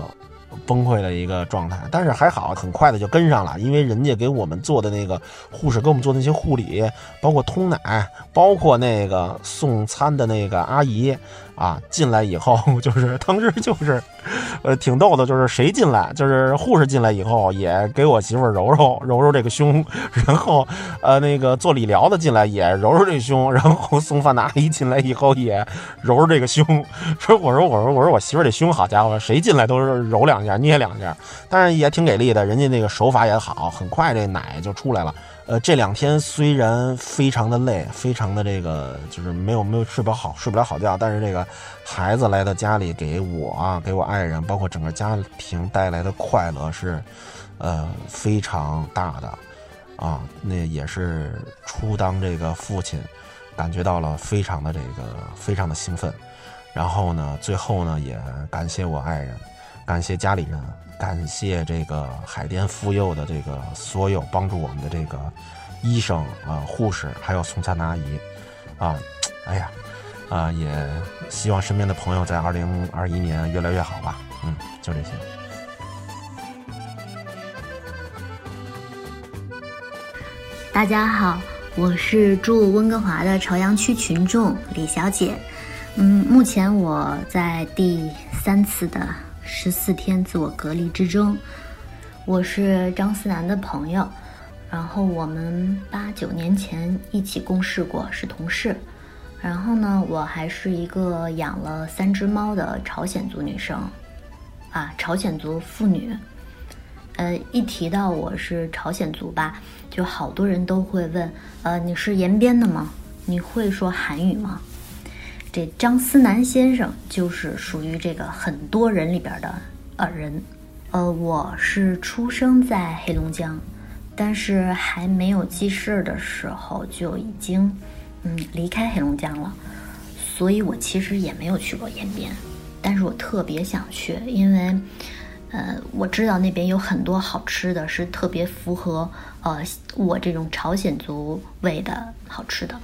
崩溃的一个状态，但是还好，很快的就跟上了，因为人家给我们做的那个护士给我们做那些护理，包括通奶，包括那个送餐的那个阿姨。啊，进来以后 (laughs) 就是当时就是，呃，挺逗的，就是谁进来，就是护士进来以后也给我媳妇揉揉揉揉这个胸，然后呃那个做理疗的进来也揉揉这胸，然后送饭的阿姨进来以后也揉揉这个胸。(laughs) 说我说我说我说我媳妇这胸好家伙，谁进来都是揉两下捏两下，但是也挺给力的，人家那个手法也好，很快这奶就出来了。呃，这两天虽然非常的累，非常的这个就是没有没有睡不好睡不了好觉，但是这个孩子来到家里，给我啊，给我爱人，包括整个家庭带来的快乐是，呃，非常大的，啊，那也是初当这个父亲，感觉到了非常的这个非常的兴奋，然后呢，最后呢，也感谢我爱人，感谢家里人。感谢这个海淀妇幼的这个所有帮助我们的这个医生啊、护士，还有送餐的阿姨，啊，哎呀，啊，也希望身边的朋友在二零二一年越来越好吧。嗯，就这些。大家好，我是住温哥华的朝阳区群众李小姐。嗯，目前我在第三次的十四天自我隔离之中。我是张思楠的朋友，然后我们八九年前一起共事过，是同事。然后呢，我还是一个养了三只猫的朝鲜族女生，啊，朝鲜族妇女。呃，一提到我是朝鲜族吧，就好多人都会问，呃，你是延边的吗？你会说韩语吗？这张思南先生就是属于这个很多人里边的呃人。呃，我是出生在黑龙江，但是还没有记事的时候就已经嗯离开黑龙江了，所以我其实也没有去过延边，但是我特别想去，因为。呃，我知道那边有很多好吃的，是特别符合呃我这种朝鲜族味的好吃的。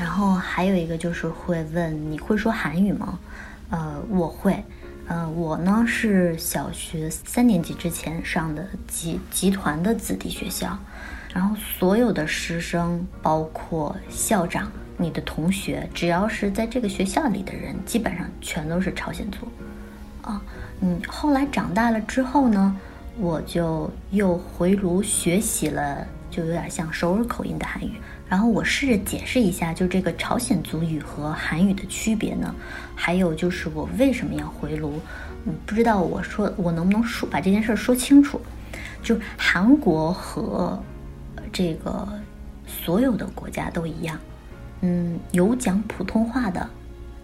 然后还有一个就是会问你会说韩语吗？呃，我会。呃，我呢是小学三年级之前上的集集团的子弟学校，然后所有的师生，包括校长、你的同学，只要是在这个学校里的人，基本上全都是朝鲜族。啊，嗯，后来长大了之后呢，我就又回炉学习了，就有点像首尔口音的韩语。然后我试着解释一下，就这个朝鲜族语和韩语的区别呢，还有就是我为什么要回炉。嗯，不知道我说我能不能说把这件事儿说清楚。就韩国和这个所有的国家都一样，嗯，有讲普通话的，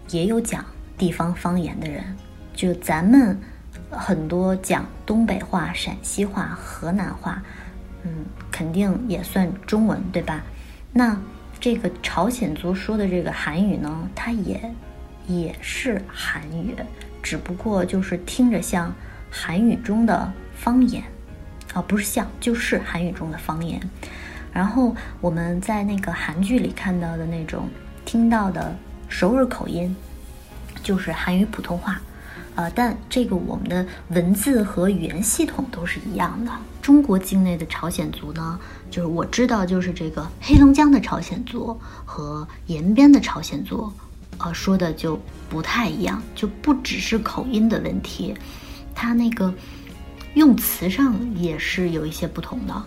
也有讲地方方言的人。就咱们很多讲东北话、陕西话、河南话，嗯，肯定也算中文，对吧？那这个朝鲜族说的这个韩语呢，它也也是韩语，只不过就是听着像韩语中的方言，啊，不是像，就是韩语中的方言。然后我们在那个韩剧里看到的那种听到的首尔口音，就是韩语普通话。呃，但这个我们的文字和语言系统都是一样的。中国境内的朝鲜族呢，就是我知道，就是这个黑龙江的朝鲜族和延边的朝鲜族，呃，说的就不太一样，就不只是口音的问题，它那个用词上也是有一些不同的。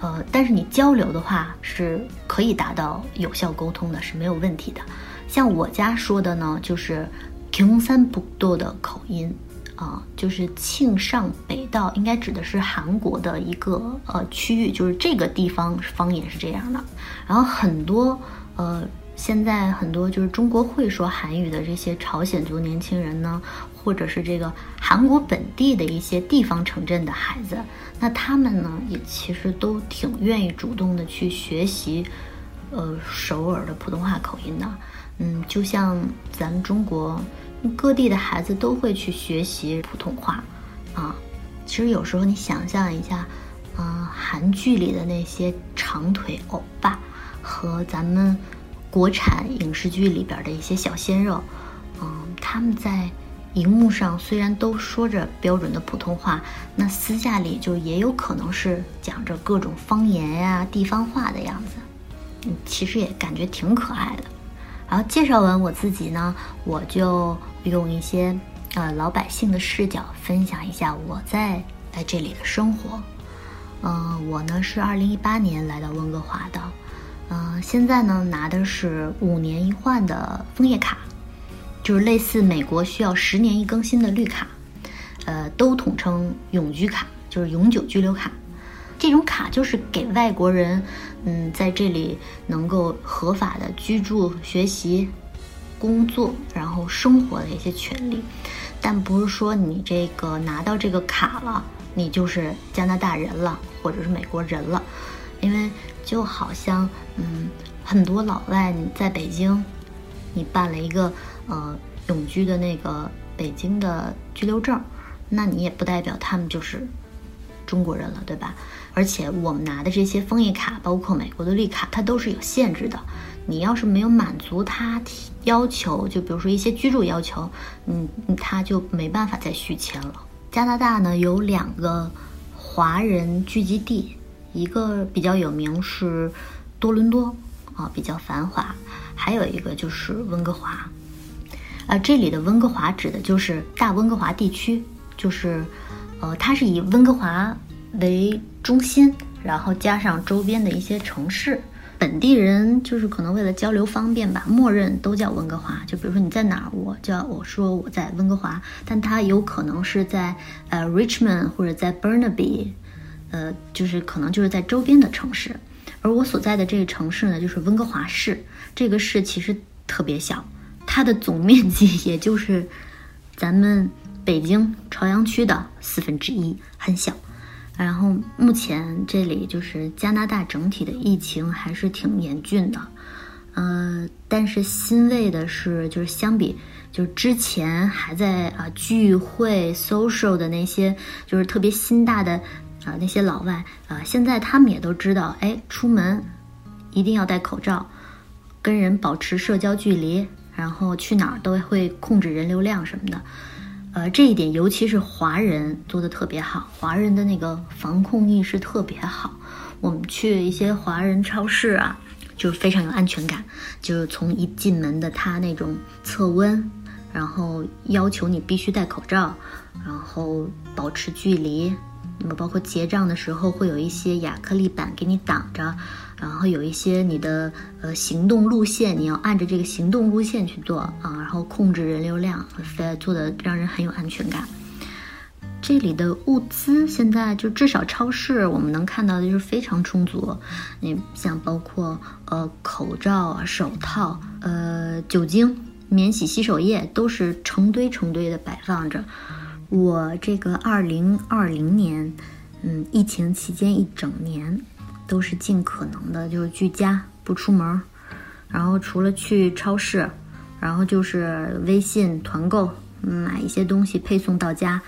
呃，但是你交流的话是可以达到有效沟通的，是没有问题的。像我家说的呢，就是。穷山不多的口音啊，就是庆尚北道，应该指的是韩国的一个呃区域，就是这个地方方言是这样的。然后很多呃，现在很多就是中国会说韩语的这些朝鲜族年轻人呢，或者是这个韩国本地的一些地方城镇的孩子，那他们呢也其实都挺愿意主动的去学习呃首尔的普通话口音的。嗯，就像咱们中国。各地的孩子都会去学习普通话，啊，其实有时候你想象一下，嗯，韩剧里的那些长腿欧巴和咱们国产影视剧里边的一些小鲜肉，嗯，他们在荧幕上虽然都说着标准的普通话，那私下里就也有可能是讲着各种方言呀、地方话的样子，嗯，其实也感觉挺可爱的。然后介绍完我自己呢，我就用一些呃老百姓的视角分享一下我在在这里的生活。嗯，我呢是二零一八年来到温哥华的，嗯，现在呢拿的是五年一换的枫叶卡，就是类似美国需要十年一更新的绿卡，呃，都统称永居卡，就是永久居留卡。这种卡就是给外国人，嗯，在这里能够合法的居住、学习、工作，然后生活的一些权利。但不是说你这个拿到这个卡了，你就是加拿大人了，或者是美国人了。因为就好像，嗯，很多老外你在北京，你办了一个呃永居的那个北京的居留证，那你也不代表他们就是中国人了，对吧？而且我们拿的这些枫叶卡，包括美国的绿卡，它都是有限制的。你要是没有满足他提要求，就比如说一些居住要求，嗯，他就没办法再续签了。加拿大呢有两个华人聚集地，一个比较有名是多伦多啊，比较繁华，还有一个就是温哥华。啊，这里的温哥华指的就是大温哥华地区，就是呃，它是以温哥华为中心，然后加上周边的一些城市。本地人就是可能为了交流方便吧，默认都叫温哥华。就比如说你在哪儿，我叫我说我在温哥华，但它有可能是在呃 Richmond 或者在 Burnaby，呃，就是可能就是在周边的城市。而我所在的这个城市呢，就是温哥华市。这个市其实特别小，它的总面积也就是咱们北京朝阳区的四分之一，很小。然后目前这里就是加拿大整体的疫情还是挺严峻的，呃，但是欣慰的是，就是相比就是之前还在啊聚会 social 的那些就是特别心大的啊那些老外啊，现在他们也都知道，哎，出门一定要戴口罩，跟人保持社交距离，然后去哪儿都会控制人流量什么的。呃，这一点尤其是华人做的特别好，华人的那个防控意识特别好。我们去一些华人超市啊，就是非常有安全感。就是从一进门的他那种测温，然后要求你必须戴口罩，然后保持距离。那么包括结账的时候会有一些亚克力板给你挡着。然后有一些你的呃行动路线，你要按着这个行动路线去做啊，然后控制人流量，做的让人很有安全感。这里的物资现在就至少超市我们能看到的就是非常充足，你像包括呃口罩啊、手套、呃酒精、免洗洗手液都是成堆成堆的摆放着。我这个二零二零年，嗯，疫情期间一整年。都是尽可能的，就是居家不出门，然后除了去超市，然后就是微信团购买一些东西配送到家，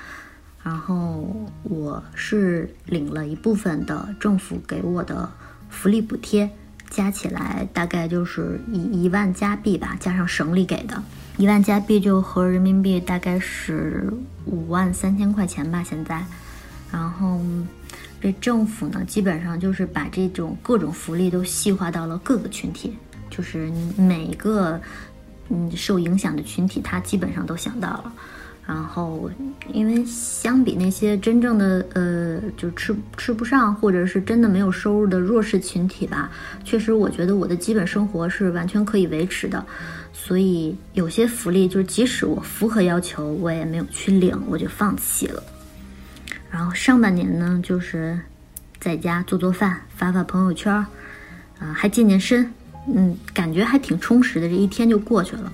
然后我是领了一部分的政府给我的福利补贴，加起来大概就是一一万加币吧，加上省里给的，一万加币就合人民币大概是五万三千块钱吧，现在，然后。这政府呢，基本上就是把这种各种福利都细化到了各个群体，就是每个嗯受影响的群体，他基本上都想到了。然后，因为相比那些真正的呃就吃吃不上或者是真的没有收入的弱势群体吧，确实我觉得我的基本生活是完全可以维持的。所以有些福利就是即使我符合要求，我也没有去领，我就放弃了。然后上半年呢，就是在家做做饭、发发朋友圈，啊，还健健身，嗯，感觉还挺充实的。这一天就过去了。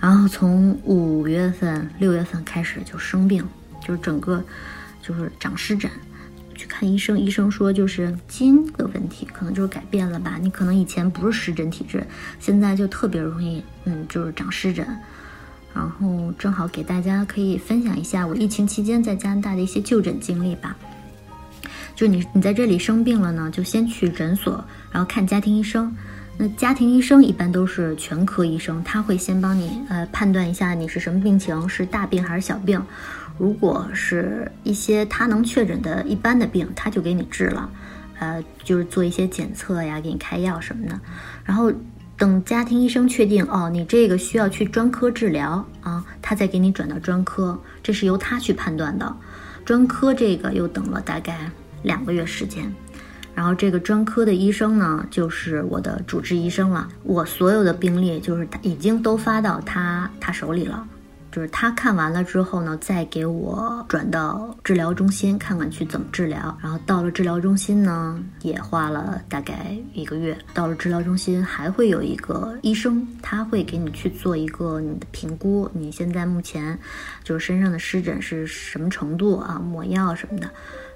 然后从五月份、六月份开始就生病，就是整个就是长湿疹，去看医生，医生说就是基因的问题，可能就是改变了吧。你可能以前不是湿疹体质，现在就特别容易，嗯，就是长湿疹。然后正好给大家可以分享一下我疫情期间在加拿大的一些就诊经历吧。就你你在这里生病了呢，就先去诊所，然后看家庭医生。那家庭医生一般都是全科医生，他会先帮你呃判断一下你是什么病情，是大病还是小病。如果是一些他能确诊的一般的病，他就给你治了，呃，就是做一些检测呀，给你开药什么的。然后。等家庭医生确定哦，你这个需要去专科治疗啊，他再给你转到专科，这是由他去判断的。专科这个又等了大概两个月时间，然后这个专科的医生呢，就是我的主治医生了。我所有的病例就是已经都发到他他手里了，就是他看完了之后呢，再给我转到治疗中心看看去怎么治疗。然后到了治疗中心呢，也花了大概一个月。到了治疗中心，还会有一个医生，他会给你去做一个你的评估，你现在目前就是身上的湿疹是什么程度啊？抹药什么的。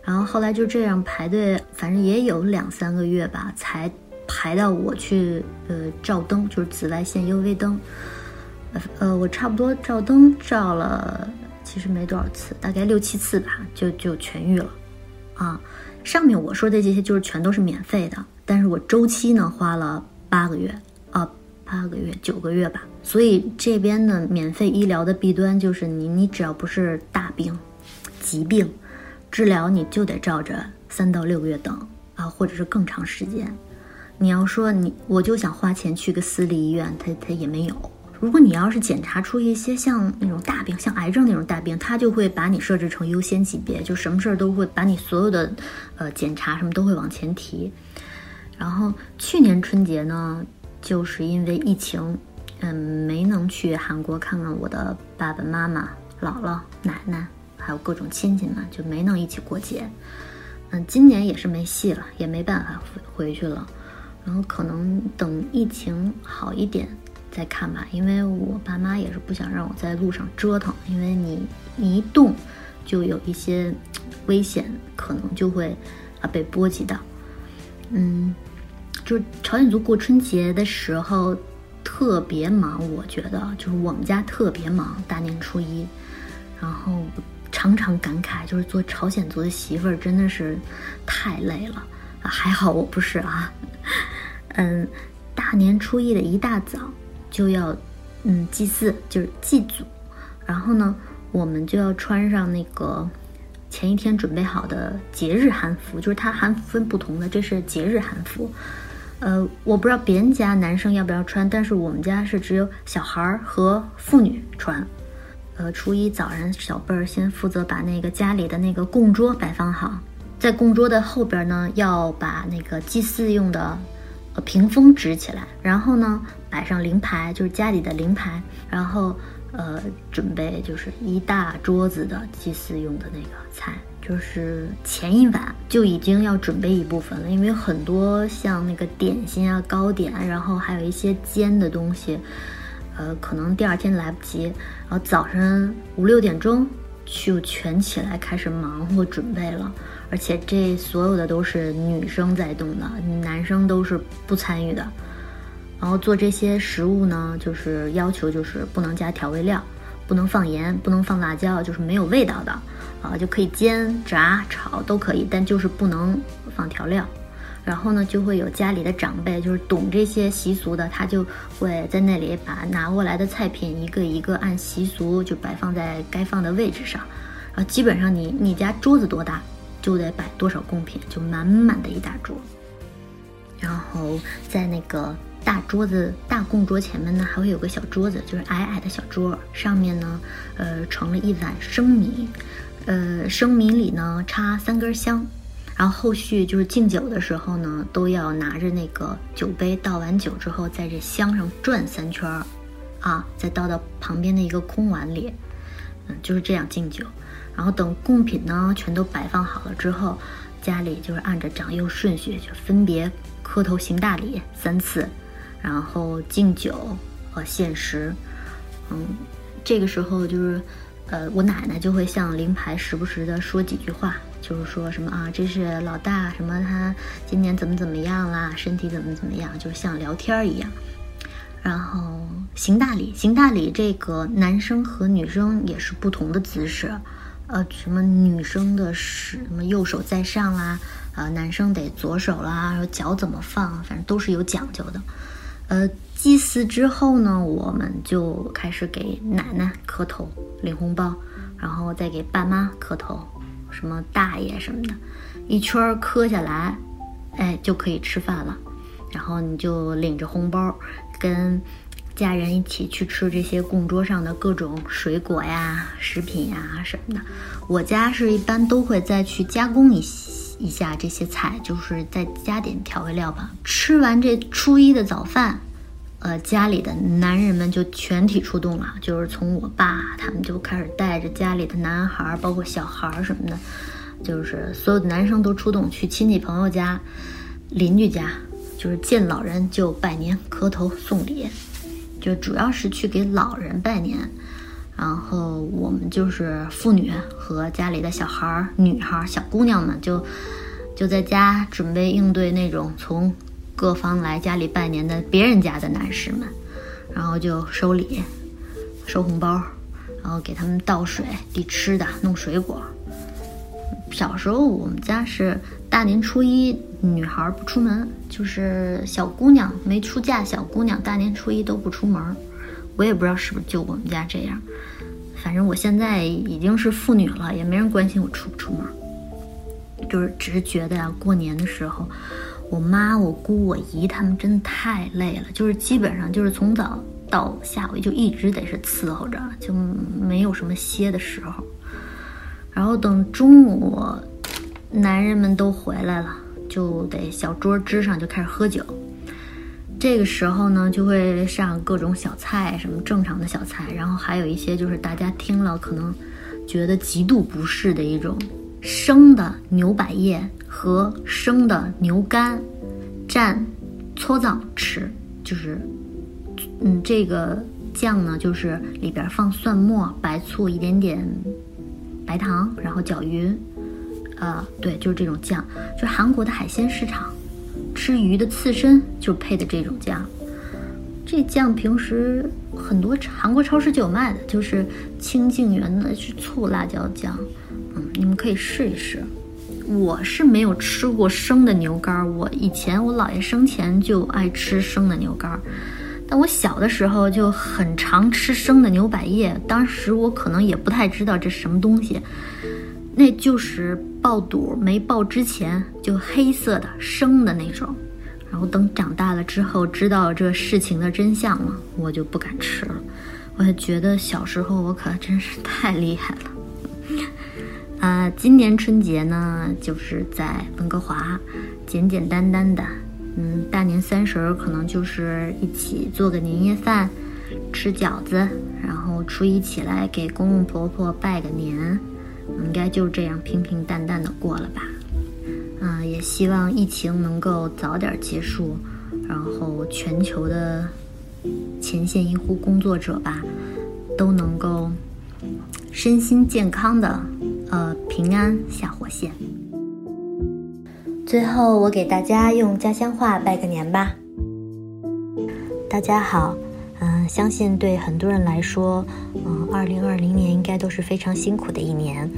然后后来就这样排队，反正也有两三个月吧，才排到我去呃照灯，就是紫外线 UV 灯。呃，我差不多照灯照了，其实没多少次，大概六七次吧，就就痊愈了，啊，上面我说的这些就是全都是免费的，但是我周期呢花了八个月，啊，八个月九个月吧，所以这边的免费医疗的弊端就是你你只要不是大病、疾病，治疗你就得照着三到六个月等啊，或者是更长时间。你要说你我就想花钱去个私立医院，他他也没有。如果你要是检查出一些像那种大病，像癌症那种大病，他就会把你设置成优先级别，就什么事儿都会把你所有的，呃，检查什么都会往前提。然后去年春节呢，就是因为疫情，嗯，没能去韩国看看我的爸爸妈妈、姥姥、奶奶，还有各种亲戚们，就没能一起过节。嗯，今年也是没戏了，也没办法回回去了。然后可能等疫情好一点。再看吧，因为我爸妈也是不想让我在路上折腾，因为你一动，就有一些危险，可能就会啊被波及到。嗯，就是朝鲜族过春节的时候特别忙，我觉得就是我们家特别忙，大年初一，然后常常感慨，就是做朝鲜族的媳妇儿真的是太累了！还好我不是啊，(laughs) 嗯，大年初一的一大早。就要，嗯，祭祀就是祭祖，然后呢，我们就要穿上那个前一天准备好的节日韩服，就是它韩服分不同的，这是节日韩服。呃，我不知道别人家男生要不要穿，但是我们家是只有小孩儿和妇女穿。呃，初一早上小辈儿先负责把那个家里的那个供桌摆放好，在供桌的后边呢，要把那个祭祀用的。屏风支起来，然后呢，摆上灵牌，就是家里的灵牌，然后呃，准备就是一大桌子的祭祀用的那个菜，就是前一晚就已经要准备一部分了，因为很多像那个点心啊、糕点，然后还有一些煎的东西，呃，可能第二天来不及，然后早上五六点钟就全起来开始忙活准备了。而且这所有的都是女生在动的，男生都是不参与的。然后做这些食物呢，就是要求就是不能加调味料，不能放盐，不能放辣椒，就是没有味道的啊，就可以煎、炸、炒都可以，但就是不能放调料。然后呢，就会有家里的长辈，就是懂这些习俗的，他就会在那里把拿过来的菜品一个一个按习俗就摆放在该放的位置上。啊，基本上你你家桌子多大？就得摆多少贡品，就满满的一大桌。然后在那个大桌子、大供桌前面呢，还会有个小桌子，就是矮矮的小桌，上面呢，呃，盛了一碗生米，呃，生米里呢插三根香。然后后续就是敬酒的时候呢，都要拿着那个酒杯倒完酒之后，在这香上转三圈儿，啊，再倒到旁边的一个空碗里，嗯，就是这样敬酒。然后等贡品呢全都摆放好了之后，家里就是按照长幼顺序，就分别磕头行大礼三次，然后敬酒和献食。嗯，这个时候就是，呃，我奶奶就会向灵牌时不时的说几句话，就是说什么啊，这是老大，什么他今年怎么怎么样啦，身体怎么怎么样，就像聊天一样。然后行大礼，行大礼，这个男生和女生也是不同的姿势。呃，什么女生的是什么右手在上啦，呃，男生得左手啦，然后脚怎么放，反正都是有讲究的。呃，祭祀之后呢，我们就开始给奶奶磕头领红包，然后再给爸妈磕头，什么大爷什么的，一圈磕下来，哎，就可以吃饭了。然后你就领着红包跟。家人一起去吃这些供桌上的各种水果呀、食品呀什么的。我家是一般都会再去加工一些一下这些菜，就是再加点调味料吧。吃完这初一的早饭，呃，家里的男人们就全体出动了，就是从我爸他们就开始带着家里的男孩，包括小孩什么的，就是所有的男生都出动去亲戚朋友家、邻居家，就是见老人就拜年、磕头、送礼，就主要是去给老人拜年。然后我们就是妇女和家里的小孩儿、女孩、小姑娘们就就在家准备应对那种从。各方来家里拜年的别人家的男士们，然后就收礼、收红包，然后给他们倒水、递吃的、弄水果。小时候我们家是大年初一女孩不出门，就是小姑娘没出嫁，小姑娘大年初一都不出门。我也不知道是不是就我们家这样，反正我现在已经是妇女了，也没人关心我出不出门，就是只是觉得呀，过年的时候。我妈、我姑、我姨他们真的太累了，就是基本上就是从早到下午就一直得是伺候着，就没有什么歇的时候。然后等中午，男人们都回来了，就得小桌支上就开始喝酒。这个时候呢，就会上各种小菜，什么正常的小菜，然后还有一些就是大家听了可能觉得极度不适的一种生的牛百叶。和生的牛肝蘸搓澡吃，就是，嗯，这个酱呢，就是里边放蒜末、白醋、一点点白糖，然后搅匀。呃，对，就是这种酱，就韩国的海鲜市场吃鱼的刺身就配的这种酱。这酱平时很多韩国超市就有卖的，就是清净园的是醋辣椒酱。嗯，你们可以试一试。我是没有吃过生的牛肝，我以前我姥爷生前就爱吃生的牛肝，但我小的时候就很常吃生的牛百叶，当时我可能也不太知道这是什么东西，那就是爆肚没爆之前就黑色的生的那种，然后等长大了之后知道这事情的真相了，我就不敢吃了，我也觉得小时候我可真是太厉害了。啊，今年春节呢，就是在温哥华，简简单单的，嗯，大年三十儿可能就是一起做个年夜饭，吃饺子，然后初一起来给公公婆婆拜个年，应该就这样平平淡淡的过了吧。嗯，也希望疫情能够早点结束，然后全球的前线医护工作者吧，都能够身心健康的。呃，平安下火线。最后，我给大家用家乡话拜个年吧。大家好，嗯，相信对很多人来说，嗯，二零二零年应该都是非常辛苦的一年。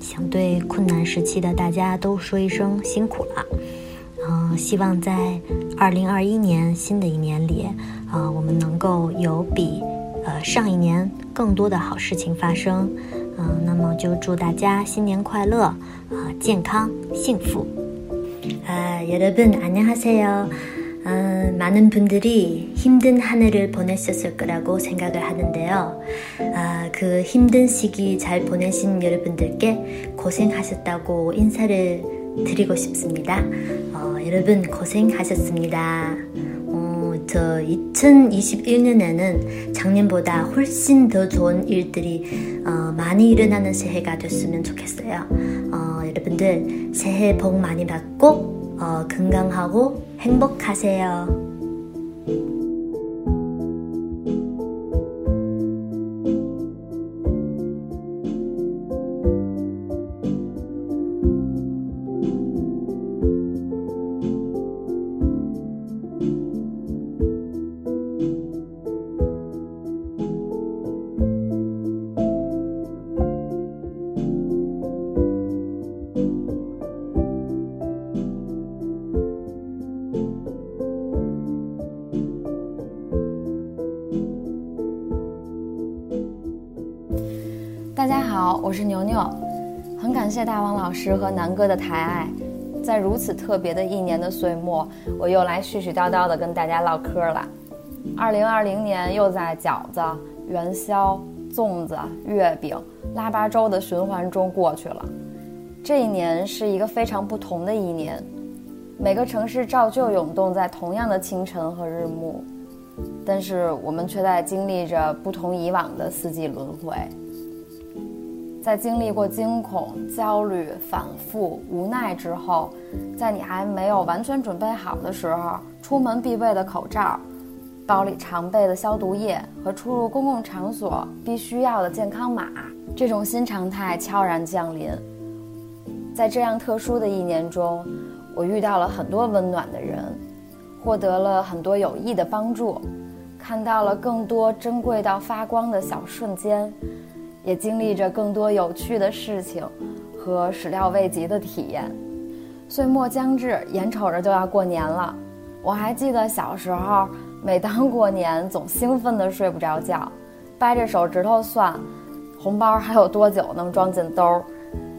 想对困难时期的大家都说一声辛苦了。嗯，希望在二零二一年新的一年里，啊，我们能够有比呃上一年更多的好事情发生。嗯，那么就祝大家新年快乐啊，健康幸福。啊，여러분안녕하세 요。 嗯，많은 분들이 힘든 한 해를보내셨을거라고 생각을 하는데요啊，그힘든 시기 잘 보내신 여러분들께 고생하셨다고 인사를 드리고 싶습니다 어 여러분 고생하셨습니다. 저 2021년에는 작년보다 훨씬 더 좋은 일들이 어, 많이 일어나는 새해가 됐으면 좋겠어요. 어, 여러분들 새해 복 많이 받고 어, 건강하고 행복하세요. 大王老师和南哥的抬爱，在如此特别的一年的岁末，我又来絮絮叨叨的跟大家唠嗑了。二零二零年又在饺子、元宵、粽子、月饼、腊八粥的循环中过去了。这一年是一个非常不同的一年，每个城市照旧涌动在同样的清晨和日暮。但是我们却在经历着不同以往的四季轮回。在经历过惊恐、焦虑、反复、无奈之后，在你还没有完全准备好的时候，出门必备的口罩、包里常备的消毒液和出入公共场所必须要的健康码，这种新常态悄然降临。在这样特殊的一年中，我遇到了很多温暖的人，获得了很多有益的帮助，看到了更多珍贵到发光的小瞬间。也经历着更多有趣的事情和始料未及的体验。岁末将至，眼瞅着就要过年了。我还记得小时候，每当过年，总兴奋得睡不着觉，掰着手指头算，红包还有多久能装进兜儿，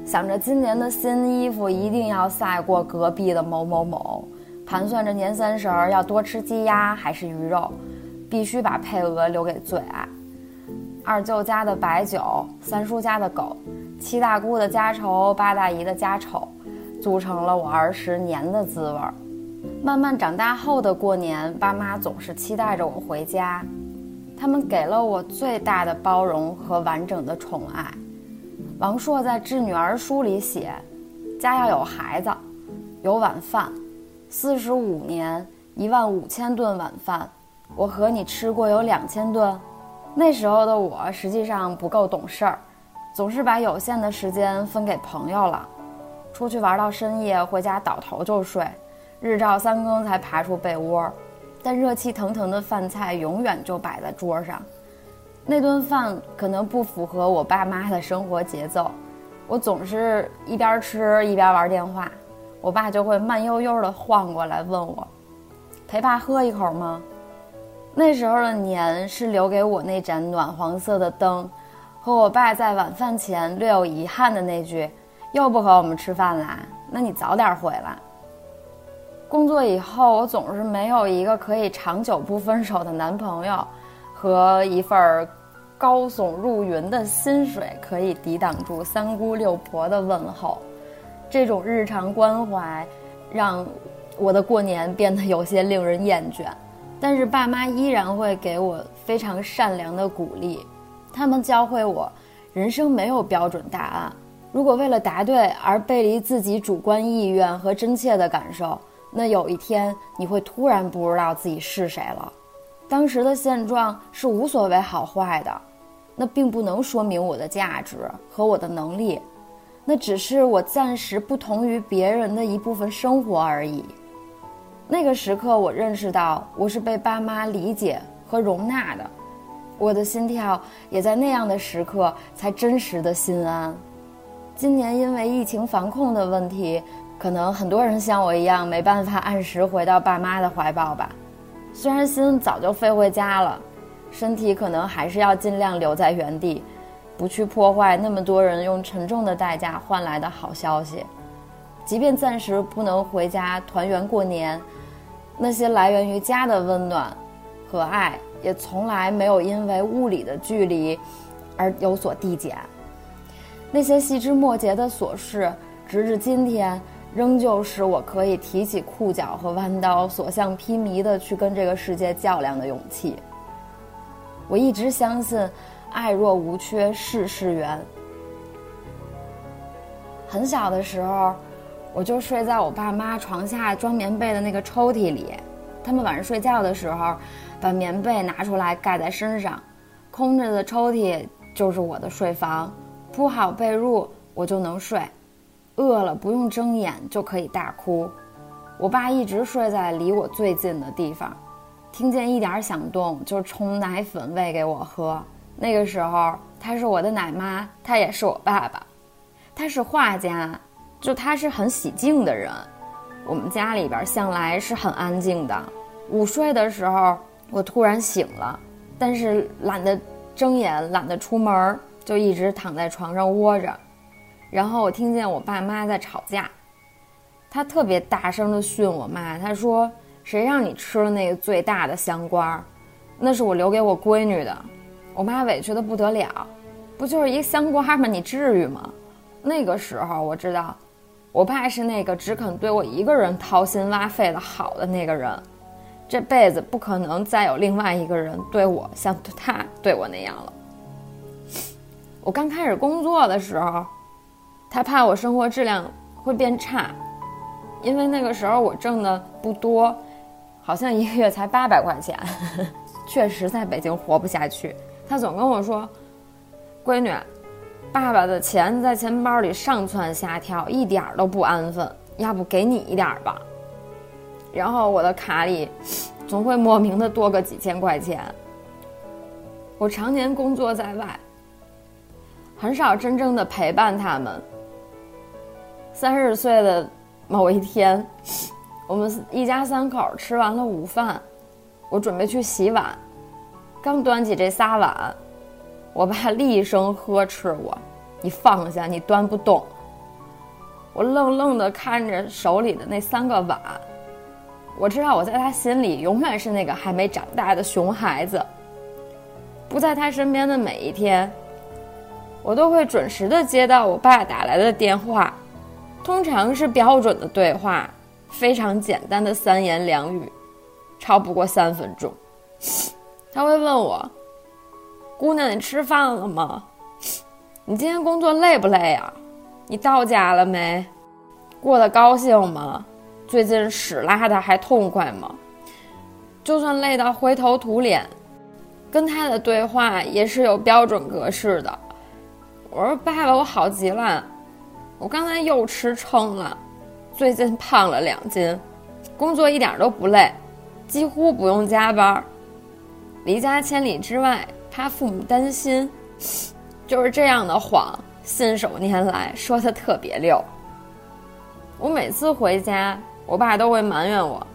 想着今年的新衣服一定要赛过隔壁的某某某，盘算着年三十儿要多吃鸡鸭还是鱼肉，必须把配额留给最爱。二舅家的白酒，三叔家的狗，七大姑的家愁，八大姨的家丑，组成了我儿时年的滋味儿。慢慢长大后的过年，爸妈总是期待着我回家，他们给了我最大的包容和完整的宠爱。王朔在《致女儿书》里写：“家要有孩子，有晚饭，四十五年，一万五千顿晚饭，我和你吃过有两千顿。”那时候的我实际上不够懂事儿，总是把有限的时间分给朋友了，出去玩到深夜，回家倒头就睡，日照三更才爬出被窝，但热气腾腾的饭菜永远就摆在桌上。那顿饭可能不符合我爸妈的生活节奏，我总是一边吃一边玩电话，我爸就会慢悠悠地晃过来问我：“陪爸喝一口吗？”那时候的年是留给我那盏暖黄色的灯，和我爸在晚饭前略有遗憾的那句：“又不和我们吃饭啦？那你早点回来。”工作以后，我总是没有一个可以长久不分手的男朋友，和一份儿高耸入云的薪水可以抵挡住三姑六婆的问候。这种日常关怀，让我的过年变得有些令人厌倦。但是爸妈依然会给我非常善良的鼓励，他们教会我，人生没有标准答案。如果为了答对而背离自己主观意愿和真切的感受，那有一天你会突然不知道自己是谁了。当时的现状是无所谓好坏的，那并不能说明我的价值和我的能力，那只是我暂时不同于别人的一部分生活而已。那个时刻，我认识到我是被爸妈理解和容纳的，我的心跳也在那样的时刻才真实的心安。今年因为疫情防控的问题，可能很多人像我一样没办法按时回到爸妈的怀抱吧。虽然心早就飞回家了，身体可能还是要尽量留在原地，不去破坏那么多人用沉重的代价换来的好消息。即便暂时不能回家团圆过年。那些来源于家的温暖和爱，也从来没有因为物理的距离而有所递减。那些细枝末节的琐事，直至今天，仍旧是我可以提起裤脚和弯刀，所向披靡的去跟这个世界较量的勇气。我一直相信，爱若无缺，事事圆。很小的时候。我就睡在我爸妈床下装棉被的那个抽屉里，他们晚上睡觉的时候，把棉被拿出来盖在身上，空着的抽屉就是我的睡房，铺好被褥我就能睡，饿了不用睁眼就可以大哭。我爸一直睡在离我最近的地方，听见一点响动就冲奶粉喂给我喝。那个时候他是我的奶妈，他也是我爸爸，他是画家。就他是很喜静的人，我们家里边向来是很安静的。午睡的时候，我突然醒了，但是懒得睁眼，懒得出门，就一直躺在床上窝着。然后我听见我爸妈在吵架，他特别大声的训我妈，他说：“谁让你吃了那个最大的香瓜？那是我留给我闺女的。”我妈委屈的不得了，不就是一个香瓜吗？你至于吗？那个时候我知道。我爸是那个只肯对我一个人掏心挖肺的好的那个人，这辈子不可能再有另外一个人对我像他对我那样了。我刚开始工作的时候，他怕我生活质量会变差，因为那个时候我挣的不多，好像一个月才八百块钱，(laughs) 确实在北京活不下去。他总跟我说：“闺女，爸爸的钱在钱包里上蹿下跳，一点都不安分，要不给你一点吧？”然后我的卡里总会莫名的多个几千块钱。我常年工作在外。很少真正的陪伴他们。三十岁的某一天，我们一家三口吃完了午饭，我准备去洗碗，刚端起这仨碗，我爸厉声呵斥我：“你放下，你端不动。”我愣愣的看着手里的那三个碗，我知道我在他心里永远是那个还没长大的熊孩子。不在他身边的每一天。我都会准时的接到我爸打来的电话，通常是标准的对话，非常简单的三言两语，超不过三分钟。(laughs) 他会问我：“姑娘，你吃饭了吗？你今天工作累不累啊？你到家了没？过得高兴吗？最近屎拉的还痛快吗？就算累到灰头土脸，跟他的对话也是有标准格式的。”我说：“爸爸，我好极了，我刚才又吃撑了，最近胖了两斤，工作一点都不累，几乎不用加班，离家千里之外，他父母担心，(sniffs) 就是这样的谎，信手拈来，说的特别溜。我每次回家，我爸都会埋怨我，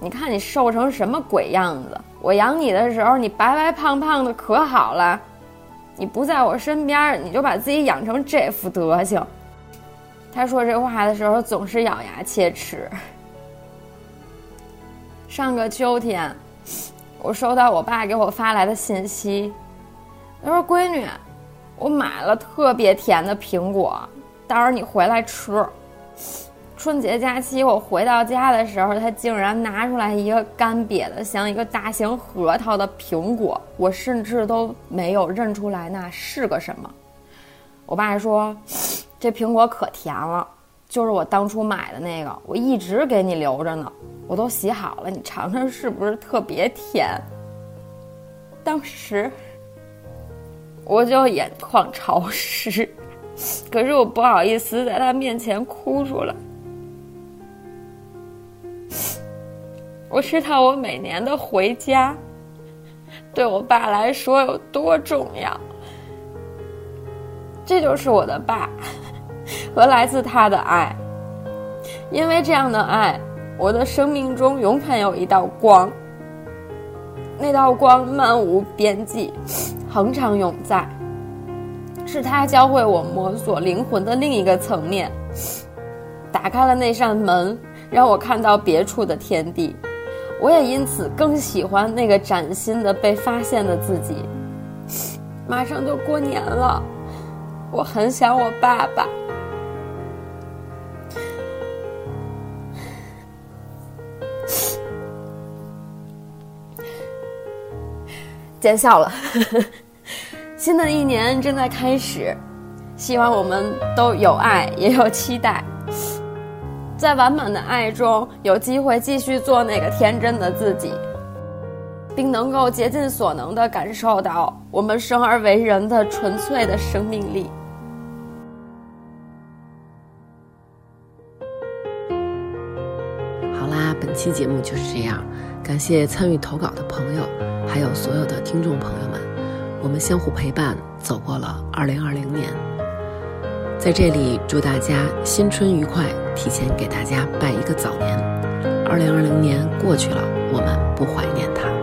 你看你瘦成什么鬼样子，我养你的时候，你白白胖胖的可好了。”你不在我身边，你就把自己养成这副德行。他说这话的时候总是咬牙切齿。上个秋天，我收到我爸给我发来的信息，他说：“闺女，我买了特别甜的苹果，到时候你回来吃。”春节假期，我回到家的时候，他竟然拿出来一个干瘪的、像一个大型核桃的苹果，我甚至都没有认出来那是个什么。我爸说：“这苹果可甜了，就是我当初买的那个，我一直给你留着呢，我都洗好了，你尝尝是不是特别甜？”当时我就眼眶潮湿，(laughs) 可是我不好意思在他面前哭出来。我知道我每年的回家，对我爸来说有多重要。这就是我的爸，(laughs) 和来自他的爱。因为这样的爱，我的生命中永远有一道光。那道光漫无边际，恒常永在。是他教会我摸索灵魂的另一个层面，打开了那扇门，让我看到别处的天地。我也因此更喜欢那个崭新的被发现的自己。马上就过年了，我很想我爸爸。见笑了，(laughs) 新的一年正在开始，希望我们都有爱，也有期待。在完满的爱中，有机会继续做那个天真的自己，并能够竭尽所能地感受到我们生而为人的纯粹的生命力。好啦，本期节目就是这样，感谢参与投稿的朋友，还有所有的听众朋友们，我们相互陪伴，走过了二零二零年。在这里祝大家新春愉快，提前给大家拜一个早年。二零二零年过去了，我们不怀念它。